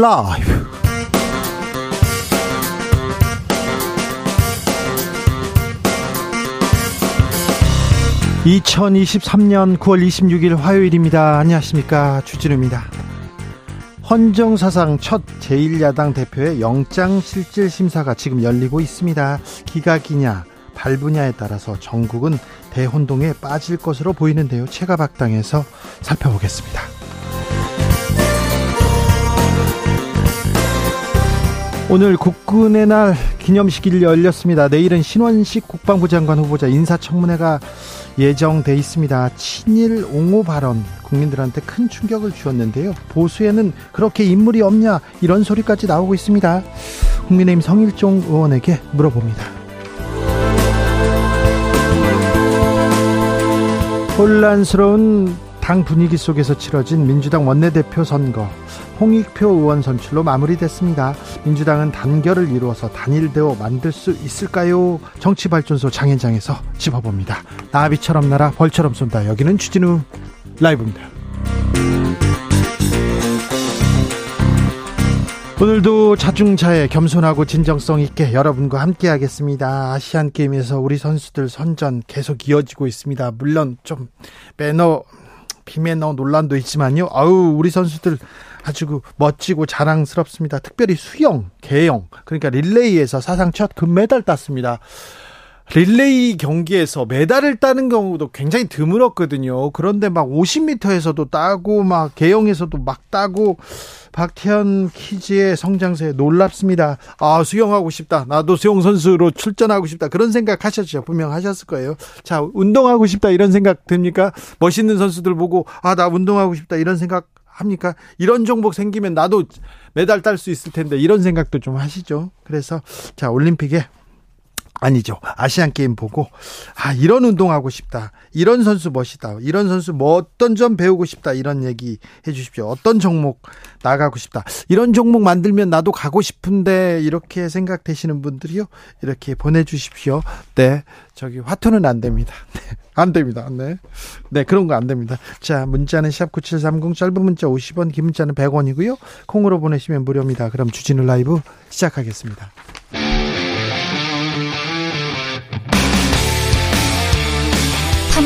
라이브. 2023년 9월 26일 화요일입니다. 안녕하십니까. 주진우입니다. 헌정 사상 첫 제1야당 대표의 영장실질심사가 지금 열리고 있습니다. 기각이냐, 발부냐에 따라서 전국은 대혼동에 빠질 것으로 보이는데요. 체가박당에서 살펴보겠습니다. 오늘 국군의 날 기념식이 열렸습니다. 내일은 신원식 국방부 장관 후보자 인사청문회가 예정돼 있습니다. 친일 옹호 발언 국민들한테 큰 충격을 주었는데요. 보수에는 그렇게 인물이 없냐 이런 소리까지 나오고 있습니다. 국민의힘 성일종 의원에게 물어봅니다. 혼란스러운 당 분위기 속에서 치러진 민주당 원내대표 선거 홍익표 의원 선출로 마무리됐습니다. 민주당은 단결을 이루어서 단일대로 만들 수 있을까요? 정치발전소 장현장에서 짚어봅니다. 나비처럼 날아 벌처럼 쏜다. 여기는 추진우 라이브입니다. 오늘도 자중차에 겸손하고 진정성 있게 여러분과 함께 하겠습니다. 아시안 게임에서 우리 선수들 선전 계속 이어지고 있습니다. 물론 좀 매너 비매너 논란도 있지만요. 아우 우리 선수들 아주 멋지고 자랑스럽습니다. 특별히 수영, 개영, 그러니까 릴레이에서 사상 첫 금메달 땄습니다. 릴레이 경기에서 메달을 따는 경우도 굉장히 드물었거든요. 그런데 막 50m에서도 따고 막 개영에서도 막 따고 박태현 키즈의 성장세에 놀랍습니다. 아, 수영하고 싶다. 나도 수영 선수로 출전하고 싶다. 그런 생각 하셨죠. 분명 하셨을 거예요. 자, 운동하고 싶다. 이런 생각 듭니까? 멋있는 선수들 보고 아, 나 운동하고 싶다. 이런 생각 합니까? 이런 종목 생기면 나도 메달 딸 수 있을 텐데 이런 생각도 좀 하시죠. 그래서 자 올림픽에 아니죠. 아시안 게임 보고 아 이런 운동하고 싶다. 이런 선수 멋있다. 이런 선수 뭐 어떤 점 배우고 싶다. 이런 얘기 해 주십시오. 어떤 종목 나가고 싶다. 이런 종목 만들면 나도 가고 싶은데 이렇게 생각되시는 분들이요. 이렇게 보내 주십시오. 네. 저기 화투는 안 됩니다. 네. 안 됩니다. 네. 네, 그런 거 안 됩니다. 자, 문자는 샵 9730 짧은 문자 50원, 긴 문자는 100원이고요. 콩으로 보내시면 무료입니다. 그럼 주진우 라이브 시작하겠습니다.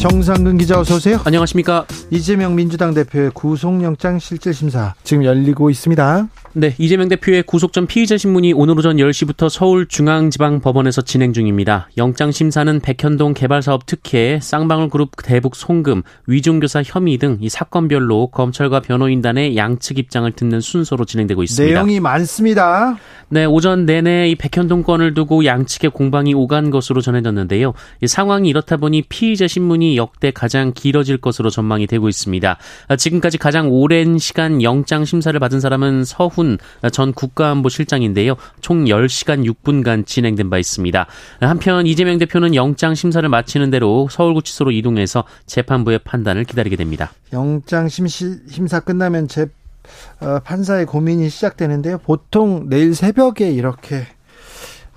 정상근 기자 어서 오세요. 안녕하십니까. 이재명 민주당 대표의 구속영장 실질심사 지금 열리고 있습니다. 네, 이재명 대표의 구속 전 피의자 신문이 오늘 오전 10시부터 서울중앙지방법원에서 진행 중입니다. 영장 심사는 백현동 개발사업 특혜, 쌍방울 그룹 대북 송금, 위중교사 혐의 등 이 사건별로 검찰과 변호인단의 양측 입장을 듣는 순서로 진행되고 있습니다. 내용이 많습니다. 네, 오전 내내 이 백현동 건을 두고 양측의 공방이 오간 것으로 전해졌는데요. 이 상황이 이렇다 보니 피의자 신문이 역대 가장 길어질 것으로 전망이 되고 있습니다. 지금까지 가장 오랜 시간 영장 심사를 받은 사람은 서훈 전 국가안보실장인데요. 총 10시간 6분간 진행된 바 있습니다. 한편 이재명 대표는 영장 심사를 마치는 대로 서울구치소로 이동해서 재판부의 판단을 기다리게 됩니다. 영장 심시, 심사 끝나면 재 어, 판사의 고민이 시작되는데요. 보통 내일 새벽에 이렇게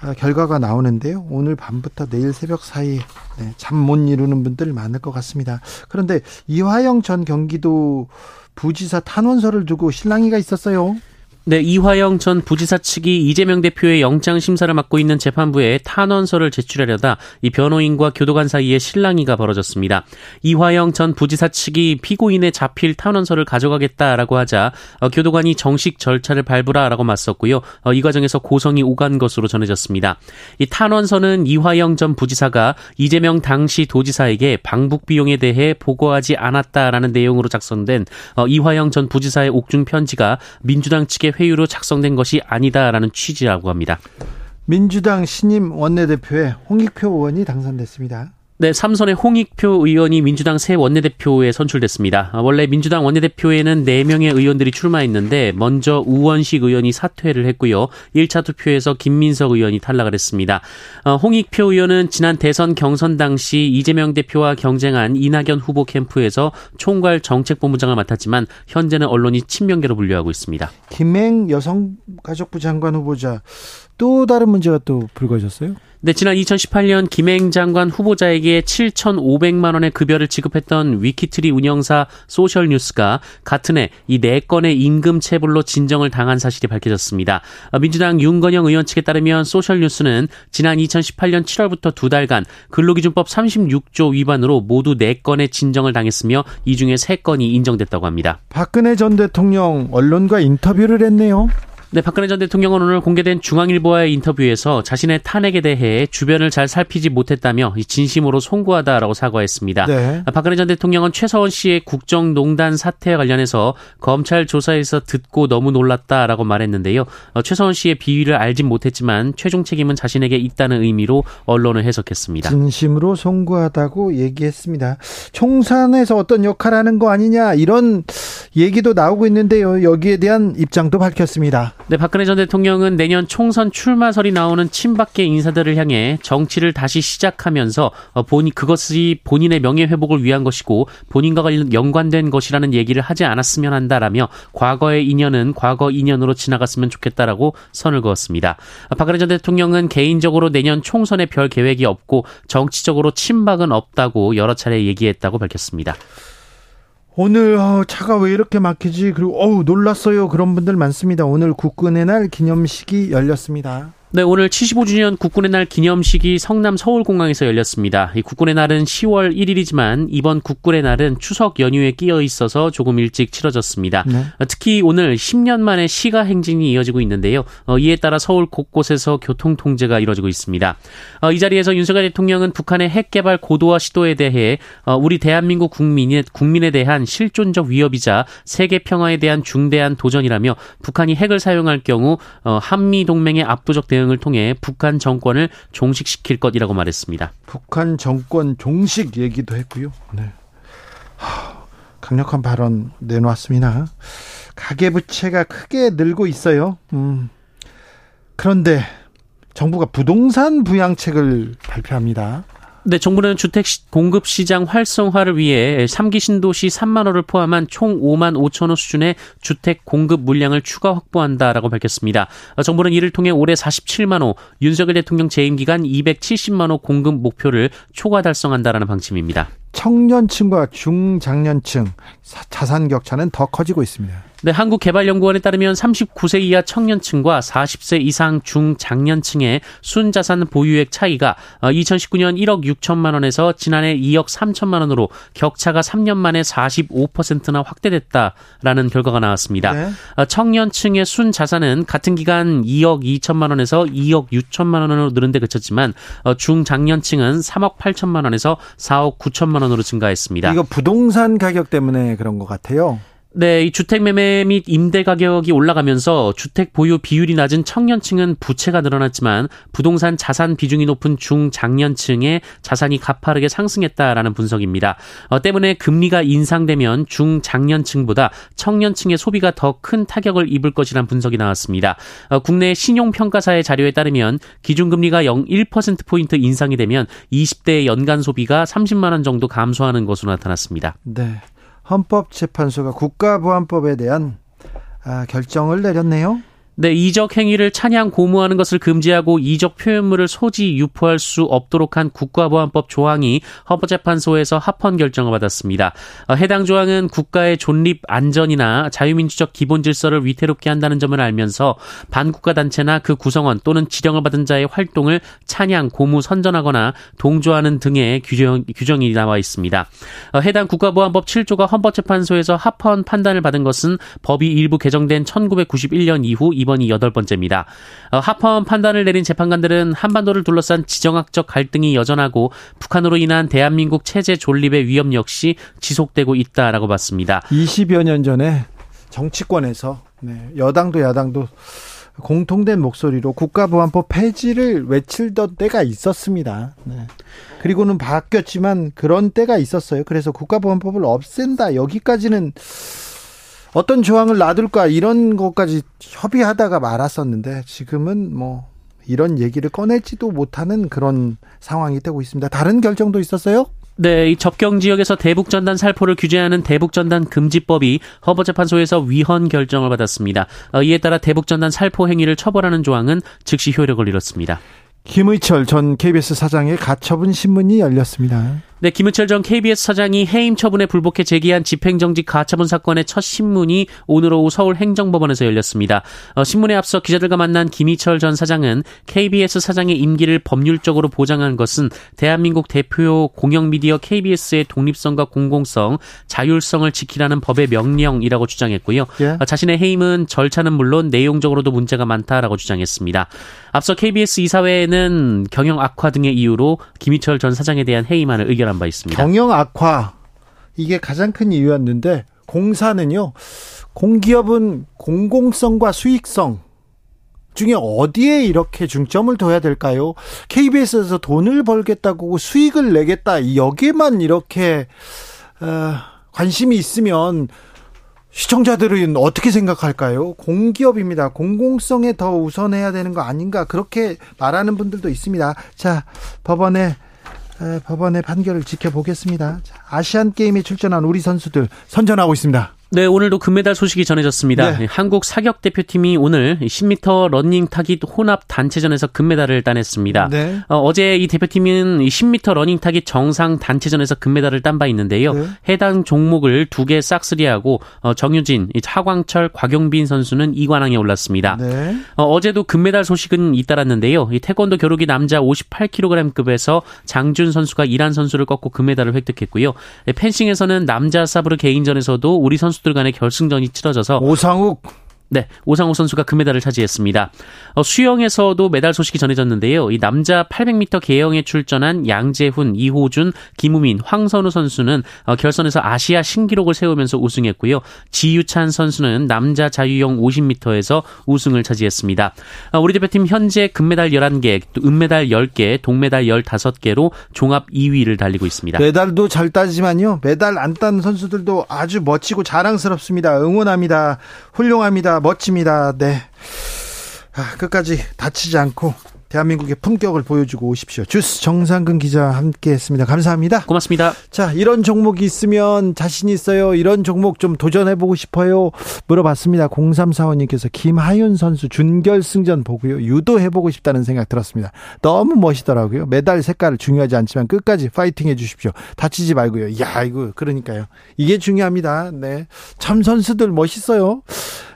어, 결과가 나오는데요. 오늘 밤부터 내일 새벽 사이 네, 잠못 이루는 분들 많을 것 같습니다. 그런데 이화영 전 경기도 부지사 탄원서를 두고 실랑이가 있었어요. 네, 이화영 전 부지사 측이 이재명 대표의 영장 심사를 맡고 있는 재판부에 탄원서를 제출하려다 이 변호인과 교도관 사이에 실랑이가 벌어졌습니다. 이화영 전 부지사 측이 피고인의 자필 탄원서를 가져가겠다라고 하자 어, 교도관이 정식 절차를 밟으라라고 맞섰고요. 어, 이 과정에서 고성이 오간 것으로 전해졌습니다. 이 탄원서는 이화영 전 부지사가 이재명 당시 도지사에게 방북 비용에 대해 보고하지 않았다라는 내용으로 작성된 어, 이화영 전 부지사의 옥중 편지가 민주당 측의 회유로 작성된 것이 아니다라는 취지라고 합니다. 민주당 신임 원내대표에 홍익표 의원이 당선됐습니다. 네, 삼선의 홍익표 의원이 민주당 새 원내대표에 선출됐습니다. 아, 원래 민주당 원내대표에는 4명의 의원들이 출마했는데 먼저 우원식 의원이 사퇴를 했고요. 1차 투표에서 김민석 의원이 탈락을 했습니다. 어, 홍익표 의원은 지난 대선 경선 당시 이재명 대표와 경쟁한 이낙연 후보 캠프에서 총괄 정책본부장을 맡았지만 현재는 언론이 친명계로 분류하고 있습니다. 김행 여성가족부 장관 후보자 또 다른 문제가 또 불거졌어요? 네, 지난 2018년 김행 장관 후보자에게 7,500만 원의 급여를 지급했던 위키트리 운영사 소셜뉴스가 같은 해 이 네 건의 임금 체불로 진정을 당한 사실이 밝혀졌습니다. 민주당 윤건영 의원 측에 따르면 소셜뉴스는 지난 2018년 7월부터 두 달간 근로기준법 36조 위반으로 모두 네 건의 진정을 당했으며 이 중에 세 건이 인정됐다고 합니다. 박근혜 전 대통령 언론과 인터뷰를 했네요. 네, 박근혜 전 대통령은 오늘 공개된 중앙일보와의 인터뷰에서 자신의 탄핵에 대해 주변을 잘 살피지 못했다며 진심으로 송구하다라고 사과했습니다. 네. 박근혜 전 대통령은 최서원 씨의 국정농단 사태와 관련해서 검찰 조사에서 듣고 너무 놀랐다라고 말했는데요. 어, 최서원 씨의 비위를 알진 못했지만 최종 책임은 자신에게 있다는 의미로 언론을 해석했습니다. 진심으로 송구하다고 얘기했습니다. 총선에서 어떤 역할 하는 거 아니냐 이런 얘기도 나오고 있는데요. 여기에 대한 입장도 밝혔습니다. 네, 박근혜 전 대통령은 내년 총선 출마설이 나오는 친박계 인사들을 향해 정치를 다시 시작하면서 어, 본인 그것이 본인의 명예 회복을 위한 것이고 본인과 연관된 것이라는 얘기를 하지 않았으면 한다라며 과거의 인연은 과거 인연으로 지나갔으면 좋겠다라고 선을 그었습니다. 박근혜 전 대통령은 개인적으로 내년 총선에 별 계획이 없고 정치적으로 친박은 없다고 여러 차례 얘기했다고 밝혔습니다. 오늘 어, 차가 왜 이렇게 막히지? 그리고 어우 놀랐어요. 그런 분들 많습니다. 오늘 국군의 날 기념식이 열렸습니다. 네, 오늘 75주년 국군의 날 기념식이 성남 서울공항에서 열렸습니다. 이 국군의 날은 10월 1일이지만 이번 국군의 날은 추석 연휴에 끼어 있어서 조금 일찍 치러졌습니다. 네. 어, 특히 오늘 10년 만에 시가 행진이 이어지고 있는데요. 어, 이에 따라 서울 곳곳에서 교통 통제가 이뤄지고 있습니다. 어, 이 자리에서 윤석열 대통령은 북한의 핵 개발 고도화 시도에 대해 어, 우리 대한민국 국민의 국민에 대한 실존적 위협이자 세계 평화에 대한 중대한 도전이라며 북한이 핵을 사용할 경우 어, 한미 동맹의 압도적 대응 대응을 통해 북한 정권을 종식시킬 것이라고 말했습니다. 북한 정권 종식 얘기도 했고요. 네. 하, 강력한 발언 내놓았습니다. 가계부채가 크게 늘고 있어요. 음. 그런데 정부가 부동산 부양책을 발표합니다. 네, 정부는 주택 공급 시장 활성화를 위해 3기 신도시 3만 호를 포함한 총 5만 5천 호 수준의 주택 공급 물량을 추가 확보한다라고 밝혔습니다. 정부는 이를 통해 올해 47만 호, 윤석열 대통령 재임 기간 270만 호 공급 목표를 초과 달성한다라는 방침입니다. 청년층과 중장년층 자산 격차는 더 커지고 있습니다. 네, 한국개발연구원에 따르면 39세 이하 청년층과 40세 이상 중장년층의 순자산 보유액 차이가 2019년 1억 6천만 원에서 지난해 2억 3천만 원으로 격차가 3년 만에 45%나 확대됐다라는 결과가 나왔습니다. 네. 어, 청년층의 순자산은 같은 기간 2억 2천만 원에서 2억 6천만 원으로 늘은 데 그쳤지만 어, 중장년층은 3억 8천만 원에서 4억 9천만 원으로 증가했습니다. 이거 부동산 가격 때문에 그런 것 같아요. 네, 이 주택 매매 및 임대 가격이 올라가면서 주택 보유 비율이 낮은 청년층은 부채가 늘어났지만 부동산 자산 비중이 높은 중장년층의 자산이 가파르게 상승했다라는 분석입니다. 어, 때문에 금리가 인상되면 중장년층보다 청년층의 소비가 더 큰 타격을 입을 것이란 분석이 나왔습니다. 어, 국내 신용평가사의 자료에 따르면 기준금리가 0.1% 포인트 인상이 되면 20대 연간 소비가 30만 원 정도 감소하는 것으로 나타났습니다. 네. 헌법재판소가 국가보안법에 대한 아, 결정을 내렸네요. 네, 이적 행위를 찬양 고무하는 것을 금지하고 이적 표현물을 소지 유포할 수 없도록 한 국가보안법 조항이 헌법재판소에서 합헌 결정을 받았습니다. 어, 해당 조항은 국가의 존립 안전이나 자유민주적 기본 질서를 위태롭게 한다는 점을 알면서 반국가 단체나 그 구성원 또는 지령을 받은 자의 활동을 찬양 고무 선전하거나 동조하는 등의 규정, 규정이 나와 있습니다. 어, 해당 국가보안법 7조가 헌법재판소에서 합헌 판단을 받은 것은 법이 일부 개정된 1991년 이후 이번 이 여덟 번째입니다. 어, 합헌 판단을 내린 재판관들은 한반도를 둘러싼 지정학적 갈등이 여전하고 북한으로 인한 대한민국 체제 존립의 위험 역시 지속되고 있다라고 봤습니다. 20여 년 전에 정치권에서 네, 여당도 야당도 공통된 목소리로 국가보안법 폐지를 외칠던 때가 있었습니다. 네. 그리고는 바뀌었지만 그런 때가 있었어요. 그래서 국가보안법을 없앤다. 여기까지는 어떤 조항을 놔둘까 이런 것까지 협의하다가 말았었는데 지금은 뭐 이런 얘기를 꺼내지도 못하는 그런 상황이 되고 있습니다. 다른 결정도 있었어요? 네, 이 접경 지역에서 대북 전단 살포를 규제하는 대북 전단 금지법이 헌법재판소에서 위헌 결정을 받았습니다. 어, 이에 따라 대북 전단 살포 행위를 처벌하는 조항은 즉시 효력을 잃었습니다. 김의철 전 KBS 사장의 가처분 신문이 열렸습니다. 네, 김은철 전 KBS 사장이 해임 처분에 불복해 제기한 집행정지 가처분 사건의 첫 신문이 오늘 오후 서울 행정법원에서 열렸습니다. 어, 신문에 앞서 기자들과 만난 김희철 전 사장은 KBS 사장의 임기를 법률적으로 보장한 것은 대한민국 대표 공영미디어 KBS의 독립성과 공공성, 자율성을 지키라는 법의 명령이라고 주장했고요. 예. 어, 자신의 해임은 절차는 물론 내용적으로도 문제가 많다라고 주장했습니다. 앞서 KBS 이사회에는 경영 악화 등의 이유로 김희철 전 사장에 대한 해임안을 발표한 바 있습니다. 경영 악화 이게 가장 큰 이유였는데 공사는요. 공기업은 공공성과 수익성 중에 어디에 이렇게 중점을 둬야 될까요? KBS에서 돈을 벌겠다고 수익을 내겠다 여기에만 이렇게 어, 관심이 있으면 시청자들은 어떻게 생각할까요? 공기업입니다. 공공성에 더 우선해야 되는 거 아닌가 그렇게 말하는 분들도 있습니다. 자 법원에 법원의 판결을 지켜보겠습니다. 아시안 게임에 출전한 우리 선수들 선전하고 있습니다. 네, 오늘도 금메달 소식이 전해졌습니다. 네. 한국 사격 대표팀이 오늘 10m 러닝 타깃 혼합 단체전에서 금메달을 따냈습니다. 네. 어제 이 대표팀은 10m 러닝 타깃 정상 단체전에서 금메달을 딴 바 있는데요. 네. 해당 종목을 두 개 싹쓸이하고 어, 정유진, 차광철, 곽용빈 선수는 2관왕에 올랐습니다. 네. 어제도 금메달 소식은 잇따랐는데요. 이 태권도 겨루기 남자 58kg급에서 장준 선수가 이란 선수를 꺾고 금메달을 획득했고요. 펜싱에서는 남자 사브르 개인전에서도 우리 선수 선수들 간의 결승전이 치러져서 오상욱 네, 오상호 선수가 금메달을 차지했습니다. 어, 수영에서도 메달 소식이 전해졌는데요. 이 남자 800m 개영에 출전한 양재훈, 이호준, 김우민, 황선우 선수는 어, 결선에서 아시아 신기록을 세우면서 우승했고요. 지유찬 선수는 남자 자유형 50m에서 우승을 차지했습니다. 어, 우리 대표팀 현재 금메달 11개, 은메달 10개, 동메달 15개로 종합 2위를 달리고 있습니다. 메달도 잘 따지만요. 메달 안 딴 선수들도 아주 멋지고 자랑스럽습니다. 응원합니다. 훌륭합니다. 멋집니다. 네. 아, 끝까지 다치지 않고 대한민국의 품격을 보여주고 오십시오. 주스 정상근 기자 함께 했습니다. 감사합니다. 고맙습니다. 자, 이런 종목이 있으면 자신 있어요. 이런 종목 좀 도전해보고 싶어요. 물어봤습니다. 0345님께서 김하윤 선수 준결승전 보고요. 유도해보고 싶다는 생각 들었습니다. 너무 멋있더라고요. 메달 색깔 중요하지 않지만 끝까지 파이팅 해주십시오. 다치지 말고요. 야, 이거, 그러니까요. 이게 중요합니다. 네. 참 선수들 멋있어요.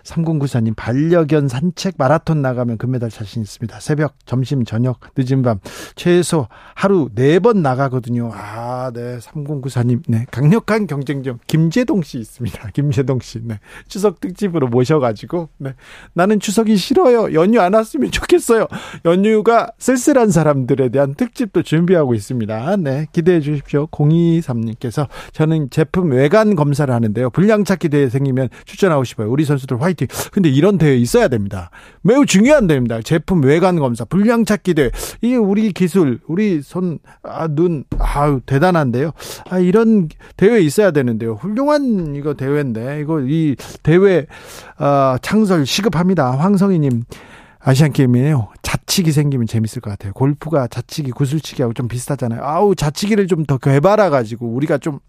3094님 반려견 산책 마라톤 나가면 금메달 자신 있습니다. 새벽, 점심, 저녁, 늦은 밤 최소 하루 4번 나가거든요. 아, 네. 3094님. 네. 강력한 경쟁력 김재동 씨 있습니다. 김재동 씨. 네. 추석 특집으로 모셔 가지고 네. 나는 추석이 싫어요. 연휴 안 왔으면 좋겠어요. 연휴가 쓸쓸한 사람들에 대한 특집도 준비하고 있습니다. 네. 기대해 주십시오. 023님께서 저는 제품 외관 검사를 하는데요. 불량 찾기 대회 생기면 추천하고 싶어요. 우리 선수들 화이팅 화이팅. 근데 이런 대회 있어야 됩니다. 매우 중요한 대회입니다. 제품 외관 검사, 불량 찾기 대회. 이게 우리 기술, 우리 손, 아, 눈, 아유, 대단한데요. 아, 이런 대회 있어야 되는데요. 훌륭한 이거 대회인데, 이거 이 대회, 어, 창설 시급합니다. 황성희님. 아시안 게임이에요. 자치기 생기면 재밌을 것 같아요. 골프가 자치기, 구슬치기하고 좀 비슷하잖아요. 아우, 자치기를 좀 더 개발해가지고 우리가 좀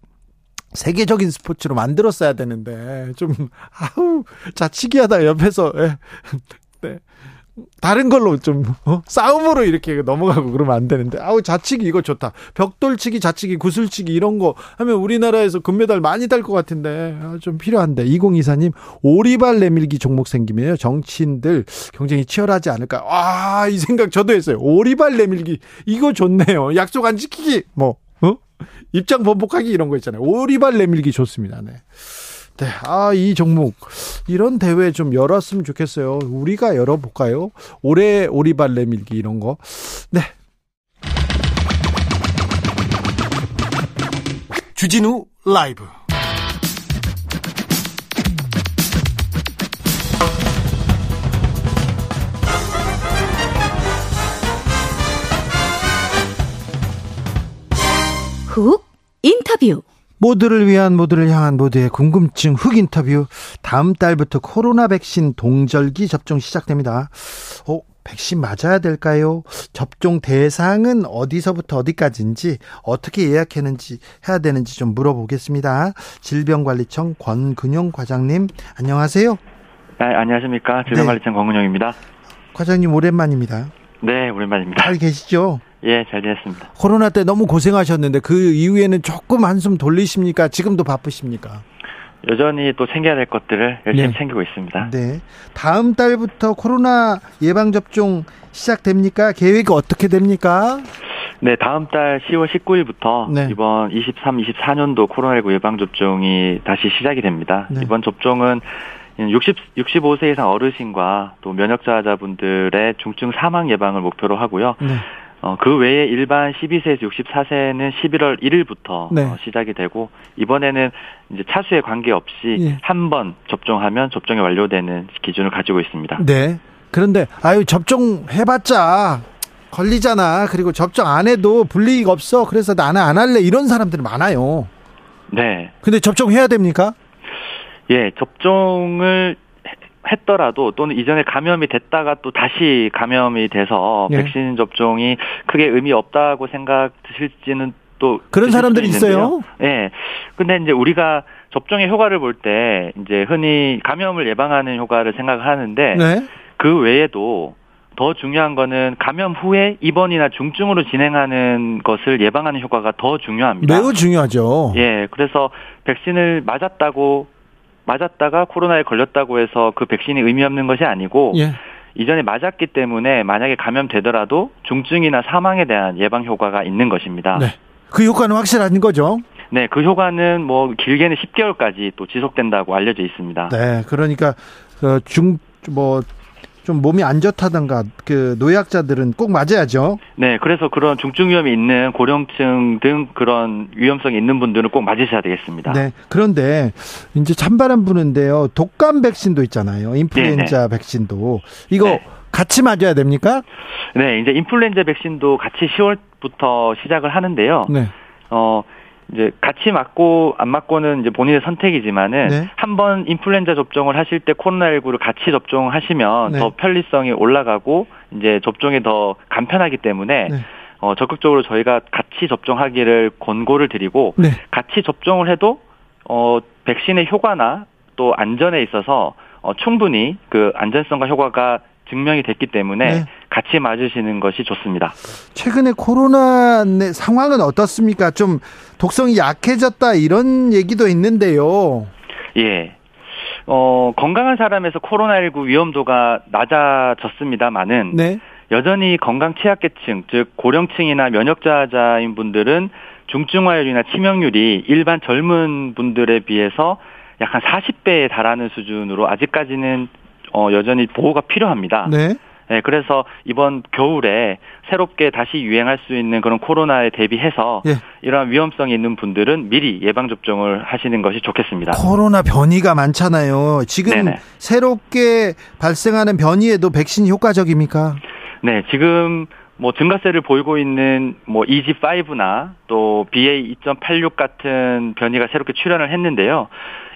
세계적인 스포츠로 만들었어야 되는데 좀 아우 자치기하다 옆에서 예. 네. 다른 걸로 좀 어? 싸움으로 이렇게 넘어가고 그러면 안 되는데. 아우 자치기 이거 좋다. 벽돌치기 자치기 구슬치기 이런 거 하면 우리나라에서 금메달 많이 딸 것 같은데. 아, 좀 필요한데. 2024님 오리발 내밀기 종목 생기면요. 정치인들 경쟁이 치열하지 않을까. 아 이 생각 저도 했어요. 오리발 내밀기. 이거 좋네요. 약속 안 지키기. 뭐 입장 번복하기 이런 거 있잖아요. 오리발 내밀기 좋습니다. 네. 네. 아, 이 종목. 이런 대회 좀 열었으면 좋겠어요. 우리가 열어볼까요? 올해 오리발 내밀기 이런 거. 네. 주진우 라이브. 훅 인터뷰. 모두를 위한 모두를 향한 모두의 궁금증 흑 인터뷰. 다음 달부터 코로나 백신 동절기 접종 시작됩니다. 어, 백신 맞아야 될까요? 접종 대상은 어디서부터 어디까지인지 어떻게 예약했는지 해야 되는지 좀 물어보겠습니다. 질병관리청 권근용 과장님 안녕하세요. 네, 안녕하십니까. 질병관리청 네. 권근용입니다. 과장님 오랜만입니다. 네, 오랜만입니다. 잘 계시죠? 예, 잘 지냈습니다. 코로나 때 너무 고생하셨는데 그 이후에는 조금 한숨 돌리십니까? 지금도 바쁘십니까? 여전히 또 챙겨야 될 것들을 열심히 네. 챙기고 있습니다. 네. 다음 달부터 코로나 예방 접종 시작됩니까? 계획이 어떻게 됩니까? 네, 다음 달 10월 19일부터 네. 이번 23, 24년도 코로나19 예방 접종이 다시 시작이 됩니다. 네. 이번 접종은 60, 65세 이상 어르신과 또 면역자자분들의 중증 사망 예방을 목표로 하고요. 네. 어, 그 외에 일반 12세에서 64세는 11월 1일부터 네. 어, 시작이 되고 이번에는 이제 차수에 관계없이 예. 한번 접종하면 접종이 완료되는 기준을 가지고 있습니다. 네. 그런데 아유 접종 해봤자 걸리잖아. 그리고 접종 안 해도 불이익 없어. 그래서 나는 안 할래. 이런 사람들이 많아요. 네. 근데 접종해야 됩니까? 예, 접종을 했더라도 또는 이전에 감염이 됐다가 또 다시 감염이 돼서 네. 백신 접종이 크게 의미 없다고 생각 드실지는 또 그런 사람들이 있어요. 예. 네. 근데 이제 우리가 접종의 효과를 볼 때 이제 흔히 감염을 예방하는 효과를 생각하는데 네. 그 외에도 더 중요한 거는 감염 후에 입원이나 중증으로 진행하는 것을 예방하는 효과가 더 중요합니다. 매우 중요하죠. 예, 그래서 백신을 맞았다고 맞았다가 코로나에 걸렸다고 해서 그 백신이 의미 없는 것이 아니고 예. 이전에 맞았기 때문에 만약에 감염되더라도 중증이나 사망에 대한 예방 효과가 있는 것입니다. 네. 그 효과는 확실한 거죠? 네, 그 효과는 뭐 길게는 10개월까지 또 지속된다고 알려져 있습니다. 네, 그러니까 그 중뭐 좀 몸이 안 좋다던가 그 노약자들은 꼭 맞아야죠. 네, 그래서 그런 중증 위험이 있는 고령층 등 그런 위험성이 있는 분들은 꼭 맞으셔야 되겠습니다. 네. 그런데 이제 찬바람 부는데요. 독감 백신도 있잖아요. 인플루엔자 네네. 백신도 이거 네. 같이 맞아야 됩니까? 네, 이제 인플루엔자 백신도 같이 10월부터 시작을 하는데요. 네. 어 이제 같이 맞고 안 맞고는 이제 본인의 선택이지만은 네. 한번 인플루엔자 접종을 하실 때 코로나19를 같이 접종하시면 네. 더 편리성이 올라가고 이제 접종이 더 간편하기 때문에 네. 어 적극적으로 저희가 같이 접종하기를 권고를 드리고 네. 같이 접종을 해도 어 백신의 효과나 또 안전에 있어서 어 충분히 그 안전성과 효과가 증명이 됐기 때문에 네. 같이 맞으시는 것이 좋습니다. 최근에 코로나 상황은 어떻습니까? 좀 독성이 약해졌다 이런 얘기도 있는데요. 예. 어, 건강한 사람에서 코로나19 위험도가 낮아졌습니다만은 네. 여전히 건강 취약계층, 즉 고령층이나 면역자자인 분들은 중증화율이나 치명률이 일반 젊은 분들에 비해서 약 한 40배에 달하는 수준으로 아직까지는 어, 여전히 보호가 필요합니다. 네. 네, 그래서 이번 겨울에 새롭게 다시 유행할 수 있는 그런 코로나에 대비해서 예. 이러한 위험성이 있는 분들은 미리 예방 접종을 하시는 것이 좋겠습니다. 코로나 변이가 많잖아요. 지금 네네. 새롭게 발생하는 변이에도 백신이 효과적입니까? 네, 지금 뭐 증가세를 보이고 있는 뭐 EG5나 또 BA2.86 같은 변이가 새롭게 출현을 했는데요.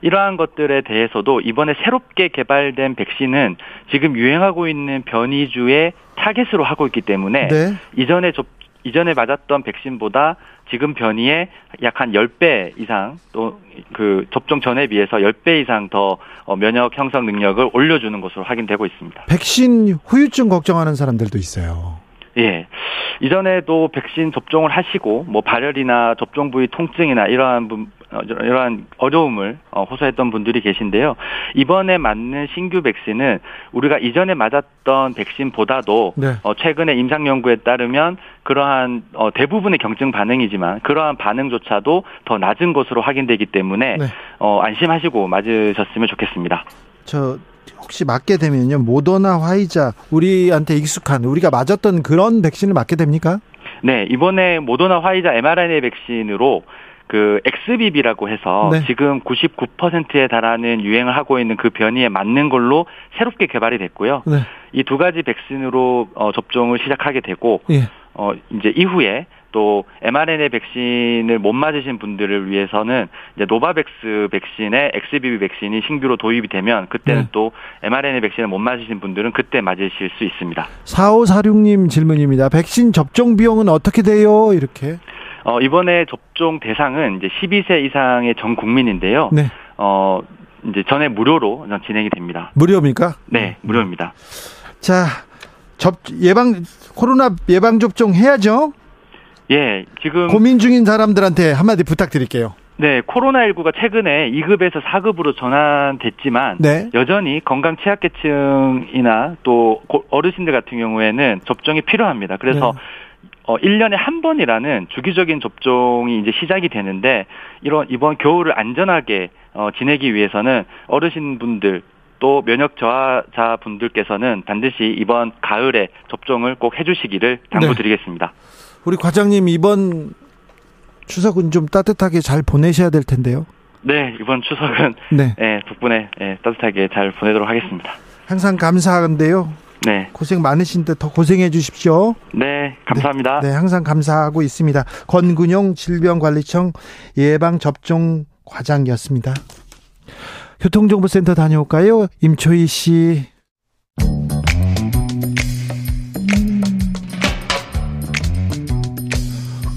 이러한 것들에 대해서도 이번에 새롭게 개발된 백신은 지금 유행하고 있는 변이주의 타겟으로 하고 있기 때문에 네. 이전에 접, 이전에 맞았던 백신보다 지금 변이에 약 한 10배 이상 또 그 접종 전에 비해서 10배 이상 더 어, 면역 형성 능력을 올려주는 것으로 확인되고 있습니다. 백신 후유증 걱정하는 사람들도 있어요. 예. 이전에도 백신 접종을 하시고 뭐 발열이나 접종 부위 통증이나 이러한 분, 어, 이러한 어려움을 어, 호소했던 분들이 계신데요. 이번에 맞는 신규 백신은 우리가 이전에 맞았던 백신보다도 네. 어, 최근에 임상 연구에 따르면 그러한 대부분의 경증 반응이지만 그러한 반응조차도 더 낮은 것으로 확인되기 때문에 네. 안심하시고 맞으셨으면 좋겠습니다. 저 혹시 맞게 되면요 모더나 화이자 우리한테 익숙한 우리가 맞았던 그런 백신을 맞게 됩니까? 네 이번에 모더나 화이자 mRNA 백신으로 그 XBB라고 해서 네. 지금 99%에 달하는 유행을 하고 있는 그 변이에 맞는 걸로 새롭게 개발이 됐고요. 네. 이두 가지 백신으로 어, 접종을 시작하게 되고 예. 어 이제 이후에 또 mRNA 백신을 못 맞으신 분들을 위해서는 이제 노바백스 백신의 XBB 백신이 신규로 도입이 되면 그때는 네. 또 mRNA 백신을 못 맞으신 분들은 그때 맞으실 수 있습니다. 4546님 질문입니다. 백신 접종 비용은 어떻게 돼요? 이렇게. 어, 이번에 접종 대상은 이제 12세 이상의 전 국민인데요. 네. 어, 이제 전에 무료로 진행이 됩니다. 무료입니까? 네, 무료입니다. 자, 접 예방 코로나 예방 접종 해야죠. 예, 지금 고민 중인 사람들한테 한마디 부탁드릴게요. 네, 코로나19가 최근에 2급에서 4급으로 전환됐지만 네. 여전히 건강 취약계층이나 또 어르신들 같은 경우에는 접종이 필요합니다. 그래서 네. 어, 1년에 한 번이라는 주기적인 접종이 이제 시작이 되는데 이런 이번 겨울을 안전하게 어, 지내기 위해서는 어르신분들 또 면역 저하자 분들께서는 반드시 이번 가을에 접종을 꼭 해주시기를 당부드리겠습니다. 네. 우리 과장님 이번 추석은 좀 따뜻하게 잘 보내셔야 될 텐데요. 네, 이번 추석은 네. 네 덕분에 네, 따뜻하게 잘 보내도록 하겠습니다. 항상 감사한데요. 네. 고생 많으신데 더 고생해 주십시오. 네, 감사합니다. 네, 네 항상 감사하고 있습니다. 권근용 질병관리청 예방접종 과장이었습니다. 교통정보센터 다녀올까요? 임초희 씨.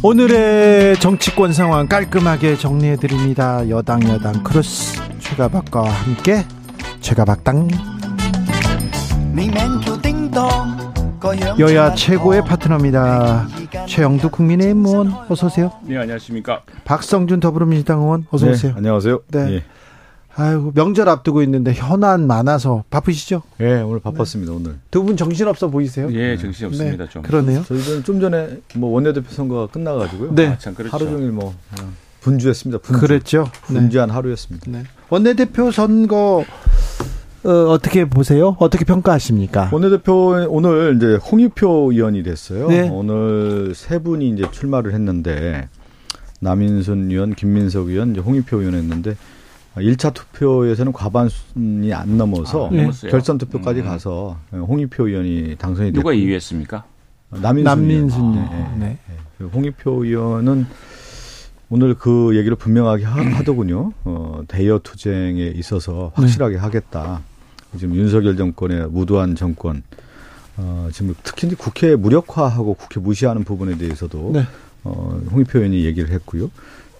오늘의 정치권 상황 깔끔하게 정리해 드립니다. 여당 여당 크로스 최가박과 함께 최가박당 여야 최고의 파트너입니다. 최영두 국민의힘 의원 어서 오세요. 네 안녕하십니까. 박성준 더불어민주당 의원 어서 네, 오세요. 안녕하세요. 네. 예. 아이고 명절 앞두고 있는데 현안 많아서 바쁘시죠? 예, 네, 오늘 바빴습니다. 네. 오늘 두 분 정신 없어 보이세요? 예, 정신 없습니다. 네, 좀 그러네요. 저희는 좀 전에 뭐 원내대표 선거가 끝나가지고요. 네, 아, 참 그렇죠. 하루 종일 뭐 분주했습니다. 분주. 그랬죠. 분주한 네. 하루였습니다. 네. 원내대표 선거 어, 어떻게 보세요? 어떻게 평가하십니까? 원내대표 오늘 이제 홍익표 의원이 됐어요. 네. 오늘 세 분이 이제 출마를 했는데 남인순 의원, 김민석 의원, 이제 홍익표 의원 했는데 1차 투표에서는 과반순이 안 넘어서 아, 네. 결선 투표까지 음. 가서 홍익표 의원이 당선이 됐고 누가 2위했습니까? 남인순, 남민순 의원. 아, 네. 네. 홍익표 의원은 오늘 그 얘기를 분명하게 하 더군요. 어, 대여 투쟁에 있어서 확실하게 네. 하겠다. 지금 윤석열 정권의 무도한 정권, 어, 지금 특히 국회 무력화하고 국회 무시하는 부분에 대해서도 네. 어, 홍익표 의원이 얘기를 했고요.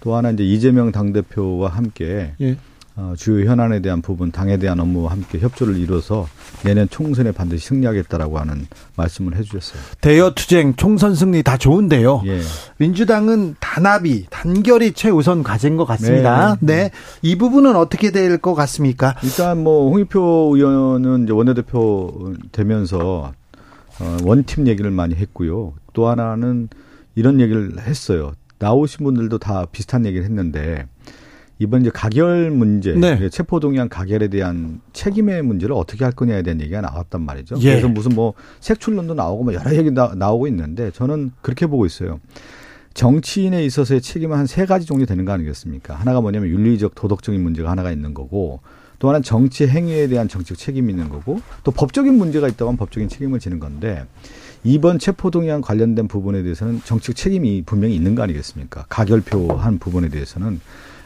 또 하나 이제 이재명 당대표와 함께 예. 어, 주요 현안에 대한 부분, 당에 대한 업무와 함께 협조를 이뤄서 내년 총선에 반드시 승리하겠다라고 하는 말씀을 해주셨어요. 대여 투쟁, 총선 승리 다 좋은데요. 예. 민주당은 단합이, 단결이 최우선 과제인 것 같습니다. 네. 네. 이 부분은 어떻게 될 것 같습니까? 일단 뭐 홍익표 의원은 이제 원내대표 되면서 어, 원팀 얘기를 많이 했고요. 또 하나는 이런 얘기를 했어요. 나오신 분들도 다 비슷한 얘기를 했는데 이번 이제 가결 문제, 네. 체포 동의안 가결에 대한 책임의 문제를 어떻게 할 거냐에 대한 얘기가 나왔단 말이죠. 예. 그래서 무슨 뭐 색출론도 나오고 뭐 여러 얘기 나, 나오고 있는데 저는 그렇게 보고 있어요. 정치인에 있어서의 책임은 한 세 가지 종류 되는 거 아니겠습니까? 하나가 뭐냐면 윤리적 도덕적인 문제가 하나가 있는 거고 또 하나는 정치 행위에 대한 정치적 책임이 있는 거고 또 법적인 문제가 있다면 법적인 책임을 지는 건데 이번 체포동의안 관련된 부분에 대해서는 정치적 책임이 분명히 있는 거 아니겠습니까? 가결표한 부분에 대해서는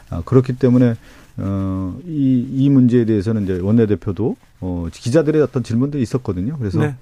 아, 그렇기 때문에 어, 이, 이 문제에 대해서는 이제 원내대표도 어, 기자들의 어떤 질문들이 있었거든요. 그래서 네.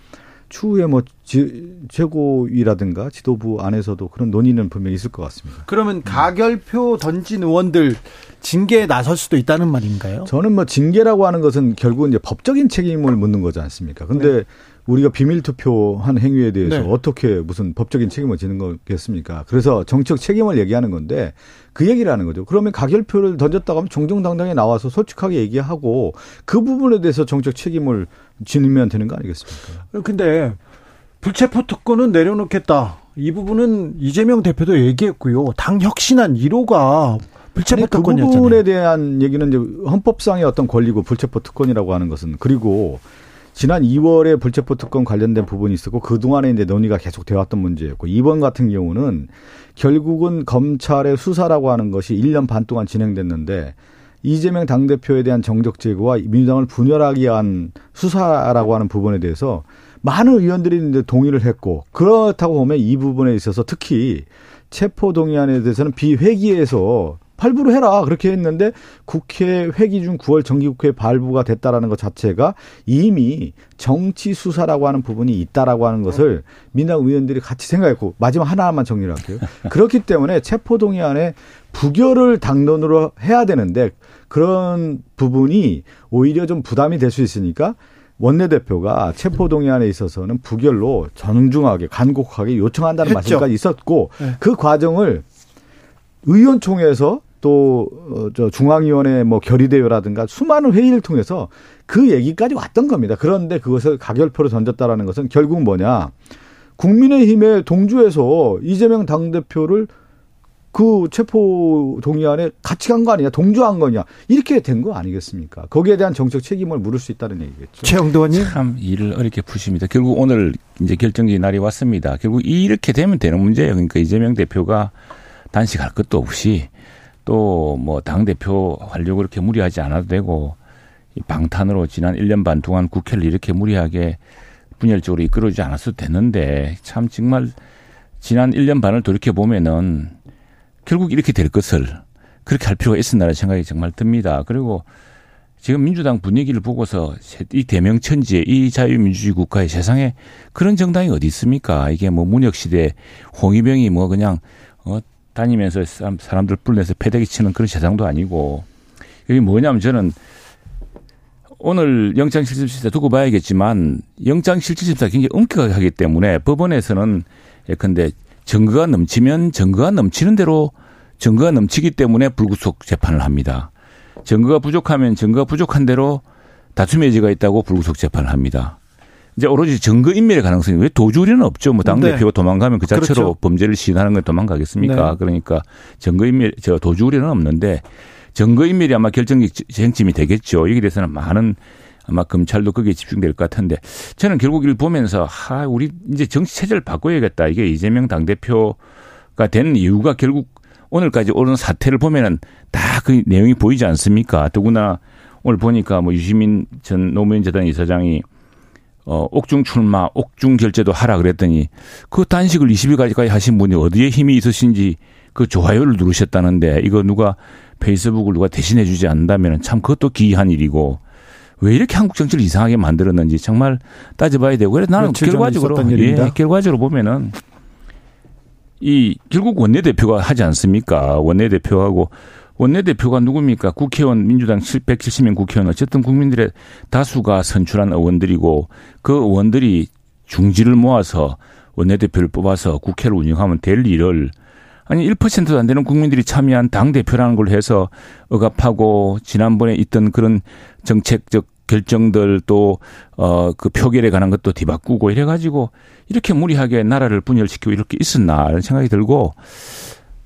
추후에 뭐 지, 최고위라든가 지도부 안에서도 그런 논의는 분명히 있을 것 같습니다. 그러면 가결표 던진 의원들 징계에 나설 수도 있다는 말인가요? 저는 뭐 징계라고 하는 것은 결국은 이제 법적인 책임을 묻는 거지 않습니까? 근데 네. 우리가 비밀 투표한 행위에 대해서 네. 어떻게 무슨 법적인 책임을 지는 거겠습니까? 그래서 정책 책임을 얘기하는 건데 그 얘기를 하는 거죠. 그러면 가결표를 던졌다고 하면 정정당당히 나와서 솔직하게 얘기하고 그 부분에 대해서 정책 책임을 지니면 되는 거 아니겠습니까? 근데 불체포 특권은 내려놓겠다. 이 부분은 이재명 대표도 얘기했고요. 당 혁신안 1호가 불체포 특권이었잖아요. 그 부분에 대한 얘기는 이제 헌법상의 어떤 권리고 불체포 특권이라고 하는 것은 그리고 지난 2월에 불체포 특권 관련된 부분이 있었고 그 동안에 이제 논의가 계속 되어 왔던 문제였고 이번 같은 경우는 결국은 검찰의 수사라고 하는 것이 1년 반 동안 진행됐는데 이재명 당 대표에 대한 정적 제거와 민주당을 분열하기 위한 수사라고 하는 부분에 대해서 많은 의원들이 이제 동의를 했고 그렇다고 보면 이 부분에 있어서 특히 체포 동의안에 대해서는 비회기에서 발부를 해라 그렇게 했는데 국회 회기 중 9월 정기국회 발부가 됐다라는 것 자체가 이미 정치 수사라고 하는 부분이 있다라고 하는 것을 민당 의원들이 같이 생각했고 마지막 하나만 정리를 할게요. 그렇기 때문에 체포 동의안에 부결을 당론으로 해야 되는데 그런 부분이 오히려 좀 부담이 될 수 있으니까 원내대표가 체포동의안에 있어서는 부결로 정중하게 간곡하게 요청한다는. 말씀까지 있었고 네. 그 과정을 의원총회에서 또저 어, 중앙위원회 뭐 결의대회라든가 수많은 회의를 통해서 그 얘기까지 왔던 겁니다. 그런데 그것을 가결표로 던졌다라는 것은 결국 뭐냐? 국민의힘의 동주에서 이재명 당대표를 그 체포 동의안에 같이 간 거 아니냐, 동조한 거냐, 이렇게 된 거 아니겠습니까? 거기에 대한 정책 책임을 물을 수 있다는 얘기겠죠. 최영도 의원님. 참 일을 어렵게 푸십니다. 결국 오늘 이제 결정적인 날이 왔습니다. 결국 이렇게 되면 되는 문제예요. 그러니까 이재명 대표가 단식할 것도 없이 또 뭐 당 대표 하려고 이렇게 무리하지 않아도 되고 방탄으로 지난 1년 반 동안 국회를 이렇게 무리하게 분열적으로 이끌어주지 않았어도 됐는데 참 정말 지난 1년 반을 돌이켜 보면은 결국 이렇게 될 것을 그렇게 할 필요가 있었나라는 생각이 정말 듭니다. 그리고 지금 민주당 분위기를 보고서 이 대명천지에 이 자유민주주의 국가의 세상에 그런 정당이 어디 있습니까? 이게 뭐 문혁시대 홍위병이 뭐 그냥 어 다니면서 사람들 불내서 패대기 치는 그런 세상도 아니고 이게 뭐냐면 저는 오늘 영장실질심사 두고 봐야겠지만 영장실질심사 굉장히 엄격하기 때문에 법원에서는 예컨대 증거가 넘치면 증거가 넘치는 대로 증거가 넘치기 때문에 불구속 재판을 합니다. 증거가 부족하면 증거가 부족한 대로 다툼의 여지가 있다고 불구속 재판을 합니다. 이제 오로지 증거 인멸의 가능성이 왜 도주리는 없죠. 뭐 당대표가 네. 도망가면 그 자체로 그렇죠. 범죄를 시인하는 건 도망가겠습니까? 네. 그러니까 증거 인멸, 저 도주리는 없는데 증거 인멸이 아마 결정적 쟁점이 되겠죠. 여기에 대해서는 많은 아마 검찰도 거기에 집중될 것 같은데 저는 결국 이를 보면서 하 우리 이제 정치 체제를 바꿔야겠다. 이게 이재명 당 대표가 된 이유가 결국 오늘까지 오는 사태를 보면은 다 그 내용이 보이지 않습니까? 더구나 오늘 보니까 뭐 유시민 전 노무현 재단 이사장이 어, 옥중 출마, 옥중 결제도 하라 그랬더니 그 단식을 20일까지 하신 분이 어디에 힘이 있으신지 그 좋아요를 누르셨다는데 이거 누가 페이스북을 누가 대신해 주지 않는다면 참 그것도 기이한 일이고 왜 이렇게 한국 정치를 이상하게 만들었는지 정말 따져봐야 되고 그래서 나는 결과적으로 예, 결과적으로 보면은 이 결국 원내대표가 하지 않습니까? 원내대표하고 원내대표가 누굽니까? 국회의원 민주당 170명 국회의원 어쨌든 국민들의 다수가 선출한 의원들이고 그 의원들이 중지를 모아서 원내대표를 뽑아서 국회를 운영하면 될 일을 아니 1%도 안 되는 국민들이 참여한 당 대표라는 걸 해서 억압하고 지난번에 있던 그런 정책적 결정들 또 어 그 표결에 관한 것도 뒤바꾸고 이래 가지고 이렇게 무리하게 나라를 분열시키고 이렇게 있었나 라는 생각이 들고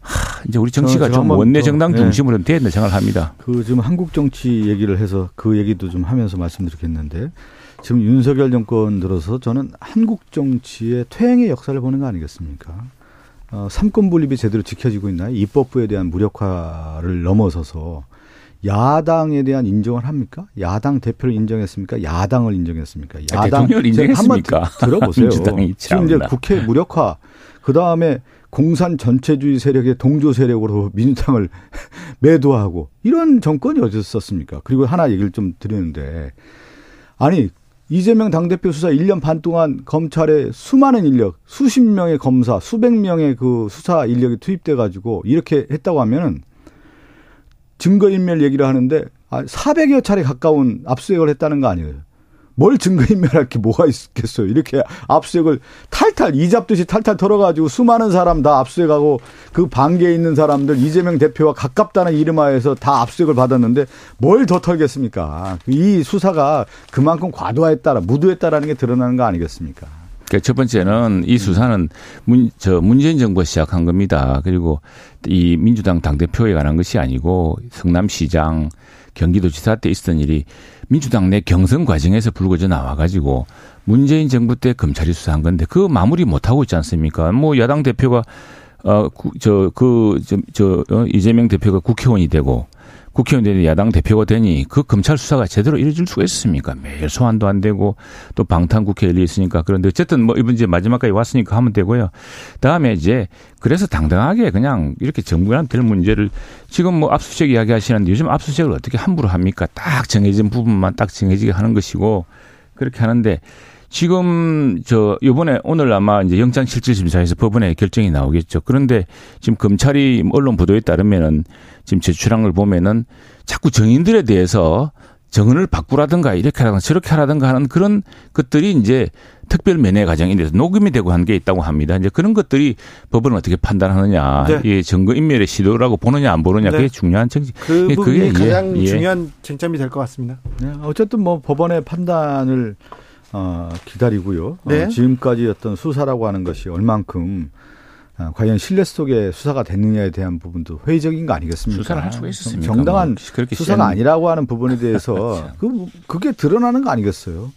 하, 이제 우리 정치가 좀 원내 정당 네. 중심으로 네. 되는 생각을 합니다. 그 지금 한국 정치 얘기를 해서 그 얘기도 좀 하면서 말씀드리겠는데 지금 윤석열 정권 들어서 저는 한국 정치의 퇴행의 역사를 보는 거 아니겠습니까? 어, 삼권 분립이 제대로 지켜지고 있나요? 입법부에 대한 무력화를 넘어서서 야당에 대한 인정을 합니까? 야당 대표를 인정했습니까? 야당을 인정했습니까? 아, 야당 대통령을 인정했습니까? 한번 들어보세요. 지금 이제 국회 무력화 그 다음에 공산 전체주의 세력의 동조 세력으로 민주당을 매도하고 이런 정권이 어디었습니까? 그리고 하나 얘기를 좀 드리는데 아니 이재명 당대표 수사 1년 반 동안 검찰에 수많은 인력, 수십 명의 검사, 수백 명의 그 수사 인력이 투입돼 가지고 이렇게 했다고 하면은 증거인멸 얘기를 하는데 400여 아, 차례 가까운 압수수색을 했다는 거 아니에요. 뭘 증거인멸할 게 뭐가 있겠어요. 이렇게 압수수색을 탈탈 이잡듯이 탈탈 털어가지고 수많은 사람 다 압수수색하고 그 반개에 있는 사람들 이재명 대표와 가깝다는 이름하에서 다 압수수색을 받았는데 뭘 더 털겠습니까. 이 수사가 그만큼 과도했다라 무도했다라는 게 드러나는 거 아니겠습니까. 그러니까 첫 번째는 이 수사는 문, 저 문재인 정부가 시작한 겁니다. 그리고 이 민주당 당대표에 관한 것이 아니고 성남시장 경기도지사 때 있었던 일이 민주당 내 경선 과정에서 불거져 나와가지고 문재인 정부 때 검찰이 수사한 건데 그 마무리 못 하고 있지 않습니까? 뭐 야당 대표가 어저그저 저, 어, 이재명 대표가 국회의원이 되고 국회의원들이 야당 대표가 되니 그 검찰 수사가 제대로 이루어질 수가 있습니까? 매일 소환도 안 되고 또 방탄 국회 열려 있으니까 그런데 어쨌든 뭐 이번 이제 마지막까지 왔으니까 하면 되고요. 다음에 이제 그래서 당당하게 그냥 이렇게 정부한테 될 문제를 지금 뭐 압수수색 이야기 하시는데 요즘 압수수색을 어떻게 함부로 합니까? 딱 정해진 부분만 딱 정해지게 하는 것이고 그렇게 하는데 지금 저 요번에 오늘 아마 이제 영장 실질 심사에서 법원에 결정이 나오겠죠. 그런데 지금 검찰이 언론 보도에 따르면은 지금 제출한 걸 보면은 자꾸 정인들에 대해서 정은을 바꾸라든가 이렇게 하라든가 저렇게 하라든가 하는 그런 것들이 이제 특별 면회 과정에 대해서 녹음이 되고 한 게 있다고 합니다. 이제 그런 것들이 법은 어떻게 판단하느냐, 네. 이 증거 인멸의 시도라고 보느냐 안 보느냐 그게 네. 중요한 쟁점. 그 부분이 그게 가장 예. 중요한 쟁점이 될 것 같습니다. 네. 어쨌든 뭐 법원의 판단을 어, 기다리고요. 어, 네. 어, 지금까지 어떤 수사라고 하는 것이 얼만큼 어, 과연 신뢰 속에 수사가 됐느냐에 대한 부분도 회의적인 거 아니겠습니까? 수사를 할 수가 있었습니까? 정당한 뭐 수사가 아니라고 하는 부분에 대해서 그렇죠. 그, 그게 드러나는 거 아니겠어요?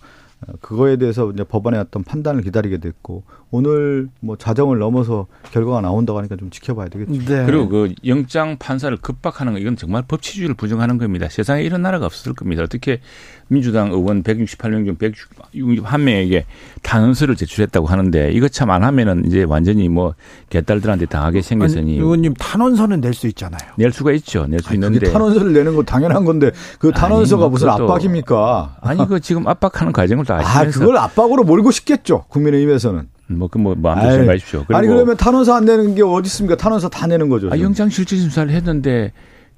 어, 그거에 대해서 이제 법원의 어떤 판단을 기다리게 됐고 오늘 뭐 자정을 넘어서 결과가 나온다고 하니까 좀 지켜봐야 되겠죠. 네. 그리고 그 영장 판사를 급박하는 거 이건 정말 법치주의를 부정하는 겁니다. 세상에 이런 나라가 없을 겁니다. 어떻게 민주당 의원 168명 중 161명에게 탄원서를 제출했다고 하는데 이거 참안 하면은 이제 완전히 뭐 개딸들한테 당하게 생겼으니. 의원님 탄원서는 낼 수 있잖아요. 낼 수가 있죠. 낼 수 있는데. 탄원서를 내는 거 당연한 건데 그 탄원서가 아니, 뭐 무슨 압박입니까? 아니 그 지금 압박하는 과정을 다 아시면서. 아 그걸 압박으로 몰고 싶겠죠. 국민의힘에서는. 뭐, 그, 뭐, 마음대로 뭐 생각하십시오. 아니, 그러면 탄원서 안 내는 게 어디 있습니까? 탄원서 다 내는 거죠. 아, 영장실질심사를 했는데,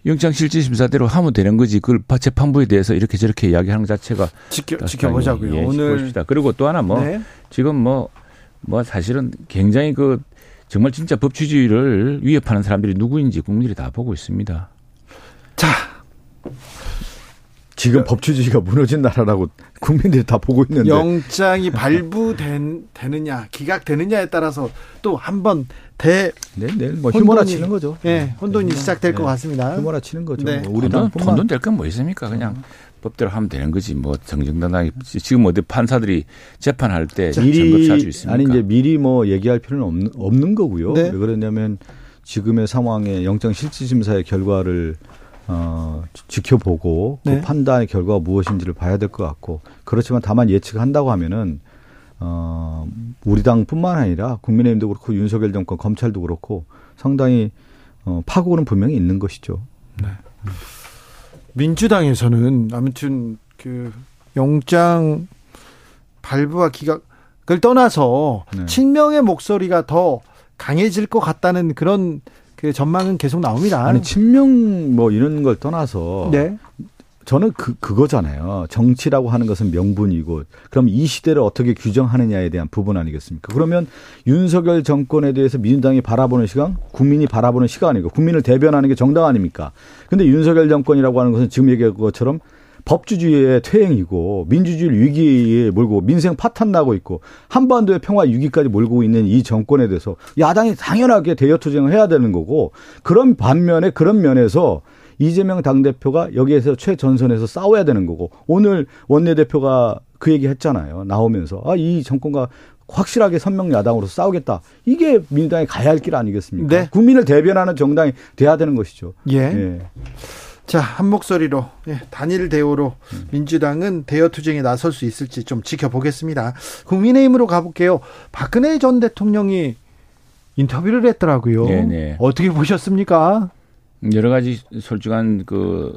영장실질심사대로 하면 되는 거지. 그걸 재판부에 대해서 이렇게 저렇게 이야기하는 것 자체가. 지켜, 지켜보자고요. 예, 오늘. 지켜봅시다. 그리고 또 하나 뭐, 네. 지금 뭐, 뭐 사실은 굉장히 그, 정말 진짜 법치주의를 위협하는 사람들이 누구인지 국민들이 다 보고 있습니다. 자, 지금 그, 법치주의가 무너진 나라라고 국민들이 다 보고 있는데 영장이 발부되느냐 기각되느냐에 따라서 또 한번 대 네, 네, 뭐 휘몰아 치는 거죠. 네, 혼돈이 네, 시작될 네, 것 같습니다. 휘몰아 치는 거죠. 네. 뭐 우리는 혼돈 될 건 뭐 있습니까? 그냥 음. 법대로 하면 되는 거지. 뭐 정정당당히 지금 어디 판사들이 재판할 때 미리 아니 이제 미리 뭐 얘기할 필요는 없는, 없는 거고요. 네. 왜 그러냐면 지금의 상황에 영장 실질 심사의 결과를 어, 지켜보고 그 네. 그 판단의 결과가 무엇인지를 봐야 될 것 같고 그렇지만 다만 예측한다고 하면은 어, 우리 당뿐만 아니라 국민의힘도 그렇고 윤석열 정권 검찰도 그렇고 상당히 어, 파고는 분명히 있는 것이죠. 네. 민주당에서는 아무튼 그 영장 발부와 기각을 떠나서 네. 친명의 목소리가 더 강해질 것 같다는 그런 그 전망은 계속 나옵니다. 아니 친명 뭐 이런 걸 떠나서 네. 저는 그 그거잖아요. 정치라고 하는 것은 명분이고 그럼 이 시대를 어떻게 규정하느냐에 대한 부분 아니겠습니까? 그러면 윤석열 정권에 대해서 민주당이 바라보는 시간, 국민이 바라보는 시간이고 국민을 대변하는 게 정당 아닙니까? 근데 윤석열 정권이라고 하는 것은 지금 얘기한 것처럼 법주주의의 퇴행이고 민주주의를 위기에 몰고 민생 파탄 나고 있고 한반도의 평화 위기까지 몰고 있는 이 정권에 대해서 야당이 당연하게 대여 투쟁을 해야 되는 거고 그런 반면에 그런 면에서 이재명 당대표가 여기에서 최전선에서 싸워야 되는 거고 오늘 원내대표가 그 얘기 했잖아요. 나오면서 아 이 정권과 확실하게 선명 야당으로 싸우겠다. 이게 민주당이 가야 할 길 아니겠습니까? 네. 국민을 대변하는 정당이 돼야 되는 것이죠. 예. 예. 자, 한 목소리로 예, 단일 대우로 민주당은 대여 투쟁에 나설 수 있을지 좀 지켜보겠습니다. 국민의힘으로 가볼게요. 박근혜 전 대통령이 인터뷰를 했더라고요. 네네. 어떻게 보셨습니까? 여러 가지 솔직한 그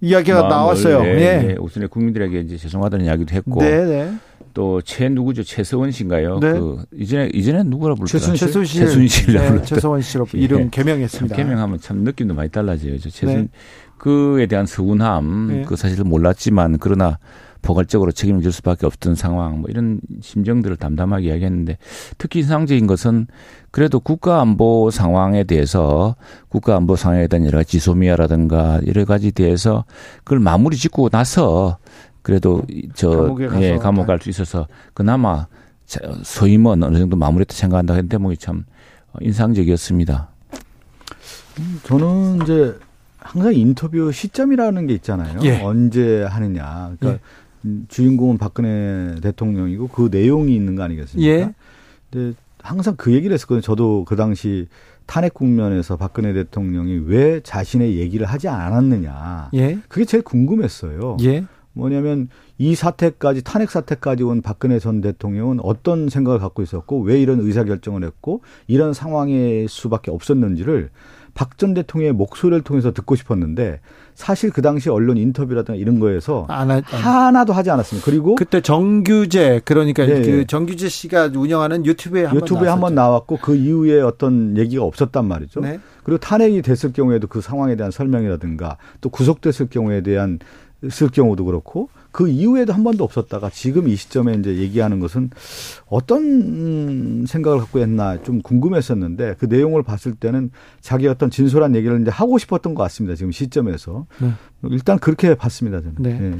이야기가 나왔어요. 네, 네. 네. 우선 국민들에게 이제 죄송하다는 이야기도 했고. 네네. 또 최 누구죠? 최서원 씨인가요? 네. 그 이전에 이전에 누구라? 최순 최순실. 최순실 네, 최서원 씨로 예. 이름 개명했습니다. 개명하면 참 느낌도 많이 달라져요. 최순 네. 그에 대한 서운함 네. 그 사실 몰랐지만 그러나 포괄적으로 책임을 질 수밖에 없던 상황 뭐 이런 심정들을 담담하게 이야기했는데 특히 인상적인 것은 그래도 국가 안보 상황에 대해서 국가 안보 상황에 대한 여러 가지 지소미아라든가 여러 가지 대해서 그걸 마무리 짓고 나서 그래도 저 감옥에 가서 예, 감옥 갈 수 있어서 그나마 소임은 어느 정도 마무리했다 생각한다 했는데 뭐 참 인상적이었습니다. 음, 저는 이제 항상 인터뷰 시점이라는 게 있잖아요. 예. 언제 하느냐. 그러니까 예. 주인공은 박근혜 대통령이고 그 내용이 있는 거 아니겠습니까? 예. 근데 항상 그 얘기를 했었거든요. 저도 그 당시 탄핵 국면에서 박근혜 대통령이 왜 자신의 얘기를 하지 않았느냐. 예. 그게 제일 궁금했어요. 예. 뭐냐면 이 사태까지 탄핵 사태까지 온 박근혜 전 대통령은 어떤 생각을 갖고 있었고 왜 이런 의사 결정을 했고 이런 상황일 수밖에 없었는지를 박 전 대통령의 목소리를 통해서 듣고 싶었는데 사실 그 당시 언론 인터뷰라든가 이런 거에서 하, 하나도 하지 않았습니다. 그리고 그때 정규재 그러니까 네. 그 정규재 씨가 운영하는 유튜브에 한 유튜브에 한 번 나왔고 그 이후에 어떤 얘기가 없었단 말이죠. 네. 그리고 탄핵이 됐을 경우에도 그 상황에 대한 설명이라든가 또 구속됐을 경우에 대한 쓸 경우도 그렇고 그 이후에도 한 번도 없었다가 지금 이 시점에 이제 얘기하는 것은 어떤 생각을 갖고 했나 좀 궁금했었는데 그 내용을 봤을 때는 자기 어떤 진솔한 얘기를 이제 하고 싶었던 것 같습니다. 지금 시점에서 네. 일단 그렇게 봤습니다. 저는. 네. 네.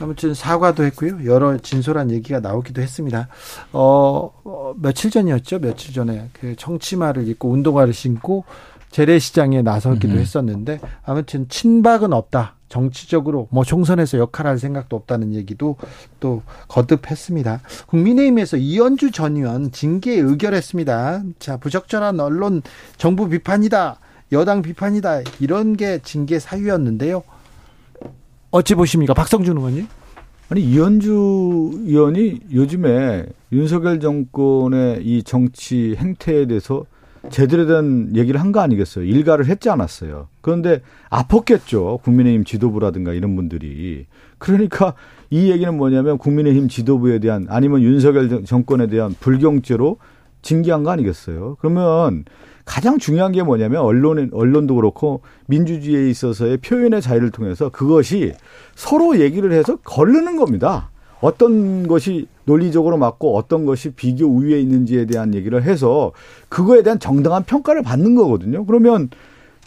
아무튼 사과도 했고요. 여러 진솔한 얘기가 나오기도 했습니다. 어, 어 며칠 전이었죠. 며칠 전에 그 청치마를 입고 운동화를 신고 재래시장에 나서기도 음. 했었는데 아무튼 친박은 없다. 정치적으로 뭐 총선에서 역할할 생각도 없다는 얘기도 또 거듭했습니다. 국민의힘에서 이현주 전 의원 징계에 의결했습니다. 자, 부적절한 언론 정부 비판이다. 여당 비판이다. 이런 게 징계 사유였는데요. 어찌 보십니까? 박성준 의원님? 아니 이현주 의원이 요즘에 윤석열 정권의 이 정치 행태에 대해서 제대로 된 얘기를 한 거 아니겠어요? 일가를 했지 않았어요. 그런데 아팠겠죠. 국민의힘 지도부라든가 이런 분들이. 그러니까 이 얘기는 뭐냐면 국민의힘 지도부에 대한 아니면 윤석열 정권에 대한 불경죄로 징계한 거 아니겠어요? 그러면 가장 중요한 게 뭐냐면 언론은 언론도 그렇고 민주주의에 있어서의 표현의 자유를 통해서 그것이 서로 얘기를 해서 걸르는 겁니다. 어떤 것이 논리적으로 맞고 어떤 것이 비교 우위에 있는지에 대한 얘기를 해서 그거에 대한 정당한 평가를 받는 거거든요. 그러면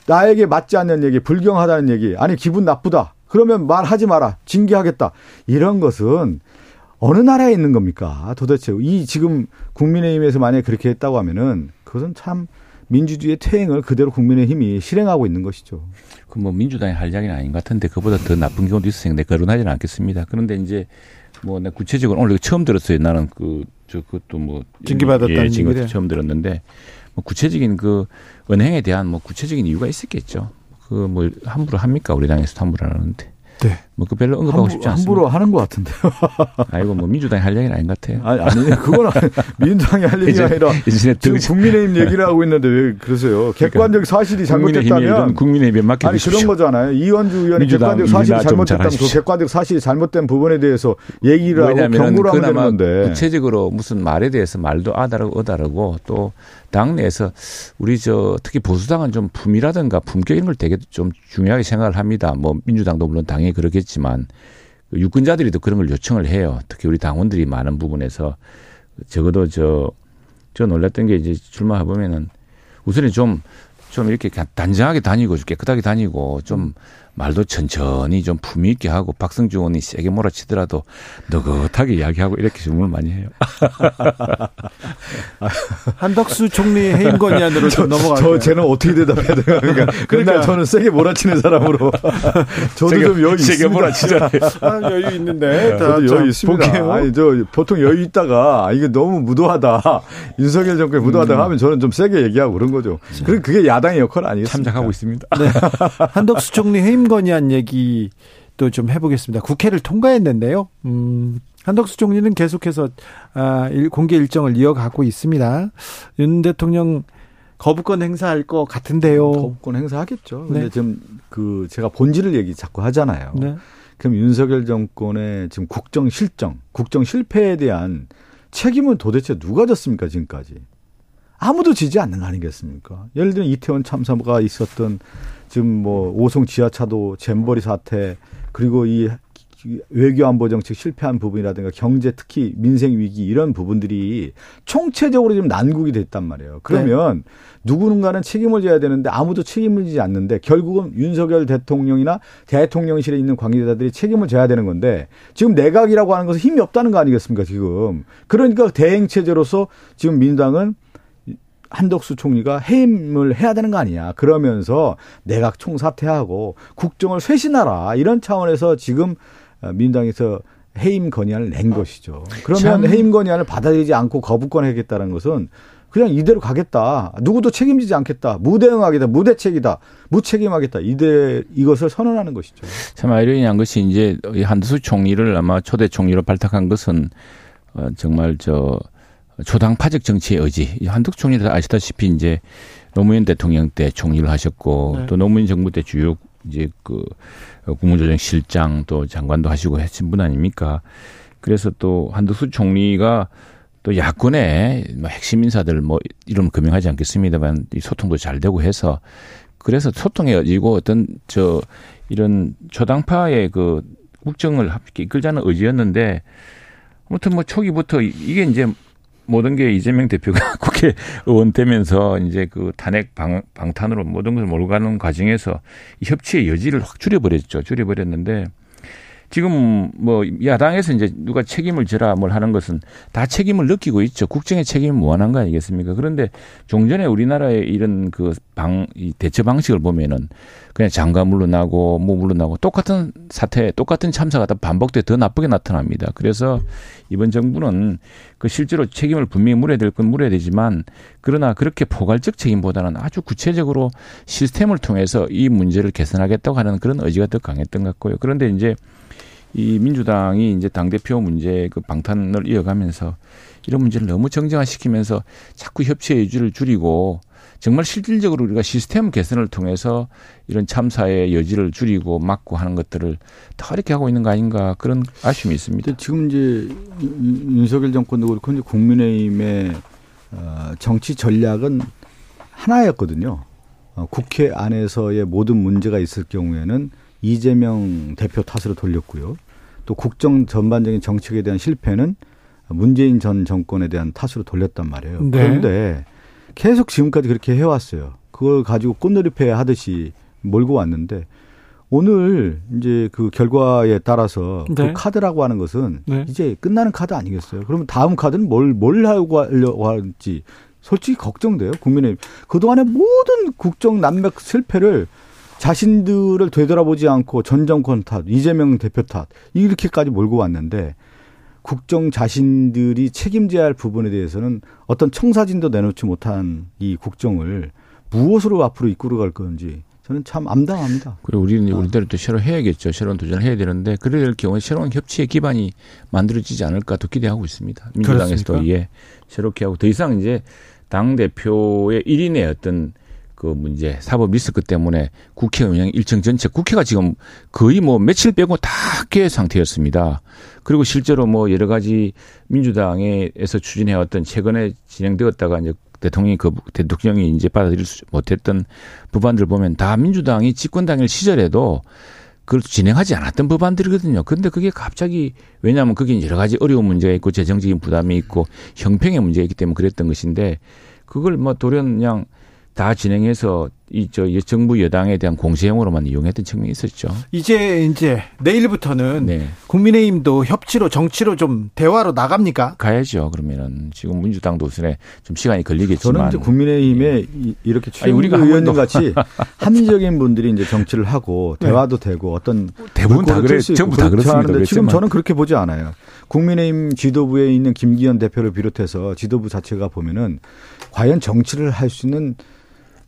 나에게 맞지 않는 얘기, 불경하다는 얘기, 아니 기분 나쁘다. 그러면 말하지 마라. 징계하겠다. 이런 것은 어느 나라에 있는 겁니까? 도대체 이 지금 국민의힘에서 만약에 그렇게 했다고 하면은 그것은 참 민주주의의 퇴행을 그대로 국민의힘이 실행하고 있는 것이죠. 그뭐 민주당의 할 이야기는 아닌 것 같은데 그보다 더 나쁜 경우도 있어서 내 거론하지는 않겠습니다. 그런데 이제 뭐, 내 구체적으로 오늘 처음 들었어요. 나는 그, 저, 그것도 뭐. 징계받았다는 예, 징계 처음 들었는데, 뭐 구체적인 그 은행에 대한 뭐 구체적인 이유가 있었겠죠. 그뭐 함부로 합니까? 우리 당에서 함부로 하는데. 네. 뭐 그 별로 언급하고 함부, 싶지 않습니다. 함부로 하는 것 같은데요. 아이고 뭐 민주당이 할 얘기는 아닌 것 같아요. 아니 아니 그건 민주당이 할 얘기가 아니라 지금 국민의힘 얘기를 하고 있는데 왜 그러세요? 그러니까 객관적 사실이 잘못됐다면 국민의힘에 맡겨 아니 그런 거잖아요. 이원주 의원이 객관적 사실이 잘못됐다면 그 객관적 사실이 잘못된 부분에 대해서 얘기를 하고 경고를 하면 되는 건데 구체적으로 무슨 말에 대해서 말도 아다르고 어다르고 또 당내에서 우리 저 특히 보수당은 좀 품이라든가 품격 이런 걸 되게 좀 중요하게 생각을 합니다. 뭐 민주당도 물론 당연히 그렇 겠지만 그 유권자들이도 그런 걸 요청을 해요. 특히 우리 당원들이 많은 부분에서 적어도 저, 저 놀랐던 게 이제 출마해 보면은 우선은 좀, 좀 이렇게 단정하게 다니고 깨끗하게 다니고 좀 말도 천천히 좀 품위 있게 하고 박성주 의원이 세게 몰아치더라도 느긋하게 이야기하고 이렇게 질문을 많이 해요. 한덕수 총리 해임 건의안으로 좀 넘어가죠. 저 쟤는 어떻게 대답해야 돼요? 그러니까, 그러니까 저는 세게 몰아치는 사람으로 저도 세게, 좀 여유 세게 있습니다. 진짜. 아, 여유 있는데. 저도 여유 있습니다. 아니 저 보통 여유 있다가 이게 너무 무도하다. 윤석열 정권이 무도하다 음. 하면 저는 좀 세게 얘기하고 그런 거죠. 그럼 그게 야당의 역할 아니겠습니까? 참작하고 있습니다. 네. 한덕수 총리 해임 김건희한 얘기도 좀 해보겠습니다. 국회를 통과했는데요. 음, 한덕수 총리는 계속해서 아, 공개 일정을 이어가고 있습니다. 윤 대통령 거부권 행사할 것 같은데요. 거부권 행사하겠죠. 근데 네. 지금 그 제가 본질을 얘기 자꾸 하잖아요. 네. 그럼 윤석열 정권의 지금 국정 실정, 국정 실패에 대한 책임은 도대체 누가 졌습니까 지금까지? 아무도 지지 않는 거 아니겠습니까? 예를 들면 이태원 참사가 있었던 지금 뭐 오송 지하차도 잼버리 사태 그리고 이 외교 안보 정책 실패한 부분이라든가 경제 특히 민생 위기 이런 부분들이 총체적으로 지금 난국이 됐단 말이에요. 그러면 네. 누구는가는 책임을 져야 되는데 아무도 책임을 지지 않는데 결국은 윤석열 대통령이나 대통령실에 있는 관계자들이 책임을 져야 되는 건데 지금 내각이라고 하는 것은 힘이 없다는 거 아니겠습니까 지금. 그러니까 대행 체제로서 지금 민주당은 한덕수 총리가 해임을 해야 되는 거 아니냐. 그러면서 내각 총사퇴하고 국정을 쇄신하라. 이런 차원에서 지금 민주당에서 해임 건의안을 낸 것이죠. 그러면 해임 건의안을 받아들이지 않고 거부권 하겠다는 것은 그냥 이대로 가겠다. 누구도 책임지지 않겠다. 무대응하겠다. 무대책이다. 무책임하겠다. 이대 이것을 선언하는 것이죠. 참 아이러니한 것이 이제 한두수 총리를 아마 초대 총리로 발탁한 것은 어, 정말 저 초당 파적 정치의 의지. 한덕 총리도 아시다시피 이제 노무현 대통령 때 총리를 하셨고 네. 또 노무현 정부 때 주요 이제 그 국무조정 실장 또 장관도 하시고 하신 분 아닙니까? 그래서 또 한덕수 총리가 또 야권의 뭐 핵심 인사들 뭐 이름 금명하지 않겠습니다만 이 소통도 잘 되고 해서 그래서 소통에 의지고 어떤 저 이런 초당파의 그 국정을 이끌자는 의지였는데 아무튼 뭐 초기부터 이게 이제 모든 게 이재명 대표가 국회의원 되면서 이제 그 탄핵 방, 방탄으로 모든 것을 몰고 가는 과정에서 이 협치의 여지를 확 줄여버렸죠. 줄여버렸는데 지금 뭐 야당에서 이제 누가 책임을 져라 뭘 하는 것은 다 책임을 느끼고 있죠. 국정의 책임이 무한한 거 아니겠습니까? 그런데 종전에 우리나라의 이런 그 방, 이 대처 방식을 보면은 그냥 장관 물러나고 뭐 물러나고 똑같은 사태, 똑같은 참사가 다 반복돼 더 나쁘게 나타납니다. 그래서 이번 정부는 그 실제로 책임을 분명히 물어야 될 건 물어야 되지만 그러나 그렇게 포괄적 책임보다는 아주 구체적으로 시스템을 통해서 이 문제를 개선하겠다고 하는 그런 의지가 더 강했던 것 같고요. 그런데 이제 이 민주당이 이제 당대표 문제 그 방탄을 이어가면서 이런 문제를 너무 정쟁화시키면서 자꾸 협치의 여지를 줄이고 정말 실질적으로 우리가 시스템 개선을 통해서 이런 참사의 여지를 줄이고 막고 하는 것들을 더 이렇게 하고 있는 거 아닌가 그런 아쉬움이 있습니다. 지금 이제 윤석열 정권도 그렇고 이제 국민의힘의 어, 정치 전략은 하나였거든요. 어, 국회 안에서의 모든 문제가 있을 경우에는 이재명 대표 탓으로 돌렸고요. 또 국정 전반적인 정책에 대한 실패는 문재인 전 정권에 대한 탓으로 돌렸단 말이에요. 네. 그런데 계속 지금까지 그렇게 해왔어요. 그걸 가지고 꽃놀이패 하듯이 몰고 왔는데 오늘 이제 그 결과에 따라서 그 네. 그 카드라고 하는 것은 네. 이제 끝나는 카드 아니겠어요? 그러면 다음 카드는 뭘, 뭘 하고 하려고 할지 솔직히 걱정돼요. 국민의 그동안의 모든 국정 난맥 실패를 자신들을 되돌아보지 않고 전 정권 탓, 이재명 대표 탓 이렇게까지 몰고 왔는데 국정 자신들이 책임져야 할 부분에 대해서는 어떤 청사진도 내놓지 못한 이 국정을 무엇으로 앞으로 이끌어 갈 건지 저는 참 암담합니다. 그리고 우리는 아. 우리대로 또 새로 해야겠죠. 새로운 도전을 해야 되는데 그럴 경우에 새로운 협치의 기반이 만들어지지 않을까 또 기대하고 있습니다. 민주당에서도 예, 새롭게 하고 더 이상 이제 당 대표의 1인의 어떤 그 문제 사법 리스크 때문에 국회 운영 일정 전체 국회가 지금 거의 뭐 며칠 빼고 다 깨 상태였습니다. 그리고 실제로 뭐 여러 가지 민주당에서 추진해왔던 최근에 진행되었다가 이제 대통령이 그 대통령이 이제 받아들일 수 못했던 법안들 보면 다 민주당이 집권 당일 시절에도 그걸 진행하지 않았던 법안들이거든요. 그런데 그게 갑자기 왜냐하면 그게 여러 가지 어려운 문제가 있고 재정적인 부담이 있고 형평의 문제가 있기 때문에 그랬던 것인데 그걸 뭐 돌연 그냥 다 진행해서 이 저 정부 여당에 대한 공세형으로만 이용했던 측면이 있었죠. 이제 이제 내일부터는 네. 국민의힘도 협치로 정치로 좀 대화로 나갑니까? 가야죠. 그러면은 지금 민주당도 우선에 좀 시간이 걸리겠지만 저는 이제 국민의힘에 네. 이렇게 최영 우리가 의원님 같이 합리적인 분들이 이제 정치를 하고 네. 대화도 네. 되고 어떤 대부분 다 그래 전부 다 그렇습니다. 지금 저는 그렇게 보지 않아요. 국민의힘 지도부에 있는 김기현 대표를 비롯해서 지도부 자체가 보면은 과연 정치를 할 수 있는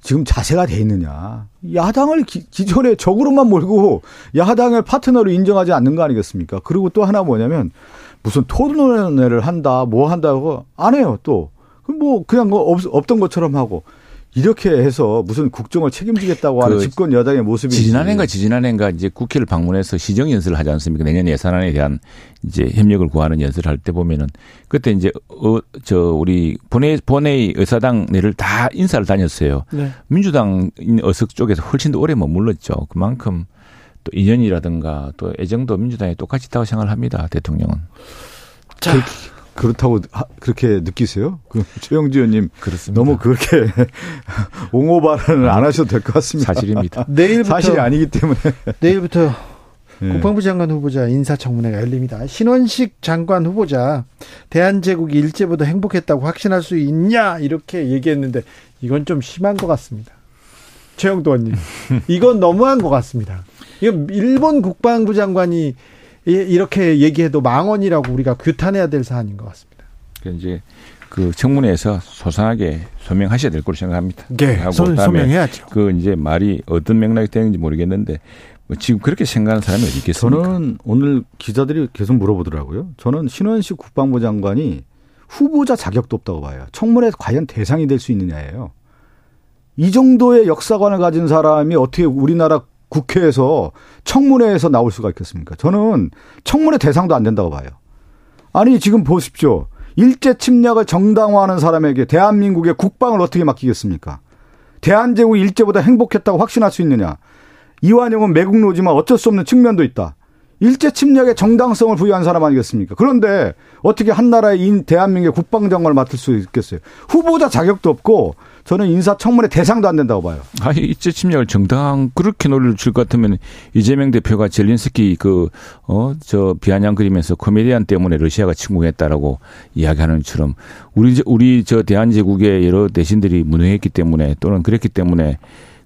지금 자세가 돼 있느냐. 야당을 기, 기존에 적으로만 몰고 야당을 파트너로 인정하지 않는 거 아니겠습니까? 그리고 또 하나 뭐냐면 무슨 토론회를 한다, 뭐 한다고 안 해요, 또. 뭐 그냥 뭐 없, 없던 것처럼 하고 이렇게 해서 무슨 국정을 책임지겠다고 하는 그 집권 여당의 모습이 지지난해인가 지지난해인가 이제 국회를 방문해서 시정 연설을 하지 않습니까? 내년 예산안에 대한 이제 협력을 구하는 연설을 할 때 보면은 그때 이제 어 저 우리 본회 본회의 의사당 내를 다 인사를 다녔어요. 네. 민주당 어석 쪽에서 훨씬 더 오래 머물렀죠. 그만큼 또 인연이라든가 또 애정도 민주당에 똑같이 있다고 생각을 합니다. 대통령은. 자. 그, 그렇다고 하, 그렇게 느끼세요? 그 최영주 의원님 그렇습니다. 너무 그렇게 옹호 발언을 안 하셔도 될 것 같습니다. 사실입니다. 내일부터 사실이 아니기 때문에 내일부터 네. 국방부 장관 후보자 인사청문회가 열립니다. 신원식 장관 후보자 대한제국이 일제보다 행복했다고 확신할 수 있냐 이렇게 얘기했는데 이건 좀 심한 것 같습니다. 최영도 의원님 이건 너무한 것 같습니다. 이건 일본 국방부 장관이 이렇게 얘기해도 망언이라고 우리가 규탄해야 될 사안인 것 같습니다. 이제 그 청문회에서 소상하게 소명하셔야 될 거로 생각합니다. 네, 하고 소, 소명해야죠. 그 이제 말이 어떤 맥락이 되는지 모르겠는데 뭐 지금 그렇게 생각하는 사람이 어디 있겠습니까? 저는 오늘 기자들이 계속 물어보더라고요. 저는 신원식 국방부 장관이 후보자 자격도 없다고 봐요. 청문회 과연 대상이 될 수 있느냐예요. 이 정도의 역사관을 가진 사람이 어떻게 우리나라 국회에서 청문회에서 나올 수가 있겠습니까? 저는 청문회 대상도 안 된다고 봐요. 아니 지금 보십시오. 일제 침략을 정당화하는 사람에게 대한민국의 국방을 어떻게 맡기겠습니까? 대한제국이 일제보다 행복했다고 확신할 수 있느냐? 이완용은 매국노지만 어쩔 수 없는 측면도 있다. 일제 침략의 정당성을 부여한 사람 아니겠습니까? 그런데 어떻게 한 나라의 대한민국의 국방장관을 맡을 수 있겠어요? 후보자 자격도 없고 저는 인사청문회 대상도 안 된다고 봐요. 아, 일제 침략을 정당 그렇게 논리를 줄 것 같으면 이재명 대표가 젤린스키 그, 어, 저 비아냥 그리면서 코미디안 때문에 러시아가 침공했다라고 이야기하는 것처럼 우리, 우리 저 대한제국의 여러 대신들이 무능했기 때문에 또는 그랬기 때문에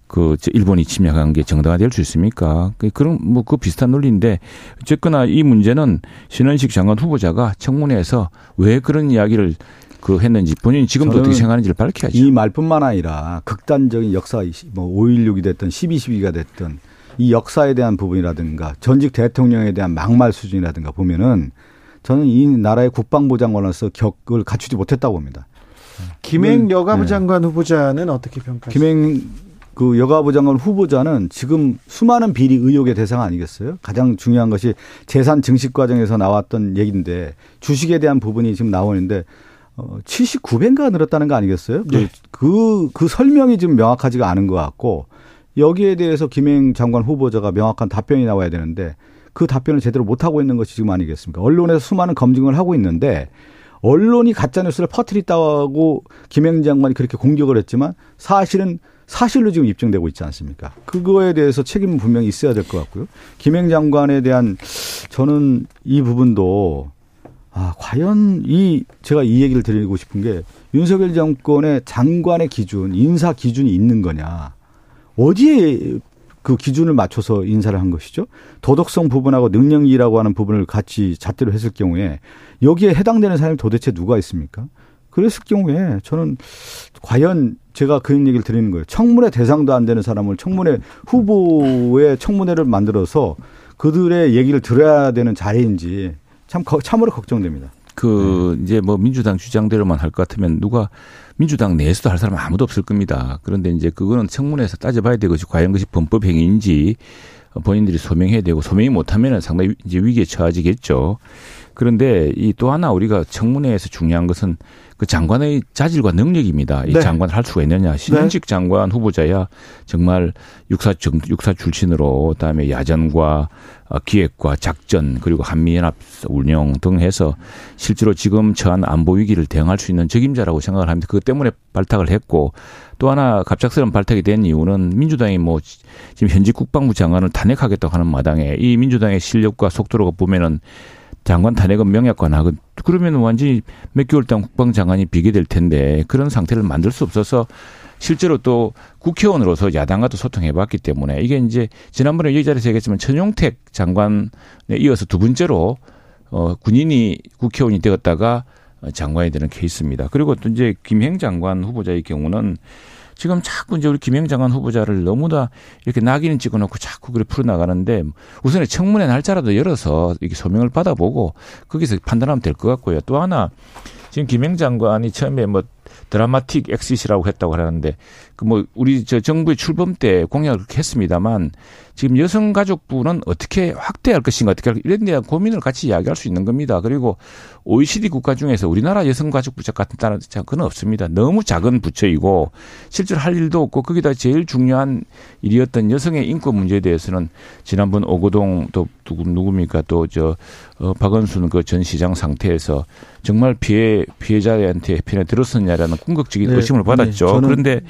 그 일본이 침략한 게 정당화될 수 있습니까? 그, 그런 뭐 그 비슷한 논리인데 어쨌거나 이 문제는 신원식 장관 후보자가 청문회에서 왜 그런 이야기를 그 했는지 본인이 지금도 어떻게 생각하는지를 밝혀야죠. 이 말뿐만 아니라 극단적인 역사 뭐 5.16이 됐든 12.12가 됐든 이 역사에 대한 부분이라든가 전직 대통령에 대한 막말 수준이라든가 보면은 저는 이 나라의 국방부 장관으로서 격을 갖추지 못했다고 봅니다. 김행 네. 여가부 장관 네. 후보자는 어떻게 평가하세요? 김행 그 여가부 장관 후보자는 지금 수많은 비리 의혹의 대상 아니겠어요? 가장 중요한 것이 재산 증식 과정에서 나왔던 얘기인데 주식에 대한 부분이 지금 나오는데 어 79배인가 늘었다는 거 아니겠어요? 그, 네. 그, 그 설명이 지금 명확하지가 않은 것 같고 여기에 대해서 김행 장관 후보자가 명확한 답변이 나와야 되는데 그 답변을 제대로 못하고 있는 것이 지금 아니겠습니까? 언론에서 수많은 검증을 하고 있는데 언론이 가짜뉴스를 퍼뜨렸다고 김행 장관이 그렇게 공격을 했지만 사실은 사실로 지금 입증되고 있지 않습니까? 그거에 대해서 책임은 분명히 있어야 될 것 같고요. 김행 장관에 대한 저는 이 부분도 아, 과연 이 제가 이 얘기를 드리고 싶은 게 윤석열 정권의 장관의 기준, 인사 기준이 있는 거냐. 어디에 그 기준을 맞춰서 인사를 한 것이죠. 도덕성 부분하고 능력이라고 하는 부분을 같이 잣대로 했을 경우에 여기에 해당되는 사람이 도대체 누가 있습니까? 그랬을 경우에 저는 과연 제가 그런 얘기를 드리는 거예요. 청문회 대상도 안 되는 사람을 청문회 후보의 청문회를 만들어서 그들의 얘기를 들어야 되는 자리인지 참 참으로 걱정됩니다. 그 네. 이제 뭐 민주당 주장대로만 할 것 같으면 누가 민주당 내에서도 할 사람 아무도 없을 겁니다. 그런데 이제 그거는 청문회에서 따져봐야 되고 과연 그것이 범법 행위인지 본인들이 소명해야 되고 소명이 못하면은 상당히 이제 위기에 처해지겠죠. 그런데 이 또 하나 우리가 청문회에서 중요한 것은 그 장관의 자질과 능력입니다. 이 네. 장관을 할 수가 있느냐. 네. 장관 후보자야 정말 육사 정, 육사 출신으로 그다음에 야전과 어, 기획과 작전 그리고 한미연합 운영 등 해서 실제로 지금 처한 안보 위기를 대응할 수 있는 적임자라고 생각을 합니다. 그것 때문에 발탁을 했고 또 하나 갑작스러운 발탁이 된 이유는 민주당이 뭐 지금 현직 국방부 장관을 탄핵하겠다고 하는 마당에 이 민주당의 실력과 속도로 보면은 장관 탄핵은 명약관하고 그러면 완전히 몇 개월 동안 국방장관이 비게 될 텐데 그런 상태를 만들 수 없어서 실제로 또 국회의원으로서 야당과도 소통해 봤기 때문에 이게 이제 지난번에 이 자리에서 얘기했지만 천용택 장관에 이어서 두 번째로 어 군인이 국회의원이 되었다가 장관이 되는 케이스입니다. 그리고 또 이제 김행 장관 후보자의 경우는 지금 자꾸 이제 우리 김행 장관 후보자를 너무나 이렇게 낙인을 찍어놓고 자꾸 그래 풀어나가는데 우선에 청문회 날짜라도 열어서 이렇게 소명을 받아보고 거기서 판단하면 될 것 같고요. 또 하나 지금 김행 장관이 처음에 뭐 dramatic exit이라고 했다고 하는데 그 뭐 우리 저 정부의 출범 때 공약을 그렇게 했습니다만 지금 여성가족부는 어떻게 확대할 것인가 어떻게 할 이런 대한 고민을 같이 이야기할 수 있는 겁니다. 그리고 OECD 국가 중에서 우리나라 여성가족부처 같은 다른 그건 없습니다. 너무 작은 부처이고 실제로 할 일도 없고 거기다 제일 중요한 일이었던 여성의 인권 문제에 대해서는 지난번 오고동 또 누구 누굽니까 또저 어, 박원순 그 전 시장 상태에서 정말 피해 피해자한테 편에 들었었냐라는 궁극적인 네. 의심을 받았죠. 네. 그런데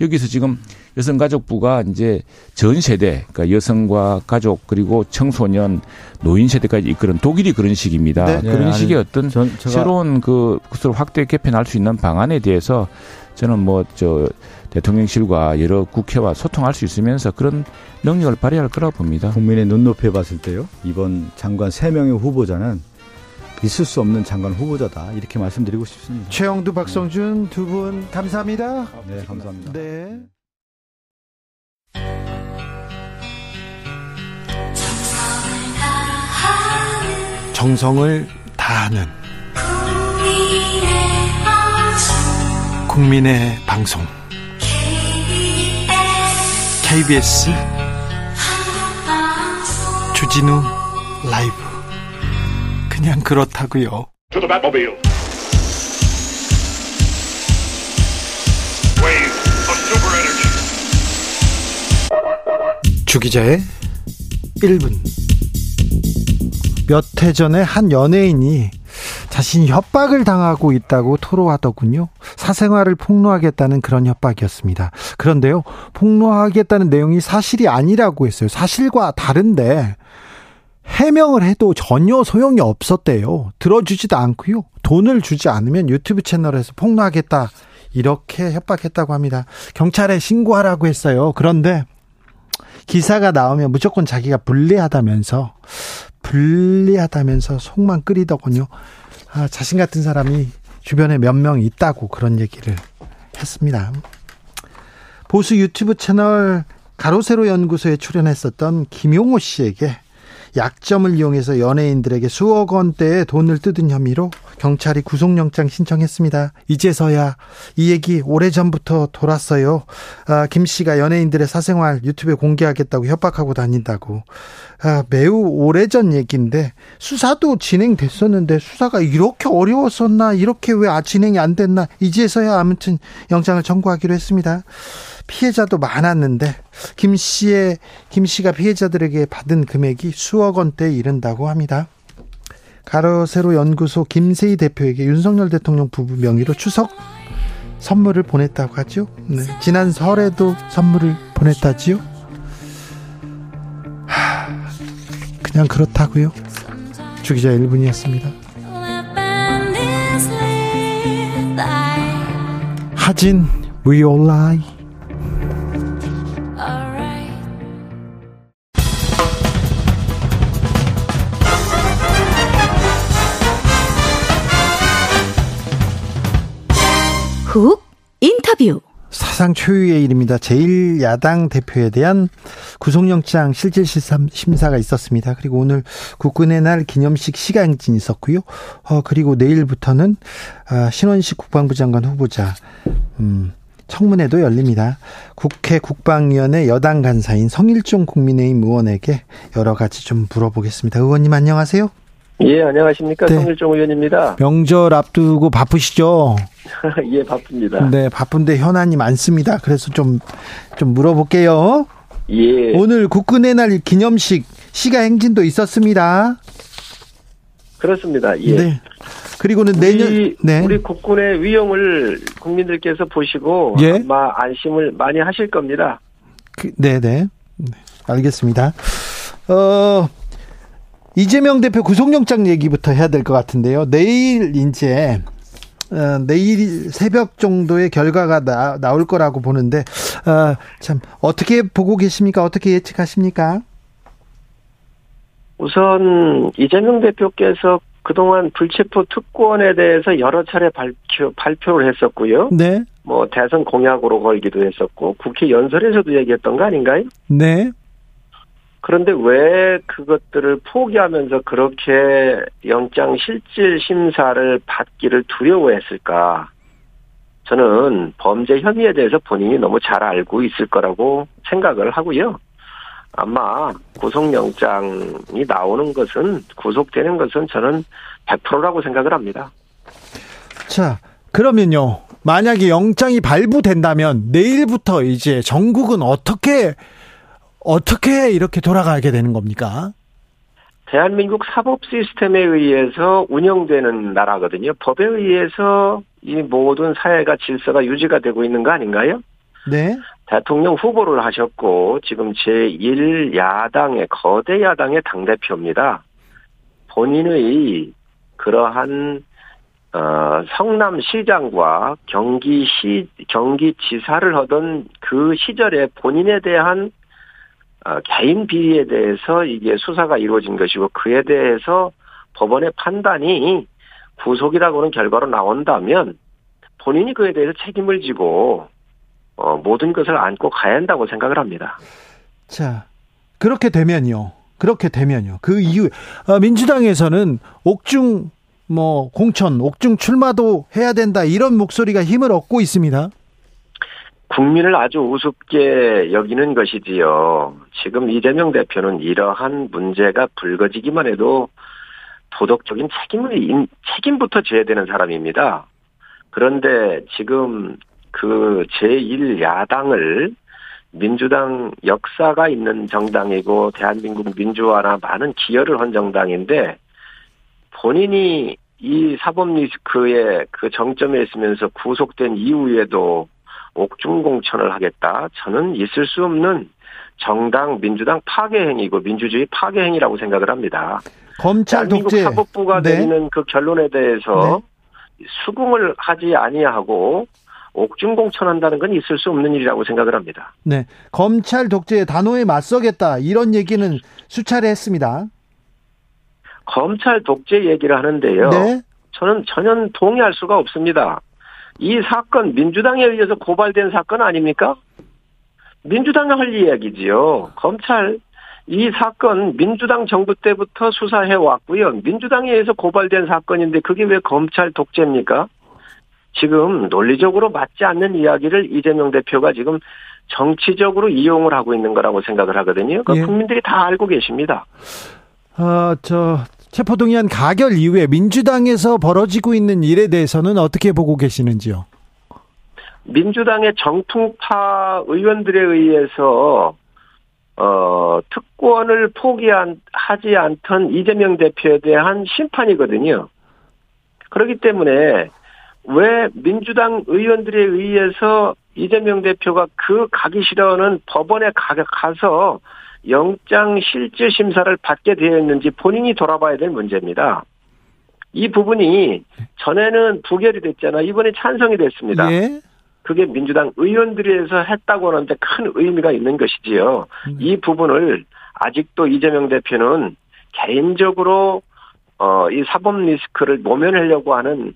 여기서 지금 여성가족부가 이제 전 세대, 그러니까 여성과 가족 그리고 청소년, 노인 세대까지 이끄는 독일이 그런 식입니다. 네. 그런 네, 식의 어떤 전, 새로운 그 그것을 확대 개편할 수 있는 방안에 대해서 저는 뭐 저 대통령실과 여러 국회와 소통할 수 있으면서 그런 능력을 발휘할 거라고 봅니다. 국민의 눈높이에 봤을 때요. 이번 장관 3명의 후보자는 있을 수 없는 장관 후보자다. 이렇게 말씀드리고 싶습니다. 최영두, 박성준 두분 감사합니다. 네, 감사합니다. 네. 정성을 다하는 국민의 방송 KBS 주진우 라이브 그냥 그렇다고요. 주기자의 1분 몇 해 전에 한 연예인이 자신이 협박을 당하고 있다고 토로하더군요. 사생활을 폭로하겠다는 그런 협박이었습니다. 그런데요, 폭로하겠다는 내용이 사실이 아니라고 했어요. 사실과 다른데, 해명을 해도 전혀 소용이 없었대요. 들어주지도 않고요. 돈을 주지 않으면 유튜브 채널에서 폭로하겠다. 이렇게 협박했다고 합니다. 경찰에 신고하라고 했어요. 그런데 기사가 나오면 무조건 자기가 불리하다면서 불리하다면서 속만 끓이더군요. 아, 자신 같은 사람이 주변에 몇 명 있다고 그런 얘기를 했습니다. 보수 유튜브 채널 가로세로 연구소에 출연했었던 김용호 씨에게 약점을 이용해서 연예인들에게 수억 원대의 돈을 뜯은 혐의로 경찰이 구속영장 신청했습니다. 이제서야 이 얘기 오래전부터 돌았어요. 아, 김 씨가 연예인들의 사생활 유튜브에 공개하겠다고 협박하고 다닌다고. 아, 매우 오래전 얘기인데 수사도 진행됐었는데 수사가 이렇게 어려웠었나 이렇게 왜 진행이 안 됐나 이제서야 아무튼 영장을 청구하기로 했습니다. 피해자도 많았는데 김 씨의 김 씨가 피해자들에게 받은 금액이 수억 원대에 이른다고 합니다. 가로세로 연구소 김세희 대표에게 윤석열 대통령 부부 명의로 추석 선물을 보냈다고 하죠. 네. 지난 설에도 선물을 보냈다지요. 하, 그냥 그렇다고요. 주기자 1분이었습니다. 하진 We All Lie 훅 인터뷰 사상 초유의 일입니다. 제1야당 대표에 대한 구속영장 실질 심사가 있었습니다. 그리고 오늘 국군의 날 기념식 시간진이 있었고요. 어, 그리고 내일부터는 어, 신원식 국방부 장관 후보자 음, 청문회도 열립니다. 국회 국방위원회 여당 간사인 성일종 국민의힘 의원에게 여러 가지 좀 물어보겠습니다. 의원님 안녕하세요. 예, 안녕하십니까. 네. 성일종 의원입니다. 명절 앞두고 바쁘시죠? 예, 바쁩니다. 네, 바쁜데 현안이 많습니다. 그래서 좀, 좀 물어볼게요. 예. 오늘 국군의 날 기념식 시가 행진도 있었습니다. 그렇습니다. 예. 네. 그리고는 내년 우리, 네. 우리 국군의 위용을 국민들께서 보시고 예? 아마 안심을 많이 하실 겁니다. 그, 네네. 네. 네. 알겠습니다. 어, 이재명 대표 구속영장 얘기부터 해야 될 것 같은데요. 내일 이제 어, 내일 새벽 정도의 결과가 나, 나올 거라고 보는데 어, 참 어떻게 보고 계십니까? 어떻게 예측하십니까? 우선 이재명 대표께서 그동안 불체포 특권에 대해서 여러 차례 발표, 발표를 했었고요. 네. 뭐 대선 공약으로 걸기도 했었고 국회 연설에서도 얘기했던 거 아닌가요? 네. 그런데 왜 그것들을 포기하면서 그렇게 영장 실질 심사를 받기를 두려워했을까? 저는 범죄 혐의에 대해서 본인이 너무 잘 알고 있을 거라고 생각을 하고요. 아마 구속영장이 나오는 것은 구속되는 것은 저는 100%라고 생각을 합니다. 자, 그러면요. 만약에 영장이 발부된다면 내일부터 이제 전국은 어떻게 어떻게 이렇게 돌아가게 되는 겁니까? 대한민국 사법 시스템에 의해서 운영되는 나라거든요. 법에 의해서 이 모든 사회가 질서가 유지가 되고 있는 거 아닌가요? 네. 대통령 후보를 하셨고 지금 제1야당의 거대 야당의 당대표입니다. 본인의 그러한 어, 성남시장과 경기시 경기지사를 하던 그 시절에 본인에 대한 어, 개인 비리에 대해서 이게 수사가 이루어진 것이고 그에 대해서 법원의 판단이 구속이라고는 결과로 나온다면 본인이 그에 대해서 책임을 지고 어, 모든 것을 안고 가야 한다고 생각을 합니다. 자, 그렇게 되면요. 그렇게 되면요. 그 이후 어, 민주당에서는 옥중 뭐 공천, 옥중 출마도 해야 된다 이런 목소리가 힘을 얻고 있습니다. 국민을 아주 우습게 여기는 것이지요. 지금 이재명 대표는 이러한 문제가 불거지기만 해도 도덕적인 책임을 책임부터 져야 되는 사람입니다. 그런데 지금 그 제1 야당을 민주당 역사가 있는 정당이고 대한민국 민주화나 많은 기여를 한 정당인데 본인이 이 사법 리스크의 그 정점에 있으면서 구속된 이후에도 옥중공천을 하겠다. 저는 있을 수 없는 정당 민주당 파괴 행위고 민주주의 파괴 행위라고 생각을 합니다. 검찰 독재 사법부가 네. 내리는 그 결론에 대해서 네. 수긍을 하지 아니하고 옥중공천한다는 건 있을 수 없는 일이라고 생각을 합니다. 네, 검찰 독재에 단호에 맞서겠다 이런 얘기는 수차례 했습니다. 검찰 독재 얘기를 하는데요. 네. 저는 전혀 동의할 수가 없습니다. 이 사건 민주당에 의해서 고발된 사건 아닙니까? 민주당이 할 이야기지요. 검찰 이 사건 민주당 정부 때부터 수사해 왔고요. 민주당에 의해서 고발된 사건인데 그게 왜 검찰 독재입니까? 지금 논리적으로 맞지 않는 이야기를 이재명 대표가 지금 정치적으로 이용을 하고 있는 거라고 생각을 하거든요. 그 예. 국민들이 다 알고 계십니다. 어, 저 체포동의안 가결 이후에 민주당에서 벌어지고 있는 일에 대해서는 어떻게 보고 계시는지요? 민주당의 정통파 의원들에 의해서 어, 특권을 포기하지 않던 이재명 대표에 대한 심판이거든요. 그렇기 때문에 왜 민주당 의원들에 의해서 이재명 대표가 그 가기 싫어하는 법원에 가서 영장 실질 심사를 받게 되어 있는지 본인이 돌아봐야 될 문제입니다. 이 부분이 전에는 부결이 됐잖아. 이번에 찬성이 됐습니다. 예? 그게 민주당 의원들에서 했다고 하는데 큰 의미가 있는 것이지요. 음. 이 부분을 아직도 이재명 대표는 개인적으로 어, 이 사법 리스크를 모면하려고 하는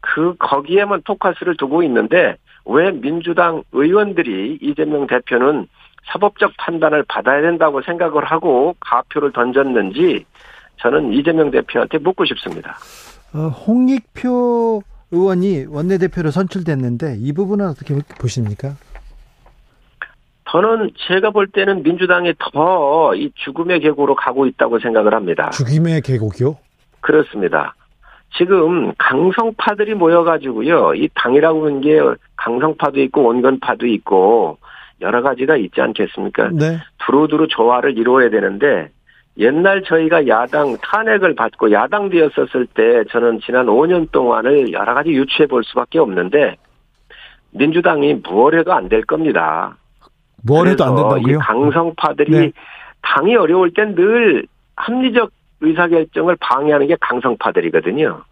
그 거기에만 포커스를 두고 있는데 왜 민주당 의원들이 이재명 대표는 사법적 판단을 받아야 된다고 생각을 하고 가표를 던졌는지 저는 이재명 대표한테 묻고 싶습니다. 어, 홍익표 의원이 원내대표로 선출됐는데 이 부분은 어떻게 보십니까? 저는 제가 볼 때는 민주당이 더 이 죽음의 계곡으로 가고 있다고 생각을 합니다. 죽임의 계곡이요? 그렇습니다. 지금 강성파들이 모여가지고요. 이 당이라고 하는 게 강성파도 있고 원건파도 있고 여러 가지가 있지 않겠습니까? 네. 두루두루 조화를 이루어야 되는데 옛날 저희가 야당 탄핵을 받고 야당 되었었을 때 저는 지난 5년 동안을 여러 가지 유추해 볼 수밖에 없는데 민주당이 무얼 해도 안 될 겁니다. 뭘 해도 안 된다고요? 이 강성파들이 네. 당이 어려울 땐 늘 합리적 의사결정을 방해하는 게 강성파들이거든요.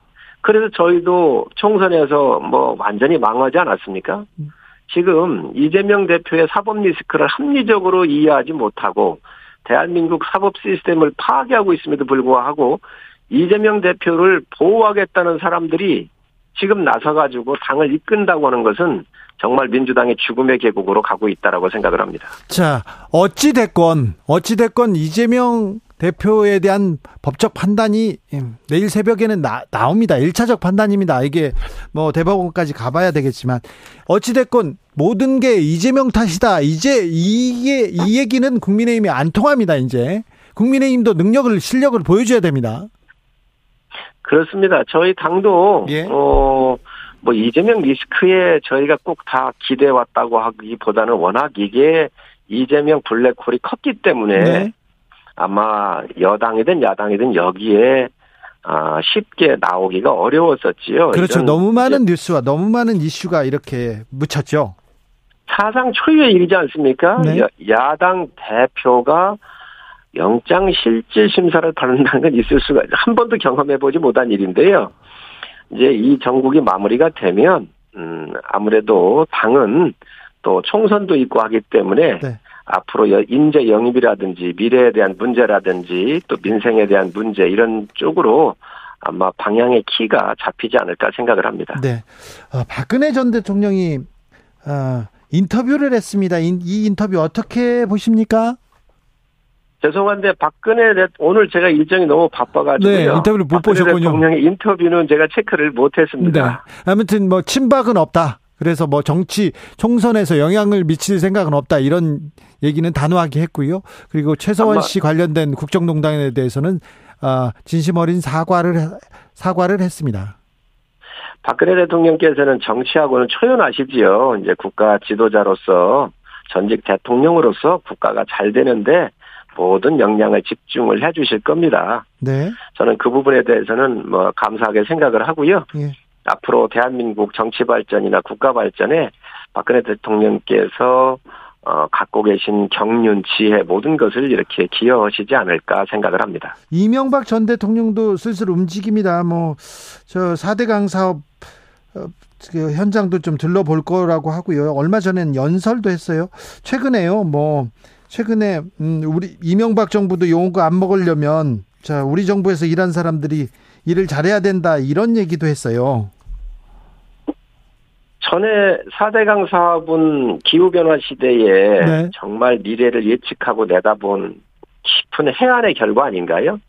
그래서 저희도 총선에서 뭐 완전히 망하지 않았습니까? 음. 지금 이재명 대표의 사법 리스크를 합리적으로 이해하지 못하고 대한민국 사법 시스템을 파괴하고 있음에도 불구하고 이재명 대표를 보호하겠다는 사람들이 지금 나서가지고 당을 이끈다고 하는 것은 정말 민주당의 죽음의 계곡으로 가고 있다라고 생각을 합니다. 자, 어찌 됐건, 어찌 됐건 이재명 대표에 대한 법적 판단이 내일 새벽에는 나, 나옵니다. 1차적 판단입니다. 이게 뭐 대법원까지 가봐야 되겠지만 어찌됐건 모든 게 이재명 탓이다. 이제 이게 이 얘기는 국민의힘이 안 통합니다. 이제 국민의힘도 능력을 실력을 보여줘야 됩니다. 그렇습니다. 저희 당도 예. 어 뭐 이재명 리스크에 저희가 꼭 다 기대해 왔다고 하기보다는 워낙 이게 이재명 블랙홀이 컸기 때문에 네. 아마 여당이든 야당이든 여기에 아, 쉽게 나오기가 어려웠었지요. 그렇죠. 너무 많은 뉴스와 너무 많은 이슈가 이렇게 묻혔죠. 사상 초유의 일이지 않습니까? 네. 야당 대표가 영장 실질 심사를 받는다는 건 있을 수가 한 번도 경험해 보지 못한 일인데요. 이제 이 정국이 마무리가 되면 음 아무래도 당은 또 총선도 있고 하기 때문에 네. 앞으로 인재 영입이라든지 미래에 대한 문제라든지 또 민생에 대한 문제 이런 쪽으로 아마 방향의 키가 잡히지 않을까 생각을 합니다. 네. 어, 박근혜 전 대통령이 어, 인터뷰를 했습니다. 이, 이 인터뷰 어떻게 보십니까? 죄송한데 박근혜 오늘 제가 일정이 너무 바빠가지고요. 네, 인터뷰를 못 보셨군요. 대통령의 인터뷰는 제가 체크를 못했습니다. 네. 아무튼 뭐 친박은 없다. 그래서 뭐 정치 총선에서 영향을 미칠 생각은 없다 이런 얘기는 단호하게 했고요. 그리고 최서원 씨 관련된 국정농단에 대해서는 어, 진심 어린 사과를 사과를 했습니다. 박근혜 대통령께서는 정치하고는 초연하시지요. 이제 국가 지도자로서 전직 대통령으로서 국가가 잘 되는데 모든 역량을 집중을 해 주실 겁니다. 네. 저는 그 부분에 대해서는 뭐 감사하게 생각을 하고요. 예. 앞으로 대한민국 정치 발전이나 국가 발전에 박근혜 대통령께서 어, 갖고 계신 경륜, 지혜 모든 것을 이렇게 기여하시지 않을까 생각을 합니다. 이명박 전 대통령도 슬슬 움직입니다. 뭐, 저 4대강 사업 어, 그 현장도 좀 들러볼 거라고 하고요. 얼마 전엔 연설도 했어요. 최근에요. 뭐 최근에 음, 우리 이명박 정부도 용거 안 먹으려면 자 우리 정부에서 일한 사람들이 일을 잘해야 된다 이런 얘기도 했어요. 전에 4대강 사업은 기후변화 시대에 네. 정말 미래를 예측하고 내다본 깊은 해안의 결과 아닌가요?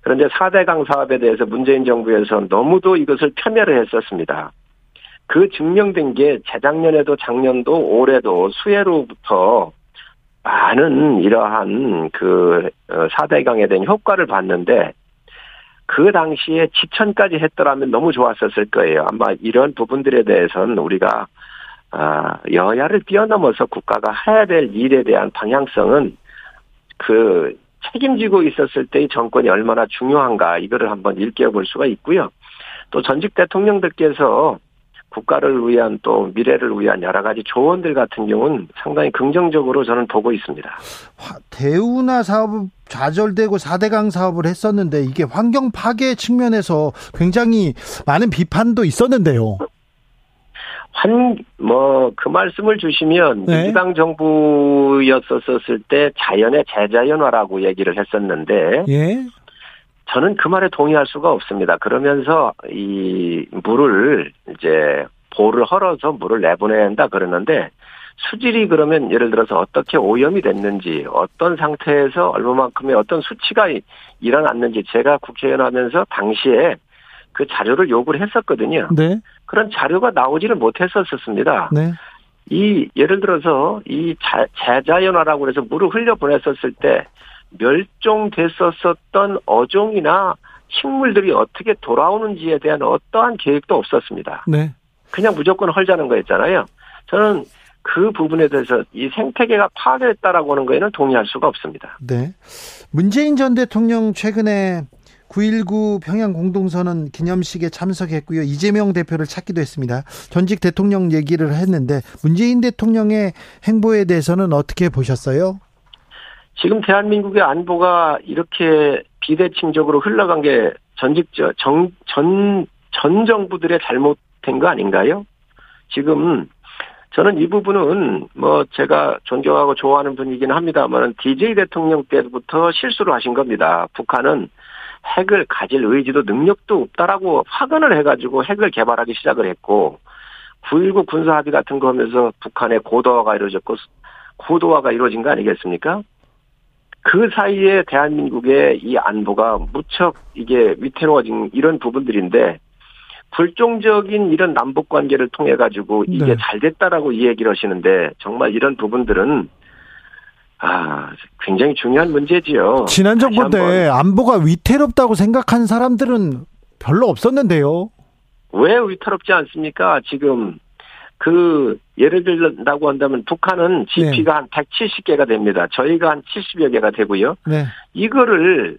그런데 4대강 사업에 대해서 문재인 정부에서 너무도 이것을 폄훼를 했었습니다. 그 증명된 게 재작년에도 작년도 올해도 수해로부터 많은 이러한 그 4대강에 어, 대한 효과를 봤는데 그 당시에 지천까지 했더라면 너무 좋았었을 거예요. 아마 이런 부분들에 대해서는 우리가 아, 여야를 뛰어넘어서 국가가 해야 될 일에 대한 방향성은 그 책임지고 있었을 때의 정권이 얼마나 중요한가 이거를 한번 일깨워 볼 수가 있고요. 또 전직 대통령들께서 국가를 위한 또 미래를 위한 여러 가지 조언들 같은 경우는 상당히 긍정적으로 저는 보고 있습니다. 대우나 사업 좌절되고 4대강 사업을 했었는데 이게 환경 파괴 측면에서 굉장히 많은 비판도 있었는데요. 한, 뭐, 그 말씀을 주시면, 네. 민주당 정부였었을 때 자연의 재자연화라고 얘기를 했었는데, 예. 저는 그 말에 동의할 수가 없습니다. 그러면서 이 물을 이제 볼을 헐어서 물을 내보내야 한다 그러는데 수질이 그러면 예를 들어서 어떻게 오염이 됐는지 어떤 상태에서 얼마만큼의 어떤 수치가 일어났는지 제가 국회의원 하면서 당시에 그 자료를 요구를 했었거든요. 네. 그런 자료가 나오지를 못했었습니다. 네. 이 예를 들어서 이 자, 재자연화라고 해서 물을 흘려 보냈었을 때 멸종됐었던 어종이나 식물들이 어떻게 돌아오는지에 대한 어떠한 계획도 없었습니다. 네. 그냥 무조건 헐자는 거였잖아요. 저는 그 부분에 대해서 이 생태계가 파괴했다라고 하는 거에는 동의할 수가 없습니다. 네. 문재인 전 대통령 최근에 9.19 평양 공동선언 기념식에 참석했고요. 이재명 대표를 찾기도 했습니다. 전직 대통령 얘기를 했는데 문재인 대통령의 행보에 대해서는 어떻게 보셨어요? 지금 대한민국의 안보가 이렇게 비대칭적으로 흘러간 게 전직 정, 전, 전 정부들의 잘못된 거 아닌가요? 지금 저는 이 부분은 뭐 제가 존경하고 좋아하는 분이긴 합니다만 DJ 대통령 때부터 실수를 하신 겁니다. 북한은 핵을 가질 의지도 능력도 없다라고 확언을 해가지고 핵을 개발하기 시작을 했고 9.19 군사 합의 같은 거 하면서 북한의 고도화가 이루어졌고 고도화가 이루어진 거 아니겠습니까? 그 사이에 대한민국의 이 안보가 무척 이게 위태로워진 이런 부분들인데 불종적인 이런 남북 관계를 통해 가지고 이게 네. 잘 됐다라고 이 얘기를 하시는데 정말 이런 부분들은 아, 굉장히 중요한 문제지요. 지난 정부 때 안보가 위태롭다고 생각한 사람들은 별로 없었는데요. 왜 위태롭지 않습니까? 지금 그 예를 들다고 한다면 북한은 GP가 네. 한 170개가 됩니다. 저희가 한 70여 개가 되고요. 네. 이거를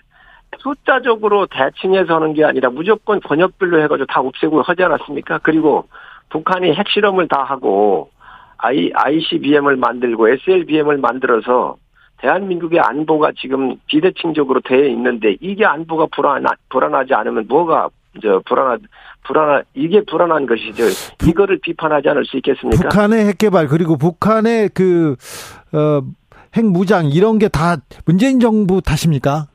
숫자적으로 대칭해서 하는 게 아니라 무조건 권역별로 해가지고 다 없애고 하지 않았습니까? 그리고 북한이 핵실험을 다 하고 I, ICBM을 만들고 SLBM을 만들어서 대한민국의 안보가 지금 비대칭적으로 되어 있는데 이게 안보가 불안 불안하지 않으면 뭐가 저 불안하 불안하 이게 불안한 것이죠. 이거를 비판하지 않을 수 있겠습니까? 북한의 핵 개발 그리고 북한의 그 어, 핵무장 이런 게 다 문재인 정부 탓입니까?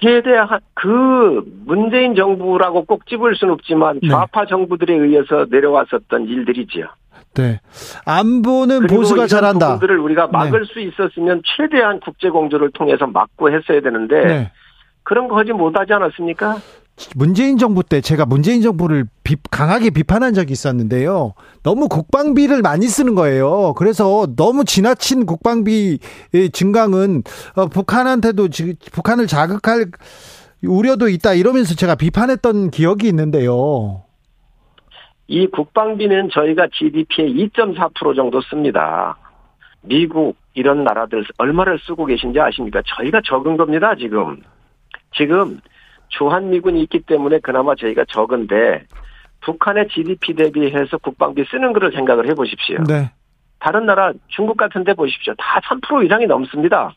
최대한 그 문재인 정부라고 꼭 집을 수는 없지만 네. 좌파 네. 정부들에 의해서 내려왔었던 일들이지요. 네. 안보는 보수가 잘한다. 부분들을 우리가 네. 막을 네. 수 있었으면 최대한 국제 공조를 통해서 막고 했어야 되는데 네. 그런 거 하지 못하지 않았습니까? 문재인 정부 때 제가 문재인 정부를 비, 강하게 비판한 적이 있었는데요. 너무 국방비를 많이 쓰는 거예요. 그래서 너무 지나친 국방비 증강은 어, 북한한테도 북한을 자극할 우려도 있다 이러면서 제가 비판했던 기억이 있는데요. 이 국방비는 저희가 GDP의 2.4% 정도 씁니다. 미국 이런 나라들 얼마를 쓰고 계신지 아십니까? 저희가 적은 겁니다, 지금. 지금 주한미군이 있기 때문에 그나마 저희가 적은데 북한의 GDP 대비해서 국방비 쓰는 거를 생각을 해 보십시오. 네. 다른 나라 중국 같은 데 보십시오. 다 3% 이상이 넘습니다.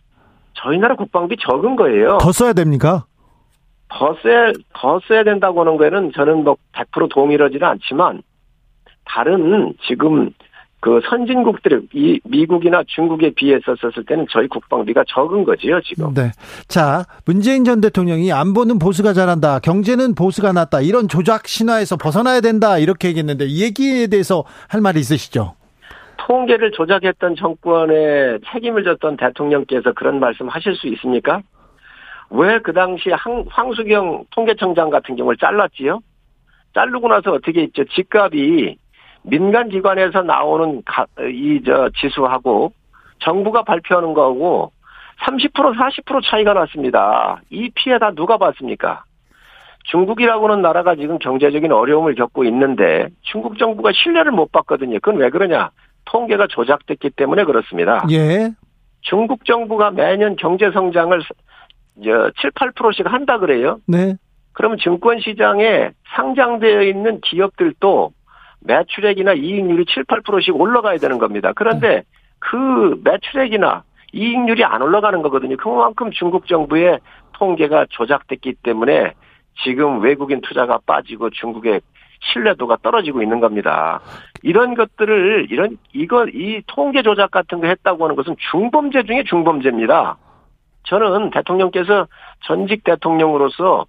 저희 나라 국방비 적은 거예요. 더 써야 됩니까? 더 써야, 더 써야 된다고 하는 거에는 저는 뭐 100% 동의하지는 않지만 다른 지금 그 선진국들 이 미국이나 중국에 비해서 썼을 때는 저희 국방비가 적은 거지요 지금. 네. 자 문재인 전 대통령이 안보는 보수가 잘한다, 경제는 보수가 낫다 이런 조작 신화에서 벗어나야 된다 이렇게 얘기했는데 이 얘기에 대해서 할 말이 있으시죠? 통계를 조작했던 정권에 책임을 졌던 대통령께서 그런 말씀 하실 수 있습니까? 왜 그 당시 황, 황수경 통계청장 같은 경우를 잘랐지요? 자르고 나서 어떻게 했죠? 집값이 민간 기관에서 나오는 이 저 지수하고 정부가 발표하는 거하고 30% 40% 차이가 났습니다. 이 피해 다 누가 봤습니까? 중국이라고는 나라가 지금 경제적인 어려움을 겪고 있는데 중국 정부가 신뢰를 못 받거든요. 그건 왜 그러냐? 통계가 조작됐기 때문에 그렇습니다. 예. 중국 정부가 매년 경제 성장을 7, 8%씩 한다 그래요. 네. 그러면 증권 시장에 상장되어 있는 기업들도 매출액이나 이익률이 7, 8%씩 올라가야 되는 겁니다. 그런데 네. 그 매출액이나 이익률이 안 올라가는 거거든요. 그만큼 중국 정부의 통계가 조작됐기 때문에 지금 외국인 투자가 빠지고 중국의 신뢰도가 떨어지고 있는 겁니다. 이런 것들을 이런 이거 이 통계 조작 같은 거 했다고 하는 것은 중범죄 중에 중범죄입니다. 저는 대통령께서 전직 대통령으로서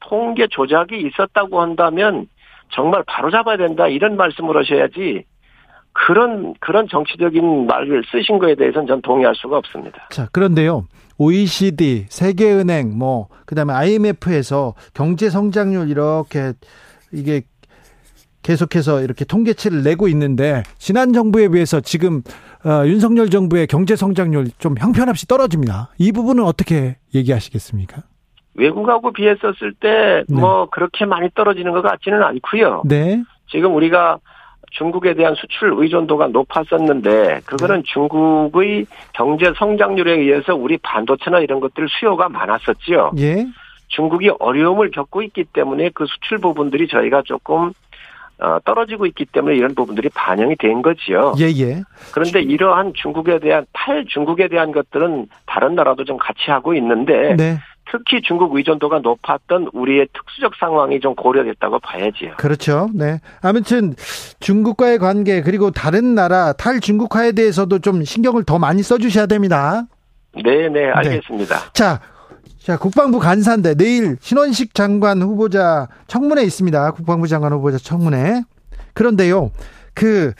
통계 조작이 있었다고 한다면 정말 바로잡아야 된다 이런 말씀을 하셔야지 그런 그런 정치적인 말을 쓰신 거에 대해서는 전 동의할 수가 없습니다. 자, 그런데요. OECD, 세계은행 뭐 그다음에 IMF에서 경제 성장률 이렇게 이게 계속해서 이렇게 통계치를 내고 있는데 지난 정부에 비해서 지금 어, 윤석열 정부의 경제 성장률 좀 형편없이 떨어집니다. 이 부분은 어떻게 얘기하시겠습니까? 외국하고 비했었을 때뭐 네. 그렇게 많이 떨어지는 것 같지는 않고요. 네. 지금 우리가 중국에 대한 수출 의존도가 높았었는데 그거는 네. 중국의 경제 성장률에 의해서 우리 반도체나 이런 것들 수요가 많았었지요. 예. 중국이 어려움을 겪고 있기 때문에 그 수출 부분들이 저희가 조금 어, 떨어지고 있기 때문에 이런 부분들이 반영이 된 거지요. 예, 예. 그런데 이러한 중국에 대한 탈 중국에 대한 것들은 다른 나라도 좀 같이 하고 있는데 네. 특히 중국 의존도가 높았던 우리의 특수적 상황이 좀 고려됐다고 봐야지요. 그렇죠. 네. 아무튼 중국과의 관계 그리고 다른 나라 탈중국화에 대해서도 좀 신경을 더 많이 써주셔야 됩니다. 네, 네, 알겠습니다. 네. 자, 자, 국방부 간사인데 내일 신원식 장관 후보자 청문회 있습니다. 국방부 장관 후보자 청문회. 그런데요, 그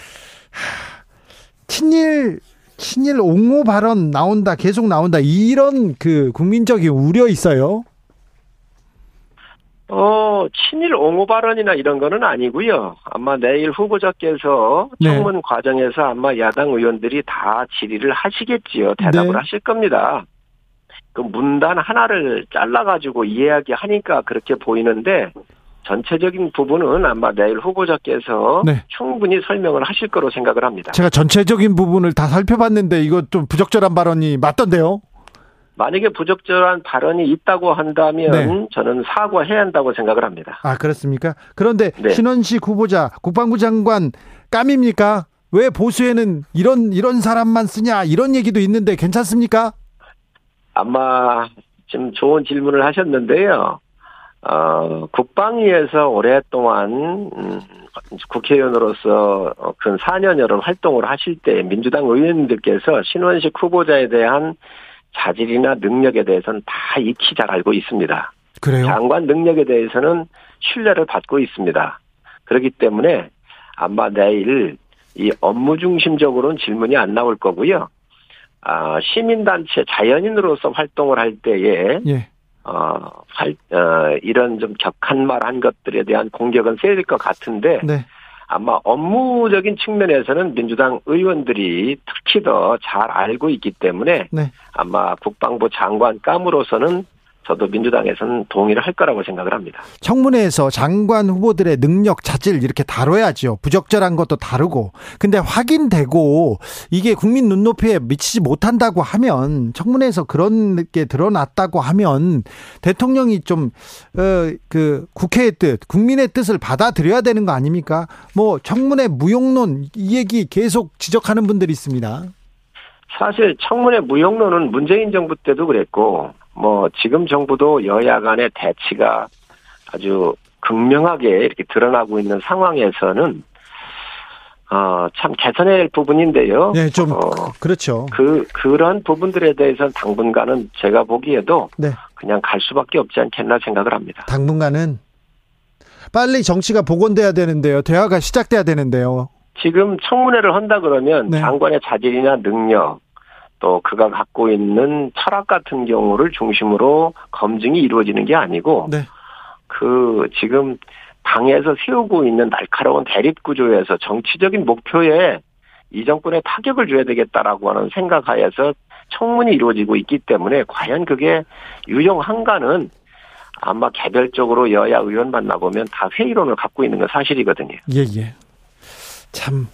친일 친일 옹호 발언 나온다, 계속 나온다, 이런 그 국민적인 우려 있어요? 어, 친일 옹호 발언이나 이런 거는 아니고요. 아마 내일 후보자께서 네. 청문 과정에서 아마 야당 의원들이 다 질의를 하시겠지요. 대답을 네. 하실 겁니다. 그 문단 하나를 잘라가지고 이야기하니까 그렇게 보이는데 전체적인 부분은 아마 내일 후보자께서 네. 충분히 설명을 하실 거로 생각을 합니다. 제가 전체적인 부분을 다 살펴봤는데 이거 좀 부적절한 발언이 맞던데요? 만약에 부적절한 발언이 있다고 한다면 네. 저는 사과해야 한다고 생각을 합니다. 아 그렇습니까? 그런데 네. 신원식 후보자 국방부 장관 깜입니까? 왜 보수에는 이런 이런 사람만 쓰냐 이런 얘기도 있는데 괜찮습니까? 아마 지금 좋은 질문을 하셨는데요. 어, 국방위에서 오랫동안 음, 국회의원으로서 근 4년여를 활동을 하실 때 민주당 의원님들께서 신원식 후보자에 대한 자질이나 능력에 대해서는 다 익히 잘 알고 있습니다. 그래요? 장관 능력에 대해서는 신뢰를 받고 있습니다. 그렇기 때문에 아마 내일 이 업무 중심적으로는 질문이 안 나올 거고요. 아, 시민단체 자연인으로서 활동을 할 때에 예. 어, 할, 어, 이런 좀 격한 말 한 것들에 대한 공격은 세질 것 같은데 네. 아마 업무적인 측면에서는 민주당 의원들이 특히 더 잘 알고 있기 때문에 네. 아마 국방부 장관감으로서는 저도 민주당에서는 동의를 할 거라고 생각을 합니다. 청문회에서 장관 후보들의 능력 자질 이렇게 다뤄야죠. 부적절한 것도 다루고. 근데 확인되고 이게 국민 눈높이에 미치지 못한다고 하면 청문회에서 그런 게 드러났다고 하면 대통령이 좀그 어, 국회의 뜻, 국민의 뜻을 받아들여야 되는 거 아닙니까? 뭐 청문회 무용론 이 얘기 계속 지적하는 분들이 있습니다. 사실 청문회 무용론은 문재인 정부 때도 그랬고 뭐 지금 정부도 여야 간의 대치가 아주 극명하게 이렇게 드러나고 있는 상황에서는 어, 참 개선해야 할 부분인데요. 네, 좀, 어, 그렇죠. 그, 그런 부분들에 대해서는 당분간은 제가 보기에도 네. 그냥 갈 수밖에 없지 않겠나 생각을 합니다. 당분간은 빨리 정치가 복원돼야 되는데요. 대화가 시작돼야 되는데요. 지금 청문회를 한다 그러면 네. 장관의 자질이나 능력, 또 그가 갖고 있는 철학 같은 경우를 중심으로 검증이 이루어지는 게 아니고 네. 그 지금 당에서 세우고 있는 날카로운 대립 구조에서 정치적인 목표에 이 정권에 타격을 줘야 되겠다라고 하는 생각하에서 청문이 이루어지고 있기 때문에 과연 그게 유용한가는 아마 개별적으로 여야 의원 만나보면 다 회의론을 갖고 있는 건 사실이거든요. 예, 예. 참,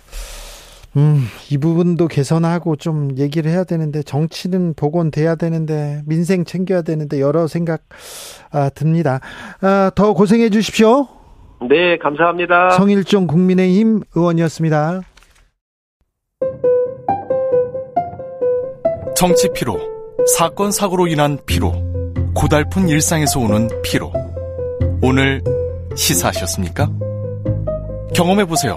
음, 이 부분도 개선하고 좀 얘기를 해야 되는데 정치는 복원돼야 되는데 민생 챙겨야 되는데 여러 생각 아, 듭니다. 아, 더 고생해 주십시오. 네, 감사합니다. 성일종 국민의힘 의원이었습니다. 정치 피로, 사건 사고로 인한 피로, 고달픈 일상에서 오는 피로. 오늘 시사하셨습니까? 경험해 보세요.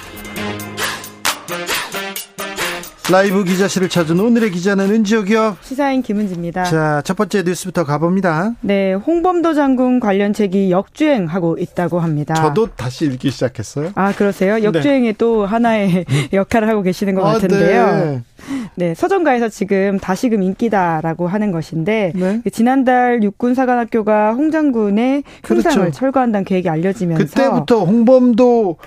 라이브 기자실을 찾은 오늘의 기자는 은지옥이요. 시사인 김은지입니다. 자, 첫 번째 뉴스부터 가봅니다. 네, 홍범도 장군 관련 책이 역주행하고 있다고 합니다. 저도 다시 읽기 시작했어요. 아, 그러세요? 네. 역주행에 네. 또 하나의 역할을 하고 계시는 것 아, 같은데요. 네. 네, 서점가에서 지금 다시금 인기다라고 하는 것인데 네. 지난달 육군 사관학교가 홍 장군의 흉상을 그렇죠. 철거한다는 계획이 알려지면서 그때부터 홍범도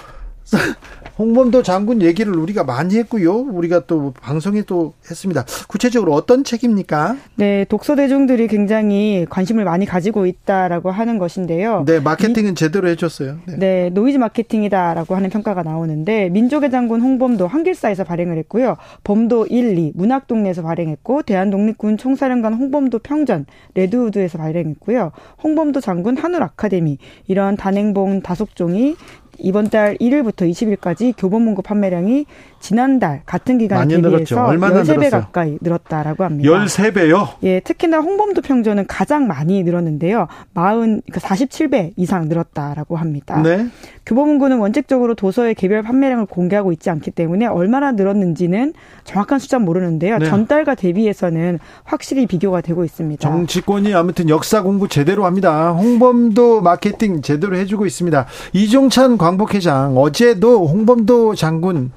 홍범도 장군 얘기를 우리가 많이 했고요. 우리가 또 방송에 또 했습니다. 구체적으로 어떤 책입니까? 네, 독서 대중들이 굉장히 관심을 많이 가지고 있다라고 하는 것인데요. 네, 마케팅은 이, 제대로 해줬어요. 네. 네, 노이즈 마케팅이다라고 하는 평가가 나오는데 민족의 장군 홍범도 한길사에서 발행을 했고요. 범도 1, 2 문학동네에서 발행했고 대한독립군 총사령관 홍범도 평전 레드우드에서 발행했고요. 홍범도 장군 한울 아카데미 이런 단행본 다섯 종이 이번 달 1일부터 20일까지 교보문고 판매량이 지난달 같은 기간에 대비해서 얼마나 13배 늘었어요? 가까이 늘었다라고 합니다. 13배요? 예, 특히나 홍범도 평전은 가장 많이 늘었는데요. 40, 그러니까 47배 이상 늘었다라고 합니다. 네. 교본 문구는 원칙적으로 도서의 개별 판매량을 공개하고 있지 않기 때문에 얼마나 늘었는지는 정확한 숫자는 모르는데요. 네. 전달과 대비해서는 확실히 비교가 되고 있습니다. 정치권이 아무튼 역사 공부 제대로 합니다. 홍범도 마케팅 제대로 해주고 있습니다. 이종찬 광복회장 어제도 홍범도 장군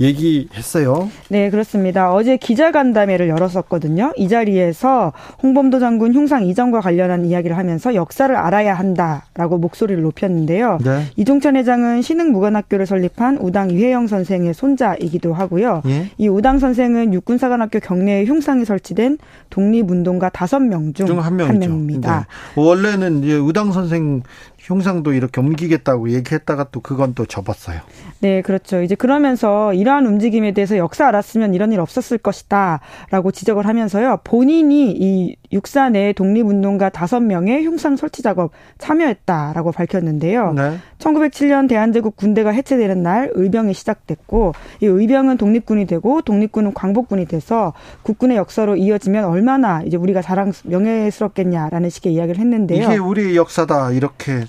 얘기했어요. 네, 그렇습니다. 어제 기자간담회를 열었었거든요. 이 자리에서 홍범도 장군 흉상 이전과 관련한 이야기를 하면서 역사를 알아야 한다라고 목소리를 높였는데요. 네. 이종찬 회장은 신흥무관학교를 설립한 우당 이회영 선생의 손자이기도 하고요. 예? 이 우당 선생은 육군사관학교 경내에 흉상이 설치된 독립운동가 다섯 명 중 한 명입니다. 네. 원래는 우당 선생 흉상도 이렇게 옮기겠다고 얘기했다가 또 그건 또 접었어요. 네, 그렇죠. 이제 그러면서 이러한 움직임에 대해서 역사 알았으면 이런 일 없었을 것이다라고 지적을 하면서요. 본인이 이 육사 내 독립운동가 다섯 명의 흉상 설치 작업 참여했다라고 밝혔는데요. 네. 1907년 대한제국 군대가 해체되는 날 의병이 시작됐고 이 의병은 독립군이 되고 독립군은 광복군이 돼서 국군의 역사로 이어지면 얼마나 이제 우리가 자랑 명예스럽겠냐라는 식의 이야기를 했는데요. 이게 우리 역사다 이렇게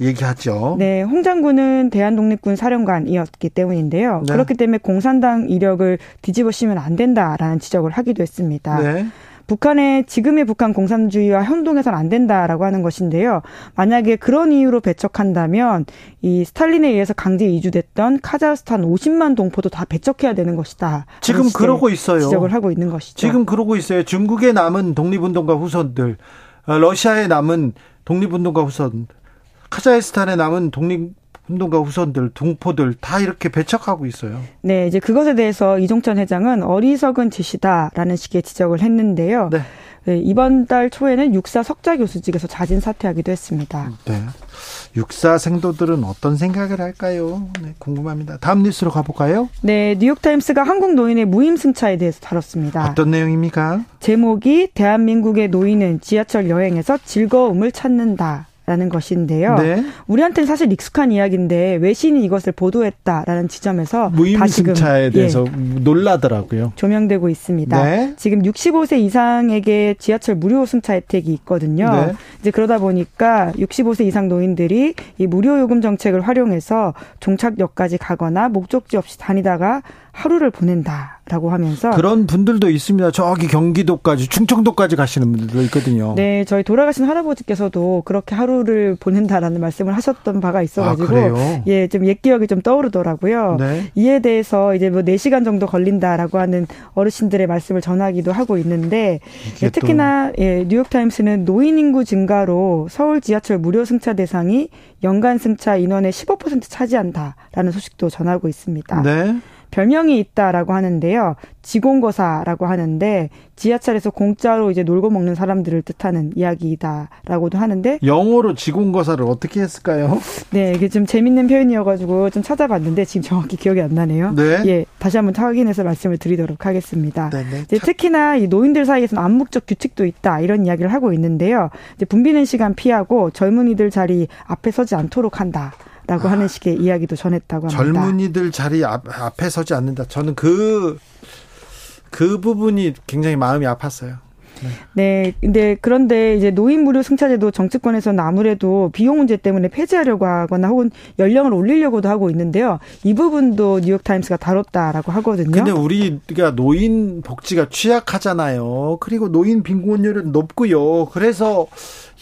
얘기하죠. 네, 홍 장군은 대한독립군 사령관이었기 때문인데요. 네. 그렇기 때문에 공산당 이력을 뒤집어 씌면 안 된다라는 지적을 하기도 했습니다. 네. 북한의 지금의 북한 공산주의와 혼동해서는 안 된다라고 하는 것인데요. 만약에 그런 이유로 배척한다면 이 스탈린에 의해서 강제 이주됐던 카자흐스탄 50만 동포도 다 배척해야 되는 것이다. 지금 그러고 있어요. 지적을 하고 있는 것이죠. 지금 그러고 있어요. 중국에 남은 독립운동가 후손들, 어, 러시아에 남은 독립운동가 후손, 카자흐스탄에 남은 독립 운동가 후손들, 동포들 다 이렇게 배척하고 있어요. 네, 이제 그것에 대해서 이종천 회장은 어리석은 짓이다라는 식의 지적을 했는데요. 네. 네, 이번 달 초에는 육사 석좌 교수직에서 자진 사퇴하기도 했습니다. 네. 육사 생도들은 어떤 생각을 할까요? 네, 궁금합니다. 다음 뉴스로 가볼까요? 네, 뉴욕타임스가 한국 노인의 무임승차에 대해서 다뤘습니다. 어떤 내용입니까? 제목이 대한민국의 노인은 지하철 여행에서 즐거움을 찾는다. 라는 것인데요. 네. 우리한테는 사실 익숙한 이야기인데 외신이 이것을 보도했다라는 지점에서 무임승차에 대해서 예, 놀라더라고요. 조명되고 있습니다. 네. 지금 65세 이상에게 지하철 무료 승차 혜택이 있거든요. 네. 이제 그러다 보니까 65세 이상 노인들이 이 무료 요금 정책을 활용해서 종착역까지 가거나 목적지 없이 다니다가 하루를 보낸다라고 하면서 그런 분들도 있습니다. 저기 경기도까지 충청도까지 가시는 분들도 있거든요. 네, 저희 돌아가신 할아버지께서도 그렇게 하루를 보낸다라는 말씀을 하셨던 바가 있어가지고 아, 예, 좀 옛 기억이 좀 떠오르더라고요. 네. 이에 대해서 이제 뭐 4시간 정도 걸린다라고 하는 어르신들의 말씀을 전하기도 하고 있는데 예, 특히나 예, 뉴욕타임스는 노인 인구 증가로 서울 지하철 무료 승차 대상이 연간 승차 인원의 15% 차지한다라는 소식도 전하고 있습니다. 네. 별명이 있다라고 하는데요. 지공거사라고 하는데 지하철에서 공짜로 이제 놀고 먹는 사람들을 뜻하는 이야기다라고도 하는데 영어로 지공거사를 어떻게 했을까요? 네, 이게 좀 재밌는 표현이어가지고 좀 찾아봤는데 지금 정확히 기억이 안 나네요. 네. 예, 다시 한번 확인해서 말씀을 드리도록 하겠습니다. 네, 네. 이제 특히나 이 노인들 사이에서는 암묵적 규칙도 있다 이런 이야기를 하고 있는데요. 이제 붐비는 시간 피하고 젊은이들 자리 앞에 서지 않도록 한다. 라고 아, 하는 식의 이야기도 전했다고 합니다. 젊은이들 자리 앞, 앞에 서지 않는다. 저는 그, 그 부분이 굉장히 마음이 아팠어요. 네. 네. 근데 그런데 이제 노인 무료 승차제도 정치권에서는 아무래도 비용 문제 때문에 폐지하려고 하거나 혹은 연령을 올리려고도 하고 있는데요. 이 부분도 뉴욕 타임스가 다뤘다라고 하거든요. 근데 우리가 노인 복지가 취약하잖아요. 그리고 노인 빈곤율은 높고요. 그래서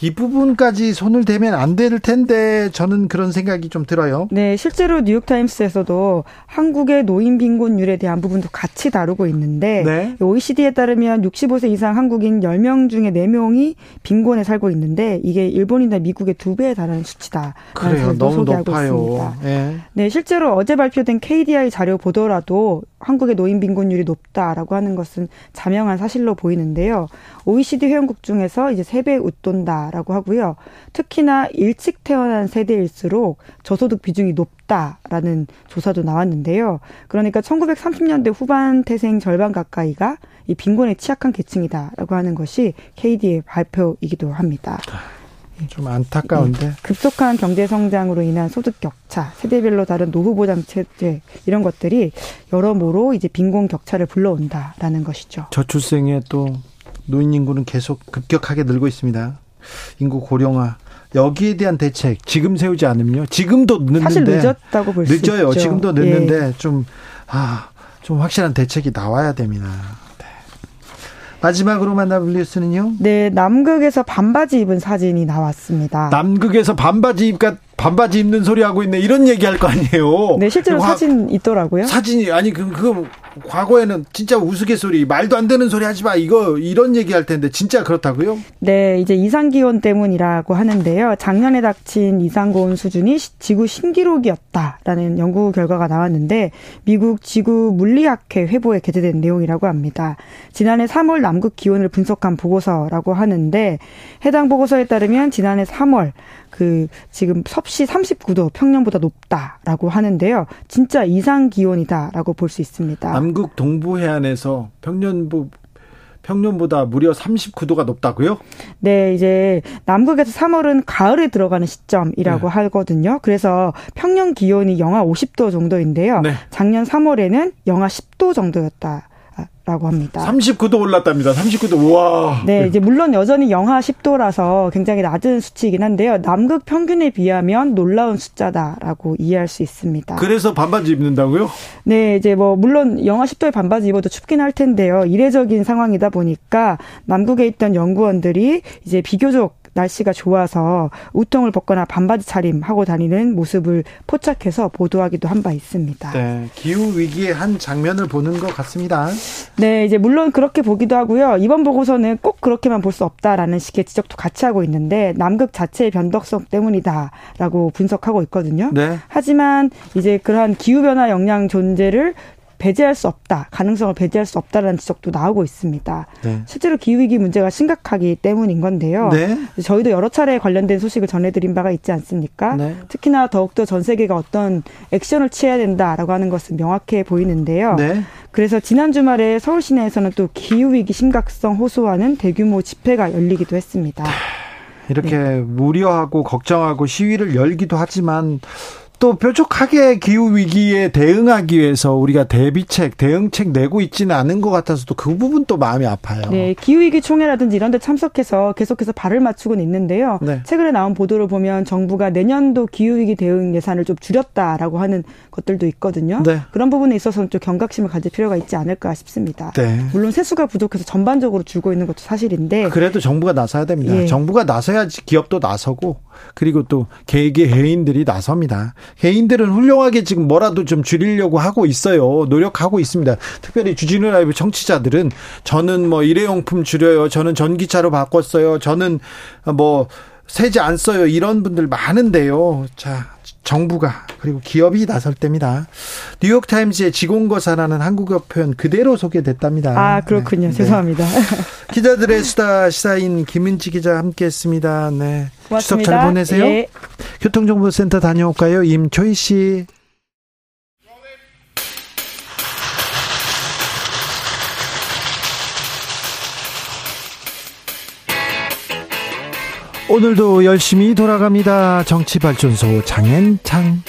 이 부분까지 손을 대면 안 될 텐데 저는 그런 생각이 좀 들어요. 네, 실제로 뉴욕타임스에서도 한국의 노인 빈곤율에 대한 부분도 같이 다루고 있는데 네. OECD에 따르면 65세 이상 한국인 10명 중에 4명이 빈곤에 살고 있는데 이게 일본이나 미국의 두 배에 달하는 수치다. 그래요. 너무 높아요. 네. 네, 실제로 어제 발표된 KDI 자료 보더라도 한국의 노인 빈곤율이 높다라고 하는 것은 자명한 사실로 보이는데요. OECD 회원국 중에서 이제 세배 웃돈다 라고 하고요. 특히나 일찍 태어난 세대일수록 저소득 비중이 높다라는 조사도 나왔는데요. 그러니까 1930년대 후반 태생 절반 가까이가 이 빈곤에 취약한 계층이다라고 하는 것이 KD의 발표이기도 합니다. 좀 안타까운데. 네. 급속한 경제 성장으로 인한 소득 격차, 세대별로 다른 노후 보장 체제 이런 것들이 여러모로 이제 빈곤 격차를 불러온다라는 것이죠. 저출생에 또 노인 인구는 계속 급격하게 늘고 있습니다. 인구 고령화. 여기에 대한 대책 지금 세우지 않으면요. 지금도 늦는데 사실 늦었다고 볼 수 있죠. 늦어요. 지금도 늦는데 예. 좀 아, 좀 확실한 대책이 나와야 됩니다. 네. 마지막으로 만나볼 뉴스는요? 네, 남극에서 반바지 입은 사진이 나왔습니다. 남극에서 반바지 입가 반바지 입는 소리 하고 있네 이런 얘기 할 거 아니에요. 네, 실제로 사진 있더라고요. 사진이 아니 그 그거 과거에는 진짜 우스갯소리 말도 안 되는 소리 하지 마 이거 이런 얘기할 텐데 진짜 그렇다고요? 네, 이제 이상 기온 때문이라고 하는데요. 작년에 닥친 이상 고온 수준이 지구 신기록이었다라는 연구 결과가 나왔는데 미국 지구 물리학회 회보에 게재된 내용이라고 합니다. 지난해 3월 남극 기온을 분석한 보고서라고 하는데 해당 보고서에 따르면 지난해 3월 그 지금 섭씨 39도 평년보다 높다라고 하는데요. 진짜 이상 기온이다라고 볼 수 있습니다. 남극 동부 해안에서 평년부 평년보다 무려 39도가 높다고요? 네, 이제 남극에서 3월은 가을에 들어가는 시점이라고 네. 하거든요. 그래서 평년 기온이 영하 50도 정도인데요. 네. 작년 3월에는 영하 10도 정도였다. 라고 합니다. 39도 올랐답니다. 39도. 와. 네, 이제 물론 여전히 영하 10도라서 굉장히 낮은 수치이긴 한데요. 남극 평균에 비하면 놀라운 숫자다라고 이해할 수 있습니다. 그래서 반바지 입는다고요? 네, 이제 뭐 물론 영하 10도에 반바지 입어도 춥긴 할 텐데요. 이례적인 상황이다 보니까 남극에 있던 연구원들이 이제 비교적 날씨가 좋아서 우통을 벗거나 반바지 차림 하고 다니는 모습을 포착해서 보도하기도 한 바 있습니다. 네, 기후 위기의 한 장면을 보는 것 같습니다. 네, 이제 물론 그렇게 보기도 하고요. 이번 보고서는 꼭 그렇게만 볼 수 없다라는 식의 지적도 같이 하고 있는데 남극 자체의 변덕성 때문이다라고 분석하고 있거든요. 네. 하지만 이제 그러한 기후 변화 영향 존재를 배제할 수 없다, 가능성을 배제할 수 없다라는 지적도 나오고 있습니다. 네. 실제로 기후위기 문제가 심각하기 때문인 건데요. 네. 저희도 여러 차례 관련된 소식을 전해드린 바가 있지 않습니까? 네. 특히나 더욱더 전 세계가 어떤 액션을 취해야 된다라고 하는 것은 명확해 보이는데요. 네. 그래서 지난 주말에 서울 시내에서는 또 기후위기 심각성 호소하는 대규모 집회가 열리기도 했습니다. 이렇게 네. 우려하고 걱정하고 시위를 열기도 하지만 또 뾰족하게 기후 위기에 대응하기 위해서 우리가 대비책, 대응책 내고 있지는 않은 것 같아서 또그 부분 또 마음이 아파요. 네, 기후 위기 총회라든지 이런 데 참석해서 계속해서 발을 맞추고는 있는데요. 네. 최근에 나온 보도를 보면 정부가 내년도 기후 위기 대응 예산을 좀 줄였다라고 하는 것들도 있거든요. 네. 그런 부분에 있어서는 좀 경각심을 가질 필요가 있지 않을까 싶습니다. 네. 물론 세수가 부족해서 전반적으로 줄고 있는 것도 사실인데 그래도 정부가 나서야 됩니다. 예. 정부가 나서야지 기업도 나서고 그리고 또 개개 개인들이 나섭니다. 개인들은 훌륭하게 지금 뭐라도 좀 줄이려고 하고 있어요. 노력하고 있습니다. 특별히 주진우 라이브 청취자들은 저는 뭐 일회용품 줄여요. 저는 전기차로 바꿨어요. 저는 뭐 세제 안 써요. 이런 분들 많은데요. 자, 정부가 그리고 기업이 나설 때입니다. 뉴욕 타임즈의 지공거사라는 한국어 표현 그대로 소개됐답니다. 아 그렇군요. 네. 죄송합니다. 기자들의 수다 시사인 김은지 기자 함께했습니다. 네. 고맙습니다. 추석 잘 보내세요. 예. 교통정보센터 다녀올까요, 임초희 씨. 오늘도 열심히 돌아갑니다. 정치발전소 장앤창.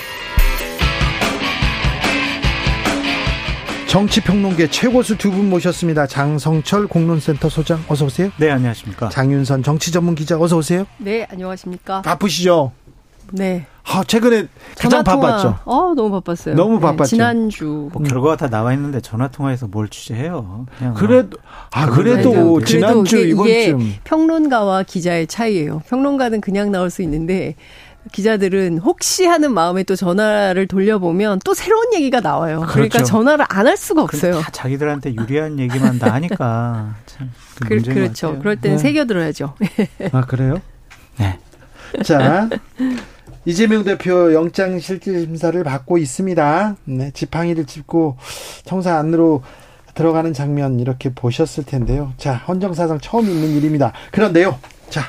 정치평론계 최고수 두 분 모셨습니다. 장성철 공론센터 소장 어서 오세요. 네, 안녕하십니까. 장윤선 정치전문기자 어서 오세요. 네, 안녕하십니까. 바쁘시죠? 네. 아, 최근에 가장 바빴죠. 어, 너무 바빴어요. 너무 네, 바빴죠. 지난주. 뭐 결과가 다 나와 있는데 전화 통화해서 뭘 취재해요. 그냥 그래도 아 그래도 그래도 지난주 이번쯤 평론가와 기자의 차이예요. 평론가는 그냥 나올 수 있는데 기자들은 혹시 하는 마음에 또 전화를 돌려보면 또 새로운 얘기가 나와요. 그러니까 그렇죠. 그러니까 전화를 안 할 수가 없어요. 다 자기들한테 유리한 얘기만 다 하니까 참. 그, 그렇죠. 그럴 때는 네. 새겨들어야죠. 아 그래요? 네. 자, 이재명 대표 영장 실질 심사를 받고 있습니다. 네, 지팡이를 짚고 청사 안으로 들어가는 장면 이렇게 보셨을 텐데요. 자, 헌정사상 처음 있는 일입니다. 그런데요. 자,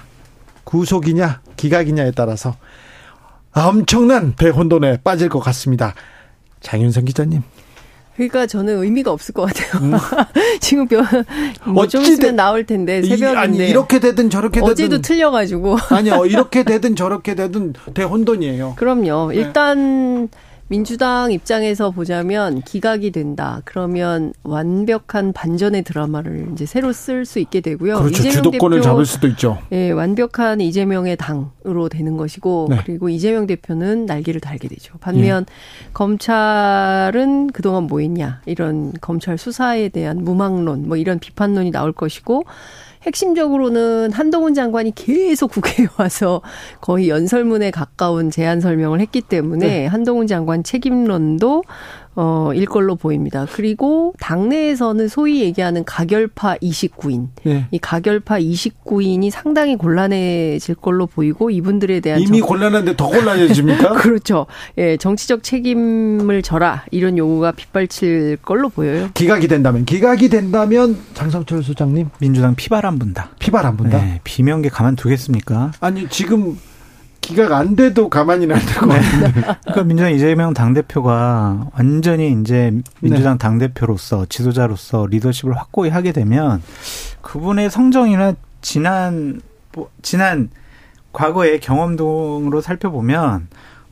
구속이냐 기각이냐에 따라서 엄청난 대혼돈에 빠질 것 같습니다. 장윤성 기자님. 그러니까 저는 의미가 없을 것 같아요. 음. 지금 뭐좀 있으면 나올 텐데 새벽인데 아니 이렇게 되든 저렇게 되든 어제도 틀려가지고 아니요 이렇게 되든 저렇게 되든 대혼돈이에요. 그럼요. 네. 일단 민주당 입장에서 보자면 기각이 된다. 그러면 완벽한 반전의 드라마를 이제 새로 쓸 수 있게 되고요. 그렇죠. 주도권을 대표, 잡을 수도 있죠. 예, 완벽한 이재명의 당으로 되는 것이고 네. 그리고 이재명 대표는 날개를 달게 되죠. 반면 예. 검찰은 그동안 뭐 했냐 이런 검찰 수사에 대한 무망론 뭐 이런 비판론이 나올 것이고 핵심적으로는 한동훈 장관이 계속 국회에 와서 거의 연설문에 가까운 제안 설명을 했기 때문에 네. 한동훈 장관 책임론도 어, 일 걸로 보입니다. 그리고 당내에서는 소위 얘기하는 가결파 29인. 네. 이 가결파 29인이 상당히 곤란해질 걸로 보이고 이분들에 대한 이미 정... 곤란한데 더 곤란해집니까? 그렇죠. 예, 정치적 책임을 져라. 이런 요구가 빗발칠 걸로 보여요. 기각이 된다면 기각이 된다면 장성철 소장님 민주당 피바람 분다. 피바람 분다. 네, 비명계 가만두겠습니까? 아니, 지금 기각 안 돼도 가만히 놔둘 것 네. 그러니까 민주당 이재명 당대표가 완전히 이제 민주당 네. 당대표로서 지도자로서 리더십을 확고히 하게 되면 그분의 성정이나 지난, 뭐, 지난 과거의 경험 등으로 살펴보면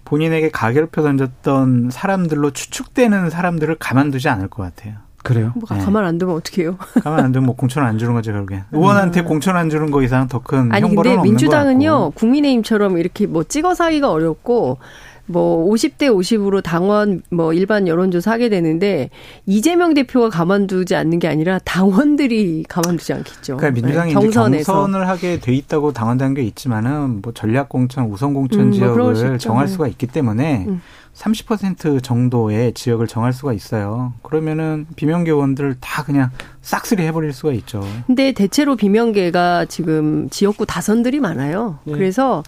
본인에게 가결표 던졌던 사람들로 추측되는 사람들을 가만두지 않을 것 같아요. 그래요? 뭐 네. 가만 안 두면 어떡해요? 가만 안 두면 뭐 공천 안 주는 거죠, 결국에. 의원한테 음. 공천 안 주는 거 이상 더큰 아니 근데 민주당은요 국민의힘처럼 이렇게 뭐 찍어서 하기가 어렵고 뭐 50대 50으로 당원 뭐 일반 여론조사 하게 되는데 이재명 대표가 가만두지 않는 게 아니라 당원들이 가만두지 않겠죠. 그러니까 민주당이 네, 경선에서. 경선을 하게 돼 있다고 당원단 게 있지만은 뭐 전략 공천, 우선 공천 음, 뭐 지역을 뭐 정할 수가 있기 때문에 음. 30% 정도의 지역을 정할 수가 있어요. 그러면은 비명계 의원들 다 그냥 싹쓸이 해버릴 수가 있죠. 근데 대체로 비명계가 지금 지역구 다선들이 많아요. 네. 그래서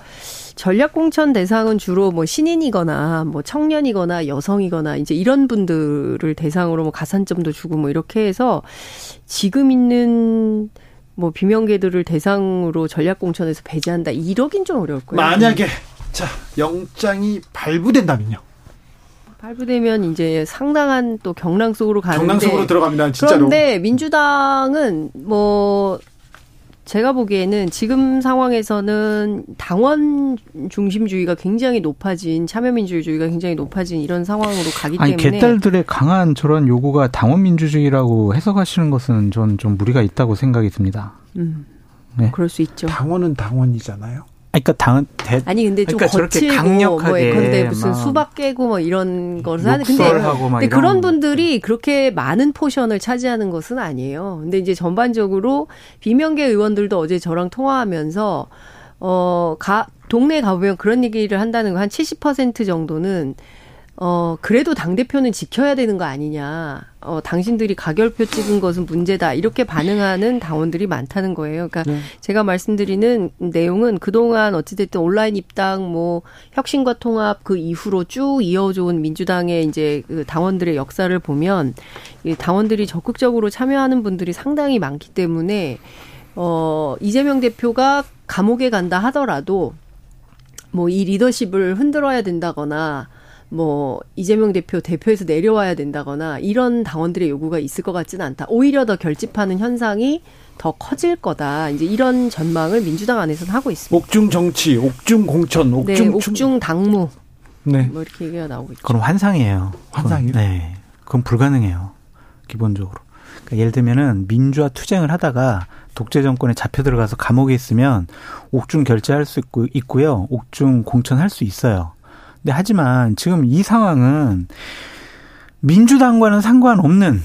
전략 공천 대상은 주로 뭐 신인이거나 뭐 청년이거나 여성이거나 이제 이런 분들을 대상으로 뭐 가산점도 주고 뭐 이렇게 해서 지금 있는 뭐 비명계들을 대상으로 전략 공천에서 배제한다 이러긴 좀 어려울 거예요. 만약에 자 영장이 발부된다면요. 발부되면 이제 상당한 또 경랑 속으로 가는데 경랑 속으로 들어갑니다. 진짜로. 그런데 민주당은 뭐 제가 보기에는 지금 상황에서는 당원 중심주의가 굉장히 높아진 참여민주주의가 굉장히 높아진 이런 상황으로 가기 아니, 때문에 개딸들의 강한 저런 요구가 당원 민주주의라고 해석하시는 것은 전 좀 무리가 있다고 생각이 듭니다. 음, 네. 그럴 수 있죠. 당원은 당원이잖아요. 그러니까 당 대, 아니 근데 좀 그러니까 거칠고 강력하게 뭐 근데 무슨 수박 깨고 뭐 이런 것을 하는 근데, 근데 그런 분들이 그렇게 많은 포션을 차지하는 것은 아니에요. 근데 이제 전반적으로 비명계 의원들도 어제 저랑 통화하면서 어 가 동네 가보면 그런 얘기를 한다는 거 한 70% 정도는 어, 그래도 당대표는 지켜야 되는 거 아니냐. 어, 당신들이 가결표 찍은 것은 문제다. 이렇게 반응하는 당원들이 많다는 거예요. 그러니까 네. 제가 말씀드리는 내용은 그동안 어찌됐든 온라인 입당, 뭐, 혁신과 통합 그 이후로 쭉 이어져 온 민주당의 이제 그 당원들의 역사를 보면 이 당원들이 적극적으로 참여하는 분들이 상당히 많기 때문에 어, 이재명 대표가 감옥에 간다 하더라도 뭐 이 리더십을 흔들어야 된다거나 뭐 이재명 대표 대표에서 내려와야 된다거나 이런 당원들의 요구가 있을 것 같지는 않다. 오히려 더 결집하는 현상이 더 커질 거다. 이제 이런 전망을 민주당 안에서는 하고 있습니다. 옥중 정치, 옥중 공천, 옥중 네, 옥중 당무. 네. 뭐 이렇게 얘기가 나오고 있죠. 그럼 환상이에요. 환상이요? 네. 그건 불가능해요. 기본적으로. 그러니까 예를 들면은 민주화 투쟁을 하다가 독재 정권에 잡혀 들어가서 감옥에 있으면 옥중 결제할 수 있고 있고요. 옥중 공천할 수 있어요. 네, 하지만 지금 이 상황은 민주당과는 상관없는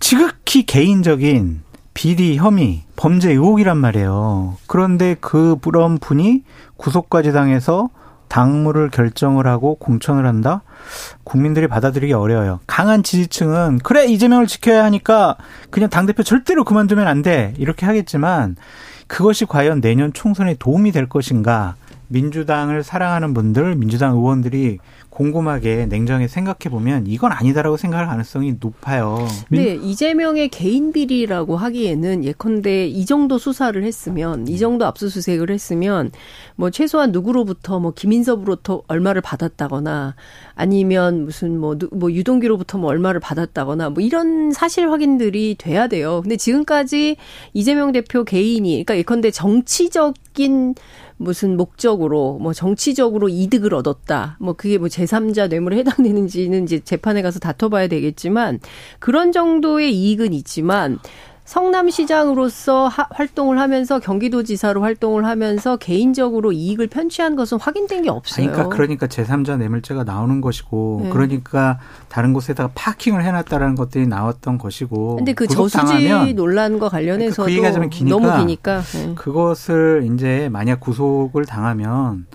지극히 개인적인 비리, 혐의, 범죄 의혹이란 말이에요. 그런데 그 그런 분이 구속까지 당해서 당무를 결정을 하고 공천을 한다? 국민들이 받아들이기 어려워요. 강한 지지층은 그래 이재명을 지켜야 하니까 그냥 당대표 절대로 그만두면 안 돼. 이렇게 하겠지만 그것이 과연 내년 총선에 도움이 될 것인가? 민주당을 사랑하는 분들, 민주당 의원들이 곰곰하게 냉정히 생각해 보면 이건 아니다라고 생각할 가능성이 높아요. 네, 이재명의 개인 비리라고 하기에는 예컨대 이 정도 수사를 했으면 이 정도 압수수색을 했으면 뭐 최소한 누구로부터 뭐 김인섭으로부터 얼마를 받았다거나 아니면 무슨 뭐, 뭐 유동규로부터 뭐 얼마를 받았다거나 뭐 이런 사실 확인들이 돼야 돼요. 근데 지금까지 이재명 대표 개인이 그러니까 예컨대 정치적인 무슨 목적으로 뭐 정치적으로 이득을 얻었다. 뭐 그게 뭐 제3자 뇌물에 해당되는지는 이제 재판에 가서 다퉈봐야 되겠지만 그런 정도의 이익은 있지만 성남시장으로서 하, 활동을 하면서 경기도지사로 활동을 하면서 개인적으로 이익을 편취한 것은 확인된 게 없어요. 그러니까 그러니까 제3자 뇌물죄가 나오는 것이고 네. 그러니까 다른 곳에다가 파킹을 해놨다라는 것들이 나왔던 것이고. 근데 그 저수지 논란과 관련해서도 그 너무 기니까 네. 그것을 이제 만약 구속을 당하면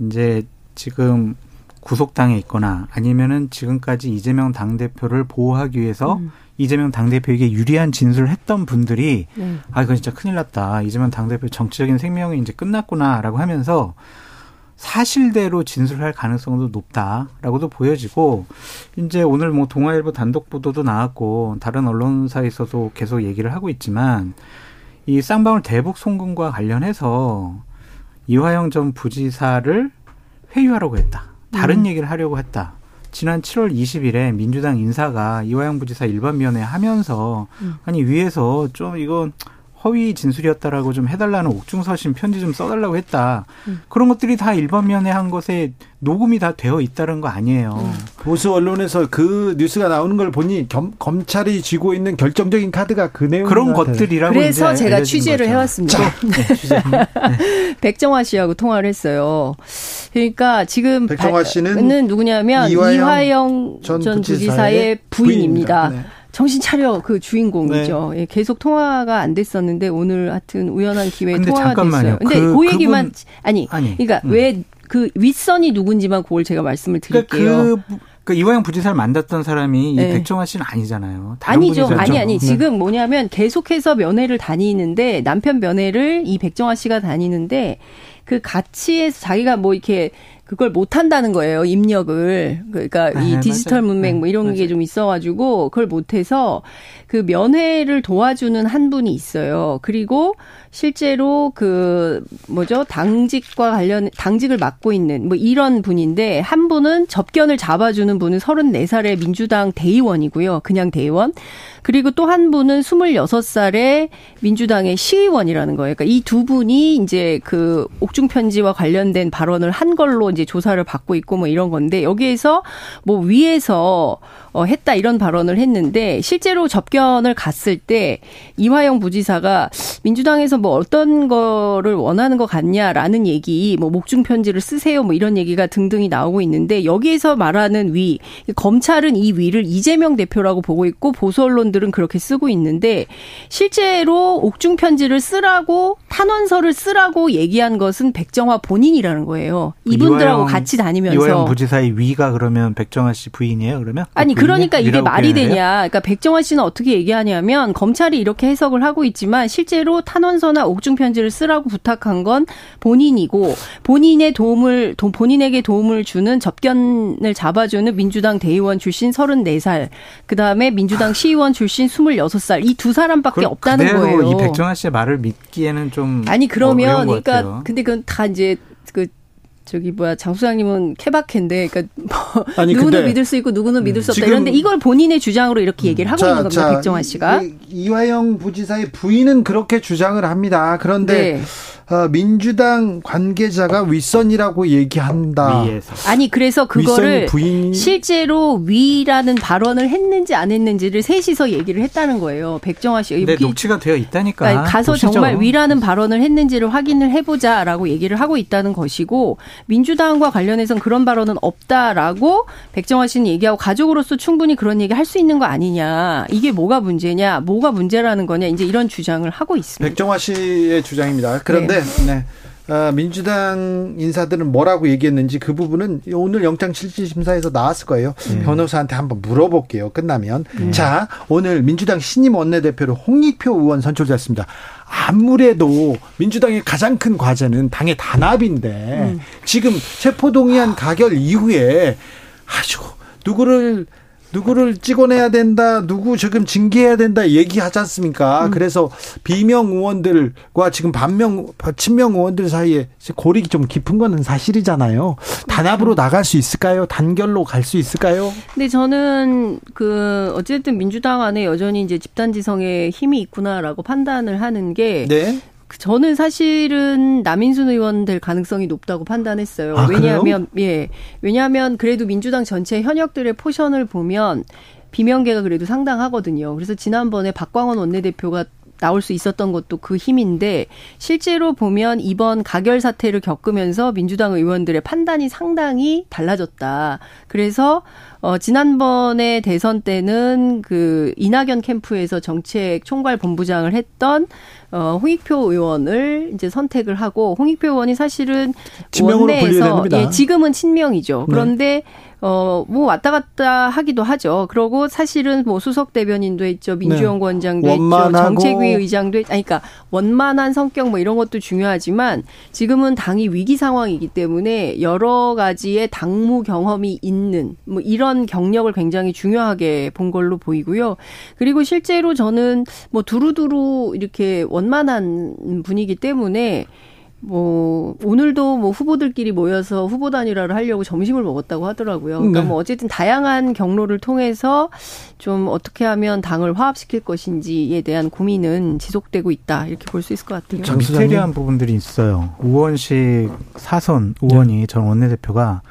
이제 지금 구속당해 있거나 아니면은 지금까지 이재명 당대표를 보호하기 위해서 음. 이재명 당대표에게 유리한 진술을 했던 분들이 네. 아 이건 진짜 큰일 났다. 이재명 당대표 정치적인 생명이 이제 끝났구나라고 하면서 사실대로 진술할 가능성도 높다라고도 보여지고 이제 오늘 뭐 동아일보 단독 보도도 나왔고 다른 언론사에서도 계속 얘기를 하고 있지만 이 쌍방울 대북 송금과 관련해서 이화영 전 부지사를 회유하라고 했다. 다른 음. 얘기를 하려고 했다. 지난 7월 20일에 민주당 인사가 이화영 부지사 일반면회 하면서 음. 아니 위에서 좀 이건 허위 진술이었다라고 좀 해달라는 옥중서신 편지 좀 써달라고 했다. 음. 그런 것들이 다 일반면에 한 것에 녹음이 다 되어 있다는 거 아니에요. 음. 보수 언론에서 그 뉴스가 나오는 걸 보니 겸, 검찰이 쥐고 있는 결정적인 카드가 그 내용 그런 것들이라고 그래서 제가 취재를 거죠. 해왔습니다. 자, 네, 취재. 네. 백정화 씨하고 통화를 했어요. 그러니까 지금 백정화 씨는 누구냐면 이화영, 이화영 전, 전 부지사의 부인입니다. 부인입니다. 네. 정신 차려 그 주인공이죠. 네. 예, 계속 통화가 안 됐었는데 오늘 하여튼 우연한 기회에 통화가 잠깐만요. 됐어요. 근데 그, 그 얘기만 그분, 아니, 아니, 그러니까 음. 왜그 윗선이 누군지만 그걸 제가 말씀을 그러니까 드릴게요. 그, 그 이화영 부지사를 만났던 사람이 네. 이 백정화 씨는 아니잖아요. 아니죠. 아니 아니. 네. 지금 뭐냐면 계속해서 면회를 다니는데 남편 면회를 이 백정화 씨가 다니는데 그 가치에서 자기가 뭐 이렇게 그걸 못 한다는 거예요. 입력을. 그러니까 아, 이 디지털 맞아요. 문맥 뭐 이런 게 좀 있어 가지고 그걸 못 해서 그 면회를 도와주는 한 분이 있어요. 그리고 실제로 그 뭐죠? 당직과 관련 당직을 맡고 있는 뭐 이런 분인데 한 분은 접견을 잡아주는 분은 34살의 민주당 대의원이고요. 그냥 대의원. 그리고 또 한 분은 26살의 민주당의 시의원이라는 거예요. 그러니까 이 두 분이 이제 그 옥중 편지와 관련된 발언을 한 걸로 이제 조사를 받고 있고 뭐 이런 건데 여기에서 뭐 위에서 어, 했다 이런 발언을 했는데 실제로 접견을 갔을 때 이화영 부지사가 민주당에서 뭐 어떤 거를 원하는 것 같냐라는 얘기, 뭐 목중 편지를 쓰세요, 뭐 이런 얘기가 등등이 나오고 있는데 여기에서 말하는 위 검찰은 이 위를 이재명 대표라고 보고 있고 보수 언론들은 그렇게 쓰고 있는데 실제로 옥중 편지를 쓰라고 탄원서를 쓰라고 얘기한 것은 백정화 본인이라는 거예요. 이분들하고 이화영, 같이 다니면서 이화영 부지사의 위가 그러면 백정화 씨 부인이에요, 그러면? 아니 그러니까 이게 말이 되냐. 그러니까 백정환 씨는 어떻게 얘기하냐면 검찰이 이렇게 해석을 하고 있지만 실제로 탄원서나 옥중 편지를 쓰라고 부탁한 건 본인이고 본인의 도움을 본인에게 도움을 주는 접견을 잡아주는 민주당 대의원 출신 34살 그다음에 민주당 시의원 출신 26살 이 두 사람밖에 없다는 거예요. 이 백정환 씨의 말을 믿기에는 좀 아니 그러면 그러니까 근데 그건 다 이제 그 저기 뭐야 장 수장님은 케바케인데 그러니까 뭐 아니, 누구는 믿을 수 있고 누구는 음, 믿을 수 없다 이런데 이걸 본인의 주장으로 이렇게 얘기를 하고 자, 있는 겁니다 자, 백정환 씨가 이 화영 부지사의 부인은 그렇게 주장을 합니다. 그런데 네. 어, 민주당 관계자가 윗선이라고 얘기한다. 위에서. 아니 그래서 그거를 부인... 실제로 위라는 발언을 했는지 안 했는지를 셋이서 얘기를 했다는 거예요. 백정화 씨. 네, 녹취가 되어 있다니까. 그러니까 가서 보시죠. 정말 위라는 발언을 했는지를 확인을 해보자라고 얘기를 하고 있다는 것이고 민주당과 관련해서는 그런 발언은 없다라고 백정화 씨는 얘기하고 가족으로서 충분히 그런 얘기 할 수 있는 거 아니냐. 이게 뭐가 문제냐. 뭐가 문제라는 거냐. 이제 이런 주장을 하고 있습니다. 백정화 씨의 주장입니다. 그런데 네. 네. 어, 민주당 인사들은 뭐라고 얘기했는지 그 부분은 오늘 영장 실질심사에서 나왔을 거예요. 음. 변호사한테 한번 물어볼게요. 끝나면. 음. 자, 오늘 민주당 신임 원내대표로 홍익표 의원 선출됐습니다. 아무래도 민주당의 가장 큰 과제는 당의 단합인데 음. 지금 체포동의안 가결 이후에 아주 누구를 누구를 찍어내야 된다, 누구 지금 징계해야 된다 얘기하지 않습니까? 음. 그래서 비명 의원들과 지금 반명, 친명 의원들 사이에 골이 좀 깊은 거는 사실이잖아요. 단합으로 음. 나갈 수 있을까요? 단결로 갈 수 있을까요? 근데 저는 그 어쨌든 민주당 안에 여전히 이제 집단지성에 힘이 있구나라고 판단을 하는 게 네. 저는 사실은 남인순 의원 될 가능성이 높다고 판단했어요. 아, 왜냐하면 그래요? 예. 왜냐하면 그래도 민주당 전체 현역들의 포션을 보면 비명계가 그래도 상당하거든요. 그래서 지난번에 박광원 원내대표가 나올 수 있었던 것도 그 힘인데 실제로 보면 이번 가결 사태를 겪으면서 민주당 의원들의 판단이 상당히 달라졌다. 그래서 어, 지난번에 대선 때는 그 이낙연 캠프에서 정책 총괄 본부장을 했던 어, 홍익표 의원을 이제 선택을 하고 홍익표 의원이 사실은 원내에서 예, 지금은 친명이죠. 그런데 네. 어, 뭐 왔다 갔다 하기도 하죠. 그러고 사실은 뭐 수석 대변인도 했죠. 민주연구원장도 네. 했죠. 정책위 의장도 했, 아니, 그러니까 원만한 성격 뭐 이런 것도 중요하지만 지금은 당이 위기 상황이기 때문에 여러 가지의 당무 경험이 있는 뭐 이런 경력을 굉장히 중요하게 본 걸로 보이고요. 그리고 실제로 저는 뭐 두루두루 이렇게 원만한 분이기 때문에 뭐 오늘도 뭐 후보들끼리 모여서 후보 단일화를 하려고 점심을 먹었다고 하더라고요. 그러니까 네. 뭐 어쨌든 다양한 경로를 통해서 좀 어떻게 하면 당을 화합시킬 것인지에 대한 고민은 지속되고 있다 이렇게 볼 수 있을 것 같아요. 미스테리한 부분들이 있어요. 우원식 사선 의원이 네. 전 원내대표가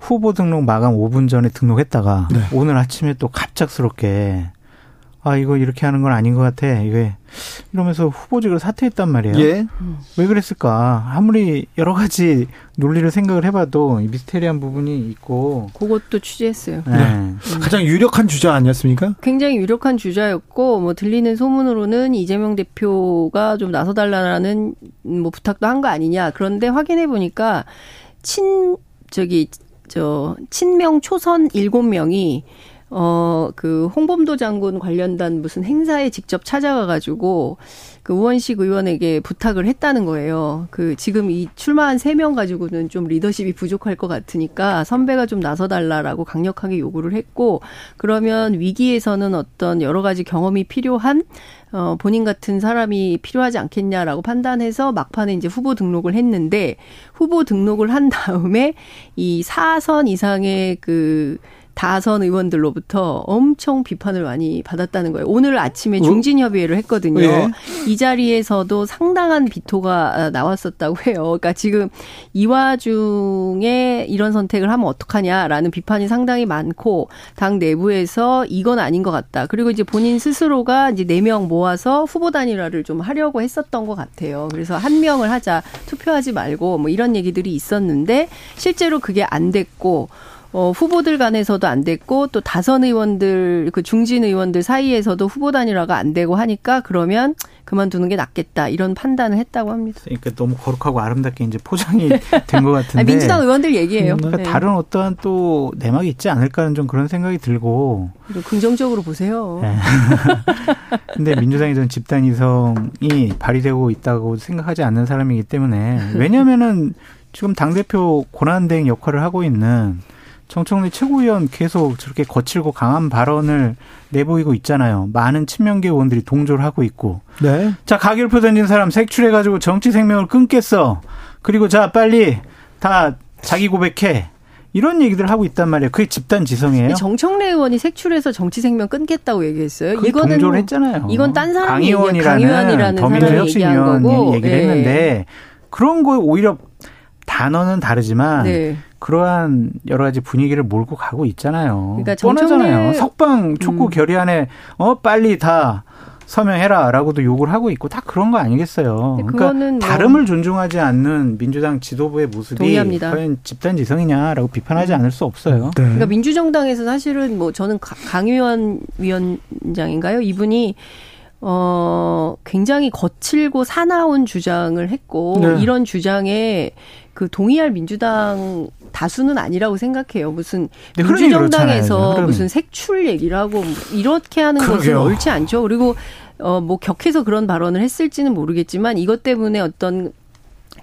후보 등록 마감 5분 전에 등록했다가 네. 오늘 아침에 또 갑작스럽게 아 이거 이렇게 하는 건 아닌 것 같아. 이게 이러면서 후보직을 사퇴했단 말이에요. 예. 왜 그랬을까? 아무리 여러 가지 논리를 생각을 해봐도 미스테리한 부분이 있고. 그것도 취재했어요. 네. 네. 음. 가장 유력한 주자 아니었습니까? 굉장히 유력한 주자였고 뭐 들리는 소문으로는 이재명 대표가 좀 나서달라는 뭐 부탁도 한 거 아니냐. 그런데 확인해 보니까 친 저기 저 친명 초선 일곱 명이 어, 그 홍범도 장군 관련단 무슨 행사에 직접 찾아가가지고 그 우원식 의원에게 부탁을 했다는 거예요. 그 지금 이 출마한 세 명 가지고는 좀 리더십이 부족할 것 같으니까 선배가 좀 나서달라라고 강력하게 요구를 했고 그러면 위기에서는 어떤 여러 가지 경험이 필요한 어, 본인 같은 사람이 필요하지 않겠냐라고 판단해서 막판에 이제 후보 등록을 했는데 후보 등록을 한 다음에 이 사선 이상의 그 다선 의원들로부터 엄청 비판을 많이 받았다는 거예요. 오늘 아침에 어? 중진협의회를 했거든요. 예. 이 자리에서도 상당한 비토가 나왔었다고 해요. 그러니까 지금 이 와중에 이런 선택을 하면 어떡하냐라는 비판이 상당히 많고 당 내부에서 이건 아닌 것 같다. 그리고 이제 본인 스스로가 이제 네 명 모아서 후보 단일화를 좀 하려고 했었던 것 같아요. 그래서 한 명을 하자 투표하지 말고 뭐 이런 얘기들이 있었는데 실제로 그게 안 됐고 어, 후보들 간에서도 안 됐고 또 다선 의원들 그 중진 의원들 사이에서도 후보 단일화가 안 되고 하니까 그러면 그만두는 게 낫겠다 이런 판단을 했다고 합니다. 그러니까 너무 거룩하고 아름답게 이제 포장이 된 것 같은데 민주당 의원들 얘기예요. 음, 그러니까 네. 다른 어떠한 또 내막이 있지 않을까는 좀 그런 생각이 들고 긍정적으로 보세요. 네. 근데 민주당이 전 집단 이성이 발휘되고 있다고 생각하지 않는 사람이기 때문에 왜냐하면은 지금 당 대표 권한대행 역할을 하고 있는 정청래 최고위원 계속 저렇게 거칠고 강한 발언을 내보이고 있잖아요. 많은 친명계 의원들이 동조를 하고 있고. 네. 자, 가결표 던진 사람 색출해가지고 정치 생명을 끊겠어. 그리고 자, 빨리 다 자기 고백해. 이런 얘기들 하고 있단 말이에요. 그게 집단 지성이에요. 정청래 의원이 색출해서 정치 생명 끊겠다고 얘기했어요. 이거는 동조를 했잖아요. 이건 딴 사람이 강의원이라는 더민주 혁신위원 얘기를 네. 했는데 그런 거 오히려 단어는 다르지만 네. 그러한 여러 가지 분위기를 몰고 가고 있잖아요. 그러니까 뻔하잖아요. 석방 촉구 음. 결의안에 어 빨리 다 서명해라라고도 욕을 하고 있고 다 그런 거 아니겠어요. 그러니까 뭐 다름을 존중하지 않는 민주당 지도부의 모습이 동의합니다. 과연 집단 지성이냐라고 비판하지 않을 수 없어요. 네. 그러니까 민주정당에서 사실은 뭐 저는 강의원 위원장인가요? 이분이 어, 굉장히 거칠고 사나운 주장을 했고, 네. 이런 주장에 그 동의할 민주당 다수는 아니라고 생각해요. 무슨 민주정당에서 무슨 색출 얘기를 하고 뭐 이렇게 하는 그러게요. 것은 옳지 않죠. 그리고 어, 뭐 격해서 그런 발언을 했을지는 모르겠지만 이것 때문에 어떤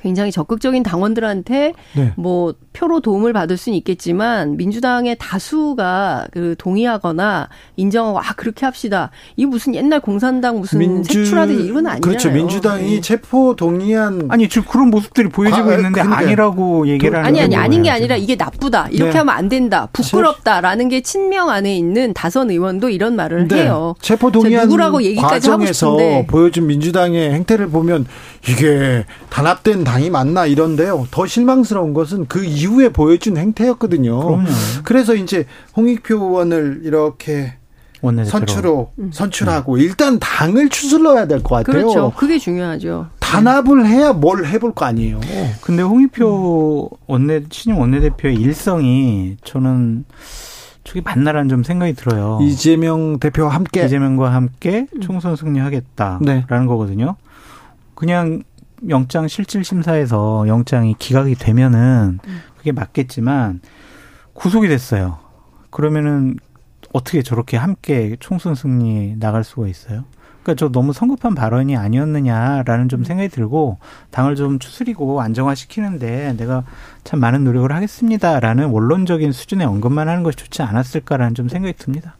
굉장히 적극적인 당원들한테 네. 뭐 표로 도움을 받을 수는 있겠지만 민주당의 다수가 그 동의하거나 인정하고 아 그렇게 합시다. 이 무슨 옛날 공산당 무슨 민주, 색출하듯이 이건 아니잖아요. 그렇죠. 민주당이 네. 체포 동의한 아니 지금 그런 모습들이 보여지고 아, 있는데 그러니까. 아니라고 얘기를 하는 아니 아니 아닌 게 아니라 이게 나쁘다. 이렇게 네. 하면 안 된다. 부끄럽다라는 게 친명 안에 있는 다선 의원도 이런 말을 네. 해요. 체포 동의안 누구라고 얘기까지 하고 싶은데 보여준 민주당의 행태를 보면 이게 단합된 당이 맞나 이런데요. 더 실망스러운 것은 그 이후에 보여준 행태였거든요. 그럼요. 그래서 이제 홍익표 의원을 이렇게 선출로 음. 선출하고 일단 당을 추슬러야 될 것 같아요. 그렇죠. 그게 중요하죠. 단합을 해야 뭘 해볼 거 아니에요. 근데 홍익표 원내 신임 원내대표의 일성이 저는 저게 맞나라는 좀 생각이 들어요. 이재명 대표와 함께 이재명과 함께 총선 승리하겠다라는 네. 거거든요. 그냥 영장 실질 심사에서 영장이 기각이 되면은 그게 맞겠지만 구속이 됐어요. 그러면은 어떻게 저렇게 함께 총선 승리 나갈 수가 있어요? 그러니까 저 너무 성급한 발언이 아니었느냐라는 좀 생각이 들고 당을 좀 추스리고 안정화시키는데 내가 참 많은 노력을 하겠습니다라는 원론적인 수준의 언급만 하는 것이 좋지 않았을까라는 좀 생각이 듭니다.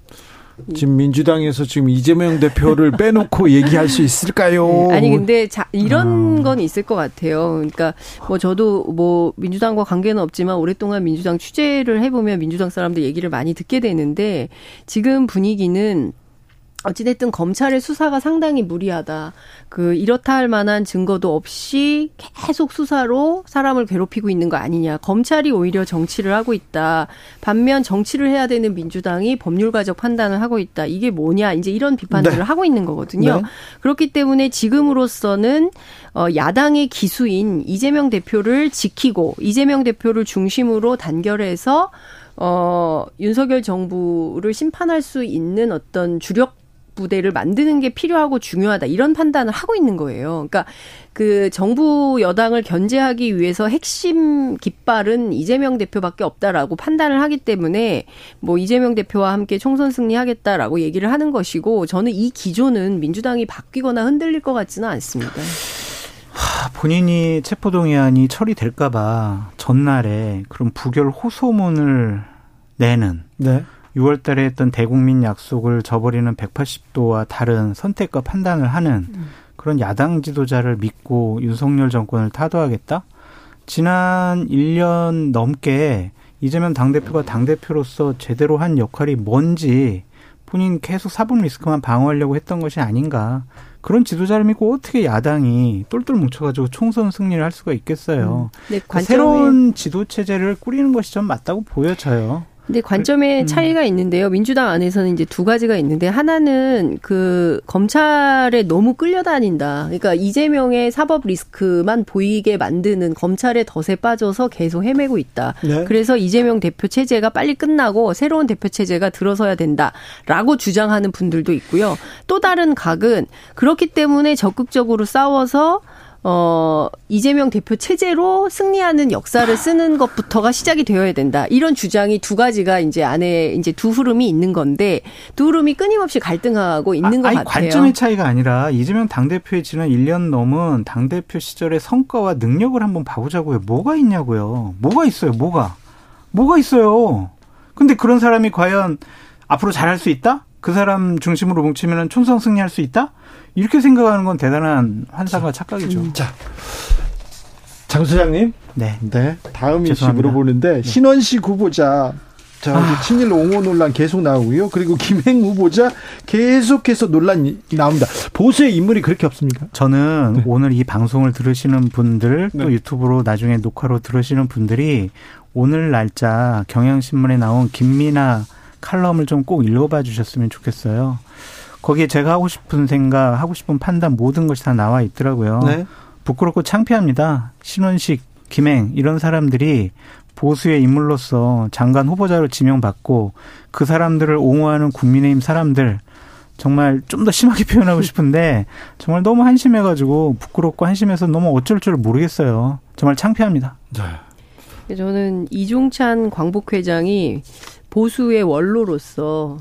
지금 민주당에서 지금 이재명 대표를 빼놓고 얘기할 수 있을까요? 네, 아니 근데 자, 이런 아. 건 있을 것 같아요. 그러니까 뭐 저도 뭐 민주당과 관계는 없지만 오랫동안 민주당 취재를 해보면 민주당 사람들 얘기를 많이 듣게 되는데 지금 분위기는 어찌됐든 검찰의 수사가 상당히 무리하다. 그 이렇다 할 만한 증거도 없이 계속 수사로 사람을 괴롭히고 있는 거 아니냐. 검찰이 오히려 정치를 하고 있다. 반면 정치를 해야 되는 민주당이 법률가적 판단을 하고 있다. 이게 뭐냐. 이제 이런 비판들을 네. 하고 있는 거거든요. 네. 그렇기 때문에 지금으로서는 어 야당의 기수인 이재명 대표를 지키고 이재명 대표를 중심으로 단결해서 어 윤석열 정부를 심판할 수 있는 어떤 주력 부대를 만드는 게 필요하고 중요하다 이런 판단을 하고 있는 거예요. 그러니까 그 정부 여당을 견제하기 위해서 핵심 깃발은 이재명 대표밖에 없다라고 판단을 하기 때문에 뭐 이재명 대표와 함께 총선 승리하겠다라고 얘기를 하는 것이고 저는 이 기조는 민주당이 바뀌거나 흔들릴 것 같지는 않습니다. 하, 본인이 체포동의안이 처리될까봐 전날에 그런 부결 호소문을 내는 네. 6월 달에 했던 대국민 약속을 저버리는 180도와 다른 선택과 판단을 하는 음. 그런 야당 지도자를 믿고 윤석열 정권을 타도하겠다? 지난 1년 넘게 이재명 당대표가 당대표로서 제대로 한 역할이 뭔지 본인 계속 사법 리스크만 방어하려고 했던 것이 아닌가. 그런 지도자를 믿고 어떻게 야당이 똘똘 뭉쳐가지고 총선 승리를 할 수가 있겠어요. 음. 네, 그 새로운 지도 체제를 꾸리는 것이 좀 맞다고 보여져요. 근데 관점의 음. 차이가 있는데요. 민주당 안에서는 이제 두 가지가 있는데 하나는 그 검찰에 너무 끌려다닌다. 그러니까 이재명의 사법 리스크만 보이게 만드는 검찰의 덫에 빠져서 계속 헤매고 있다. 네. 그래서 이재명 대표 체제가 빨리 끝나고 새로운 대표 체제가 들어서야 된다라고 주장하는 분들도 있고요. 또 다른 각은 그렇기 때문에 적극적으로 싸워서 어, 이재명 대표 체제로 승리하는 역사를 쓰는 것부터가 시작이 되어야 된다. 이런 주장이 두 가지가 이제 안에 이제 두 흐름이 있는 건데 두 흐름이 끊임없이 갈등하고 있는 아, 것 아니, 같아요. 관점의 차이가 아니라 이재명 당대표의 지난 1년 넘은 당대표 시절의 성과와 능력을 한번 봐보자고요. 뭐가 있냐고요. 뭐가 있어요. 뭐가. 뭐가 있어요. 근데 그런 사람이 과연 앞으로 잘할 수 있다? 그 사람 중심으로 뭉치면 총선 승리할 수 있다? 이렇게 생각하는 건 대단한 환상과 착각이죠. 음. 자, 장 소장님. 네. 네. 다음 이슈 물어보는데 네. 신원식 후보자 자, 아. 친일 옹호 논란 계속 나오고요. 그리고 김행 후보자 계속해서 논란이 나옵니다. 보수의 인물이 그렇게 없습니까? 저는 네. 오늘 이 방송을 들으시는 분들 또 네. 유튜브로 나중에 녹화로 들으시는 분들이 오늘 날짜 경향신문에 나온 김미나 칼럼을 좀 꼭 읽어봐 주셨으면 좋겠어요. 거기에 제가 하고 싶은 생각, 하고 싶은 판단 모든 것이 다 나와 있더라고요. 네. 부끄럽고 창피합니다. 신원식, 김행 이런 사람들이 보수의 인물로서 장관 후보자로 지명받고 그 사람들을 옹호하는 국민의힘 사람들 정말 좀 더 심하게 표현하고 싶은데 정말 너무 한심해가지고 부끄럽고 한심해서 너무 어쩔 줄 모르겠어요. 정말 창피합니다. 네. 저는 이종찬 광복회장이 보수의 원로로서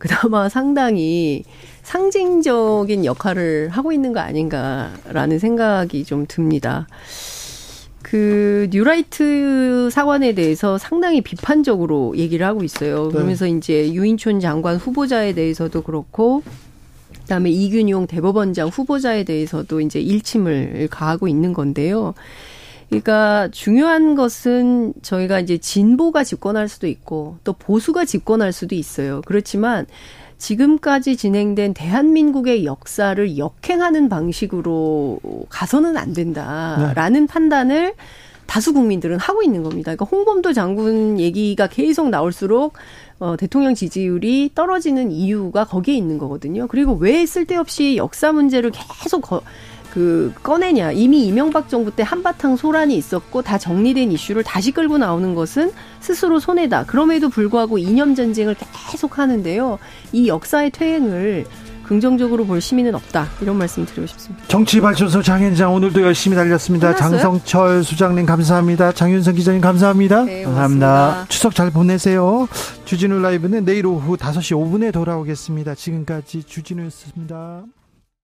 그나마 상당히 상징적인 역할을 하고 있는 거 아닌가라는 생각이 좀 듭니다. 그 뉴라이트 사관에 대해서 상당히 비판적으로 얘기를 하고 있어요. 네. 그러면서 네. 이제 유인촌 장관 후보자에 대해서도 그렇고 그다음에 이균용 대법원장 후보자에 대해서도 이제 일침을 가하고 있는 건데요. 그러니까 중요한 것은 저희가 이제 진보가 집권할 수도 있고 또 보수가 집권할 수도 있어요. 그렇지만 지금까지 진행된 대한민국의 역사를 역행하는 방식으로 가서는 안 된다라는 네. 판단을 다수 국민들은 하고 있는 겁니다. 그러니까 홍범도 장군 얘기가 계속 나올수록 어, 대통령 지지율이 떨어지는 이유가 거기에 있는 거거든요. 그리고 왜 쓸데없이 역사 문제를 계속 거, 그 꺼내냐. 이미 이명박 정부 때 한바탕 소란이 있었고 다 정리된 이슈를 다시 끌고 나오는 것은 스스로 손해다. 그럼에도 불구하고 이념 전쟁을 계속 하는데요. 이 역사의 퇴행을 긍정적으로 볼 시민은 없다. 이런 말씀 드리고 싶습니다. 정치발전소 장현장 오늘도 열심히 달렸습니다. 끝났어요? 장성철 수장님 감사합니다. 장윤선 기자님 감사합니다. 네, 감사합니다. 추석 잘 보내세요. 주진우 라이브는 내일 오후 5시 5분에 돌아오겠습니다. 지금까지 주진우였습니다.